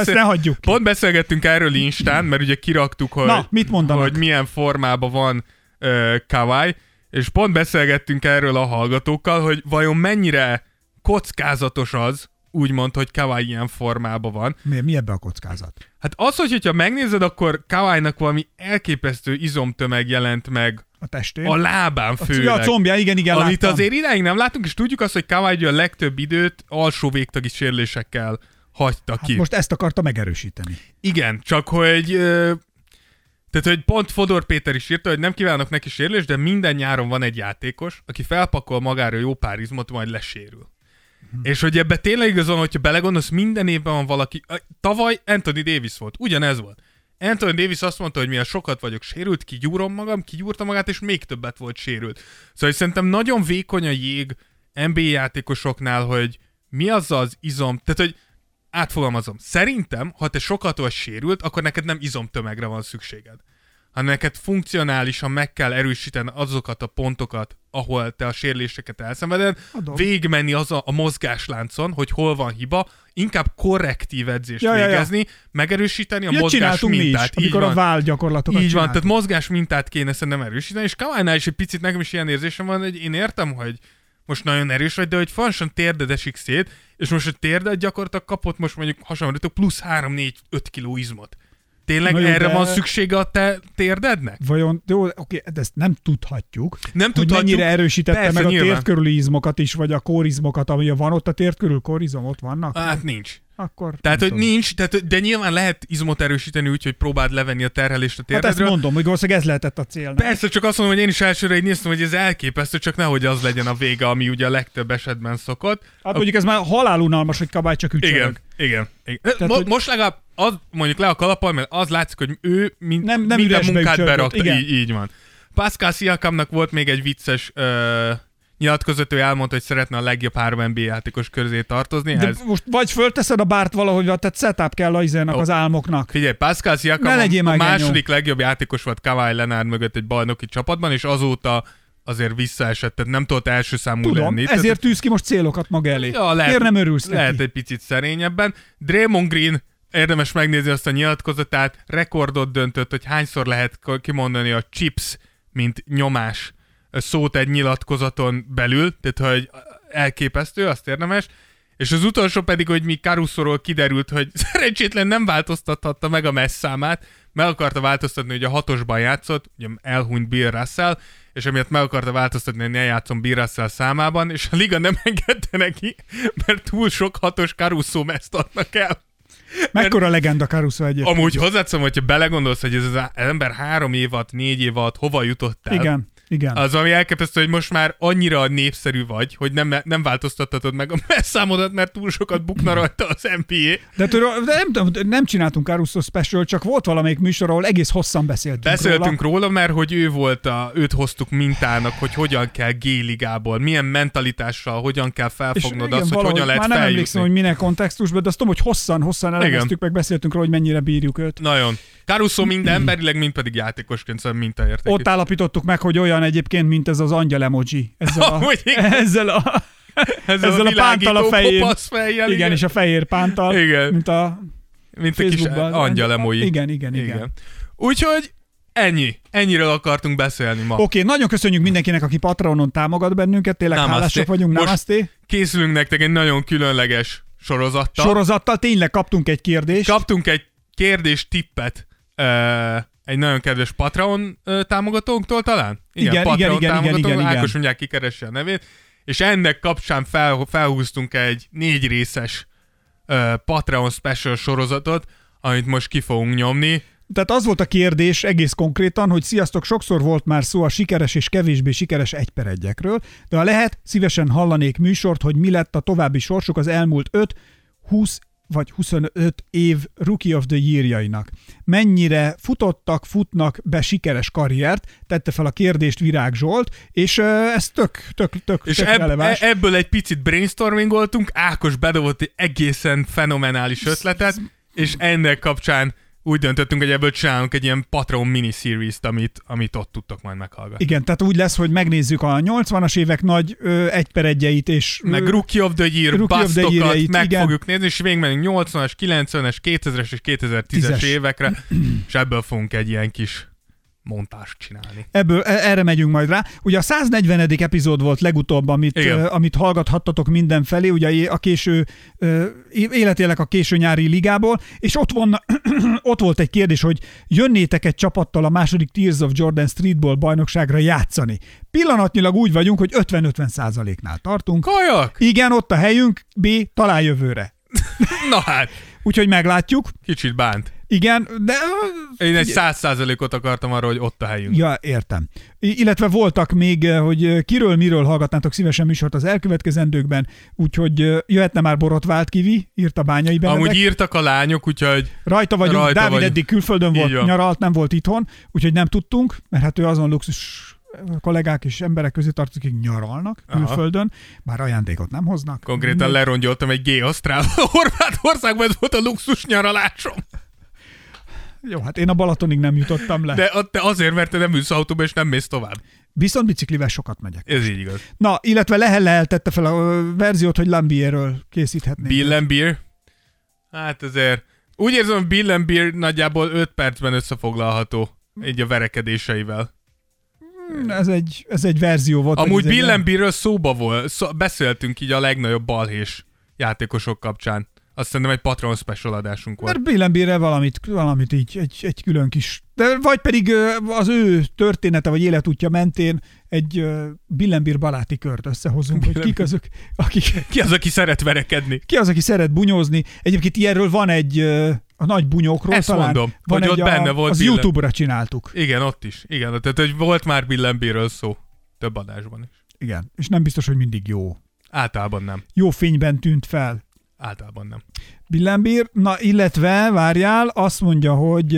ki. pont beszélgettünk erről Instán, mert ugye kiraktuk, hogy, Na, mit mondanak? hogy milyen formában van uh, Kawai, és pont beszélgettünk erről a hallgatókkal, hogy vajon mennyire kockázatos az, úgymond, hogy Kawai ilyen formában van. Mi, mi ebbe a kockázat? Hát az, hogy, hogyha megnézed, akkor Kawai-nak valami elképesztő izomtömeg jelent meg A testén? a lábán A- főleg. ja, a combja, igen, igen, Amit láttam. azért idáig nem látunk, és tudjuk azt, hogy Kawai a legtöbb időt alsó végtagi sérülésekkel hagyta ki. Hát most ezt akarta megerősíteni. Igen, csak hogy... Tehát, hogy pont Fodor Péter is írta, hogy nem kívánok neki sérülést, de minden nyáron van egy játékos, aki felpakol magára jó pár izmot, majd lesérül. Hm. És hogy ebbe tényleg igazán, hogyha belegondolsz, minden évben van valaki. Tavaly Anthony Davis volt, ugyanez volt. Anthony Davis azt mondta, hogy milyen sokat vagyok sérült, kigyúrom magam, kigyúrta magát, és még többet volt sérült. Szóval szerintem nagyon vékony a jég NBA játékosoknál, hogy mi az az izom, tehát hogy átfogalmazom, szerintem, ha te sokat vagy sérült, akkor neked nem izomtömegre van szükséged, hanem neked funkcionálisan meg kell erősíteni azokat a pontokat, ahol te a sérüléseket elszenveded, Adom. végigmenni az a, a mozgásláncon, hogy hol van hiba, inkább korrektív edzést Ja, ja, ja. végezni, megerősíteni a Ilyet mozgás csináltunk mi is, mintát. Így amikor a van. váll gyakorlatokat Így van, csináltuk. tehát mozgás mintát kéne szerintem erősíteni, és Kawai-nál is egy picit nekem is ilyen érzésem van, hogy én értem, hogy most nagyon erős vagy, de hogy fontosan térded esik szét, és most a térded gyakorlatilag kapott most mondjuk hasonlítok plusz 3-4-5 kiló izmot. Tényleg Na jó, erre de- van szüksége a te térdednek? Vajon, jó, oké, de ezt nem tudhatjuk. Nem hogy tudhatjuk. mennyire erősítette Persze, meg a nyilván. tért körüli izmokat is, vagy a kórizmokat, ami van ott a tért körül, kórizom ott vannak? Hát nincs. Akkor Tehát, hogy tudom. nincs, tehát, de nyilván lehet izmot erősíteni úgy, hogy próbáld levenni a terhelést a Hát ezt térdedről. mondom, hogy valószínűleg ez lehetett a cél. Persze, csak azt mondom, hogy én is elsőre így néztem, hogy ez elképesztő, csak nehogy az legyen a vége, ami ugye a legtöbb esetben szokott. Hát mondjuk ez már halálunalmas, hogy kabály csak ücsörög. Igen, igen. igen. Tehát, Mo- hogy- Most legalább az mondjuk le a kalappal, mert az látszik, hogy ő mind, Nem- nem minden munkát berakta. igen. Így, így van. Pascal Siakamnak volt még egy vicces ö, nyilatkozat, ő elmondta, hogy szeretne a legjobb három NBA játékos közé tartozni. De Ez, most vagy fölteszed a bárt valahogy, tehát setup kell a izének, Ó. az álmoknak. Figyelj, Pascal Siakam a, a második legjobb játékos volt Kawhi Leonard mögött egy bajnoki csapatban, és azóta azért visszaesett, tehát nem tudott első számú Tudom, lenni. ezért Tehát- tűz ki most célokat maga elé. Ja, lehet, Miért nem örülsz Lehet neki? egy picit szerényebben. Draymond Green, érdemes megnézni azt a nyilatkozatát, rekordot döntött, hogy hányszor lehet kimondani a chips, mint nyomás szót egy nyilatkozaton belül, tehát hogy elképesztő, azt érdemes. És az utolsó pedig, hogy mi Caruso-ról kiderült, hogy szerencsétlen nem változtathatta meg a messzámát, meg akarta változtatni, hogy a hatosban játszott, ugye elhunyt Bill Russell, és emiatt meg akarta változtatni, hogy ne játszom Bill Russell számában, és a liga nem engedte neki, mert túl sok hatos Caruso meszt adnak el. Mekkora legenda Caruso egyébként. Amúgy hozzátszom, hogyha belegondolsz, hogy ez az ember három év alatt, négy év alatt hova jutott el. Igen, igen. Az, ami elképesztő, hogy most már annyira népszerű vagy, hogy nem, nem változtathatod meg a messzámodat, mert túl sokat bukna rajta az NBA. De, tudod, de nem, nem csináltunk Caruso special, csak volt valamelyik műsor, ahol egész hosszan beszéltünk, Beszéltünk róla. róla, mert hogy ő volt a, őt hoztuk mintának, hogy hogyan kell G-ligából, milyen mentalitással, hogyan kell És felfognod igen, azt, hogy valahogy, hogyan lehet Már nem emlékszem, feljutni. hogy minek kontextusban, de azt tudom, hogy hosszan, hosszan elemeztük, meg beszéltünk róla, hogy mennyire bírjuk őt. Nagyon. Caruso mind emberileg, mind pedig játékosként, szóval mintaértékű. Ott állapítottuk meg, hogy olyan egyébként, mint ez az angyal emoji. Ezzel a, Amúgy igen. ezzel a, Ezzel ezzel a, pántal a fején. fejjel, igen, és a fehér pántal, Igen. mint a mint a kis angyal emoi. Igen, igen, igen. igen. Úgyhogy ennyi. Ennyiről akartunk beszélni ma. Oké, nagyon köszönjük mindenkinek, aki Patronon támogat bennünket, tényleg Namaste. hálásak vagyunk, Most- namaste. Készülünk nektek egy nagyon különleges sorozattal. Sorozattal tényleg kaptunk egy kérdést. Kaptunk egy kérdés tippet uh, egy nagyon kedves Patreon támogatónktól talán? Igen, igen, Patreon igen, igen, támogatónk, igen, igen. Ákos mondják, kikeresse a nevét. És ennek kapcsán fel, felhúztunk egy négy részes ö, Patreon special sorozatot, amit most ki fogunk nyomni. Tehát az volt a kérdés egész konkrétan, hogy sziasztok, sokszor volt már szó a sikeres és kevésbé sikeres egy per egyekről, de ha lehet, szívesen hallanék műsort, hogy mi lett a további sorsuk az elmúlt 5, 20 vagy 25 év Rookie of the Year-jainak. Mennyire futottak, futnak be sikeres karriert, tette fel a kérdést Virág Zsolt, és ez tök, tök, tök, És tök ebb, releváns. e- ebből egy picit brainstormingoltunk, Ákos bedobott egy egészen fenomenális ötletet, és ennek kapcsán úgy döntöttünk, hogy ebből csinálunk egy ilyen Patreon miniseries-t, amit, amit ott tudtok majd meghallgatni. Igen, tehát úgy lesz, hogy megnézzük a 80-as évek nagy ö, egy per egyeit, és meg Rookie of the Year Rookie of the Year-eit, meg igen. fogjuk nézni, és végigmenünk 80-as, 90-es, 2000-es és 2010-es Tízes. évekre, és ebből fogunk egy ilyen kis montást csinálni. Ebből, e- erre megyünk majd rá. Ugye a 140. epizód volt legutóbb, amit, Igen. uh, amit hallgathattatok mindenfelé, ugye a késő, uh, életélek a késő nyári ligából, és ott, van, ott volt egy kérdés, hogy jönnétek egy csapattal a második Tears of Jordan Streetball bajnokságra játszani. Pillanatnyilag úgy vagyunk, hogy 50-50 százaléknál tartunk. Kajak! Igen, ott a helyünk, B, talán jövőre. Na hát, Úgyhogy meglátjuk. kicsit bánt. Igen, de... Én egy száz százalékot akartam arra, hogy ott a helyünk. Ja, értem. Illetve voltak még, eh, hogy eh, kiről, miről hallgatnátok szívesen műsort az elkövetkezendőkben, úgyhogy eh, jöhetne már borotvált kivi, írta Bányai Benedek. Amúgy írtak a lányok, úgyhogy Rajta vagyunk, Rajta Dávid vagyunk. eddig külföldön volt, nyaralt, nem volt itthon, úgyhogy nem tudtunk, mert hát ő azon luxus kollégák és emberek közé tartozik, akik nyaralnak Aha. külföldön, bár ajándékot nem hoznak. konkrétan lerongyoltam egy G-Asztrál Horvátországban, ez volt a luxus nyaralásom. Jó, hát én a Balatonig nem jutottam le. De te azért, mert te nem ülsz autóba, és nem mész tovább. Viszont biciklivel sokat megyek. Ez így igaz. Na, illetve Lehel Lehel tette fel a verziót, hogy Lambierről készíthetnénk. Bill and Beer? Hát azért... Úgy érzem, Bill and Beer nagyjából 5 percben összefoglalható így a verekedéseivel. Ez egy, ez egy verzió volt. Amúgy Bill and Beerről szóba volt, szó, beszéltünk így a legnagyobb balhés játékosok kapcsán. Azt szerintem egy Patreon special adásunk volt. Mert Bill and Beerre valamit, valamit így, egy, egy külön kis... De vagy pedig az ő története vagy életútja mentén egy Bill and Beer baráti kört összehozunk, hogy kik azok, akik... Ki az, aki szeret verekedni? Ki az, aki szeret bunyózni? Egyébként ilyenről van egy a nagy bunyókról Ezt talán. mondom, van hogy egy ott benne volt Az Bill and- YouTube-ra csináltuk. Igen, ott is. Igen, tehát hogy volt már Bill and Beerről szó. Több adásban is. Igen, és nem biztos, hogy mindig jó. Általában nem. Jó fényben tűnt fel. Általában nem. Billembír, na illetve, várjál, azt mondja, hogy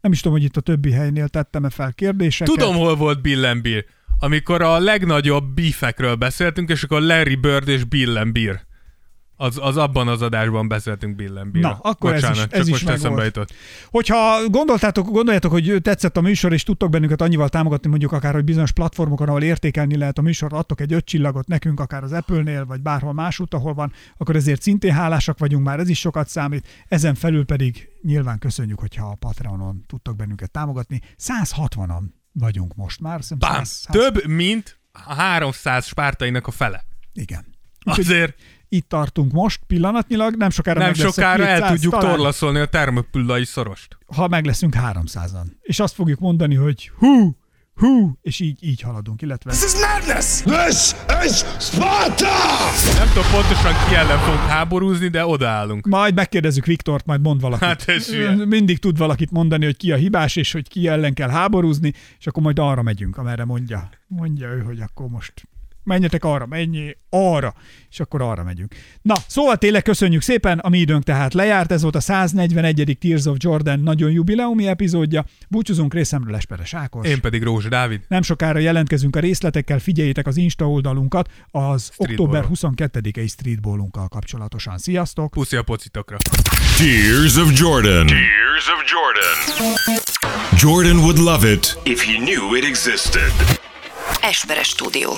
nem is tudom, hogy itt a többi helynél tettem-e fel kérdéseket. Tudom, hol volt Bill and Beer. Amikor a legnagyobb beefekről beszéltünk, és akkor Larry Bird és Bill and Beer. Az, az abban az adásban beszéltünk Bill and Beer. Na, akkor ez is- Bocsánat, ez csak is most megvolt. jutott. Hogyha gondoltátok, gondoljátok, hogy tetszett a műsor, és tudtok bennünket annyival támogatni, mondjuk akár, hogy bizonyos platformokon, ahol értékelni lehet a műsor, adtok egy öt csillagot nekünk, akár az Apple-nél, vagy bárhol másút, ahol van, akkor ezért szintén hálásak vagyunk, már ez is sokat számít. Ezen felül pedig nyilván köszönjük, hogyha a Patreonon tudtok bennünket támogatni. 160-an vagyunk most már. Bám, 100 100 több, mint a 300 spártainak a fele. Igen. Azért Itt tartunk most pillanatnyilag, nem sokára nem sokára el 200, tudjuk talán, torlaszolni a termopüllai szorost. Ha meg leszünk 300-an. És azt fogjuk mondani, hogy hú, hú, és így, így haladunk, illetve... This is madness! This is Sparta! Nem tudom pontosan ki ellen fogunk háborúzni, de odaállunk. Majd megkérdezzük Viktort, majd mond valakit. Hát ez. Mindig tud valakit mondani, hogy ki a hibás, és hogy ki ellen kell háborúzni, és akkor majd arra megyünk, amerre mondja. Mondja ő, hogy akkor most menjetek arra, menjél arra, és akkor arra megyünk. Na, szóval tényleg köszönjük szépen, a mi időnk tehát lejárt, ez volt a 141. Tears of Jordan nagyon jubileumi epizódja. Búcsúzunk részemről Esperes Ákos. Én pedig Rózsa Dávid. Nem sokára jelentkezünk a részletekkel, figyeljétek az Insta oldalunkat az október Streetball. 22-i streetballunkkal kapcsolatosan. Sziasztok! Puszi a pocitokra. Tears of Jordan. Tears of Jordan. Jordan would love it if he knew it existed. Esperes stúdió.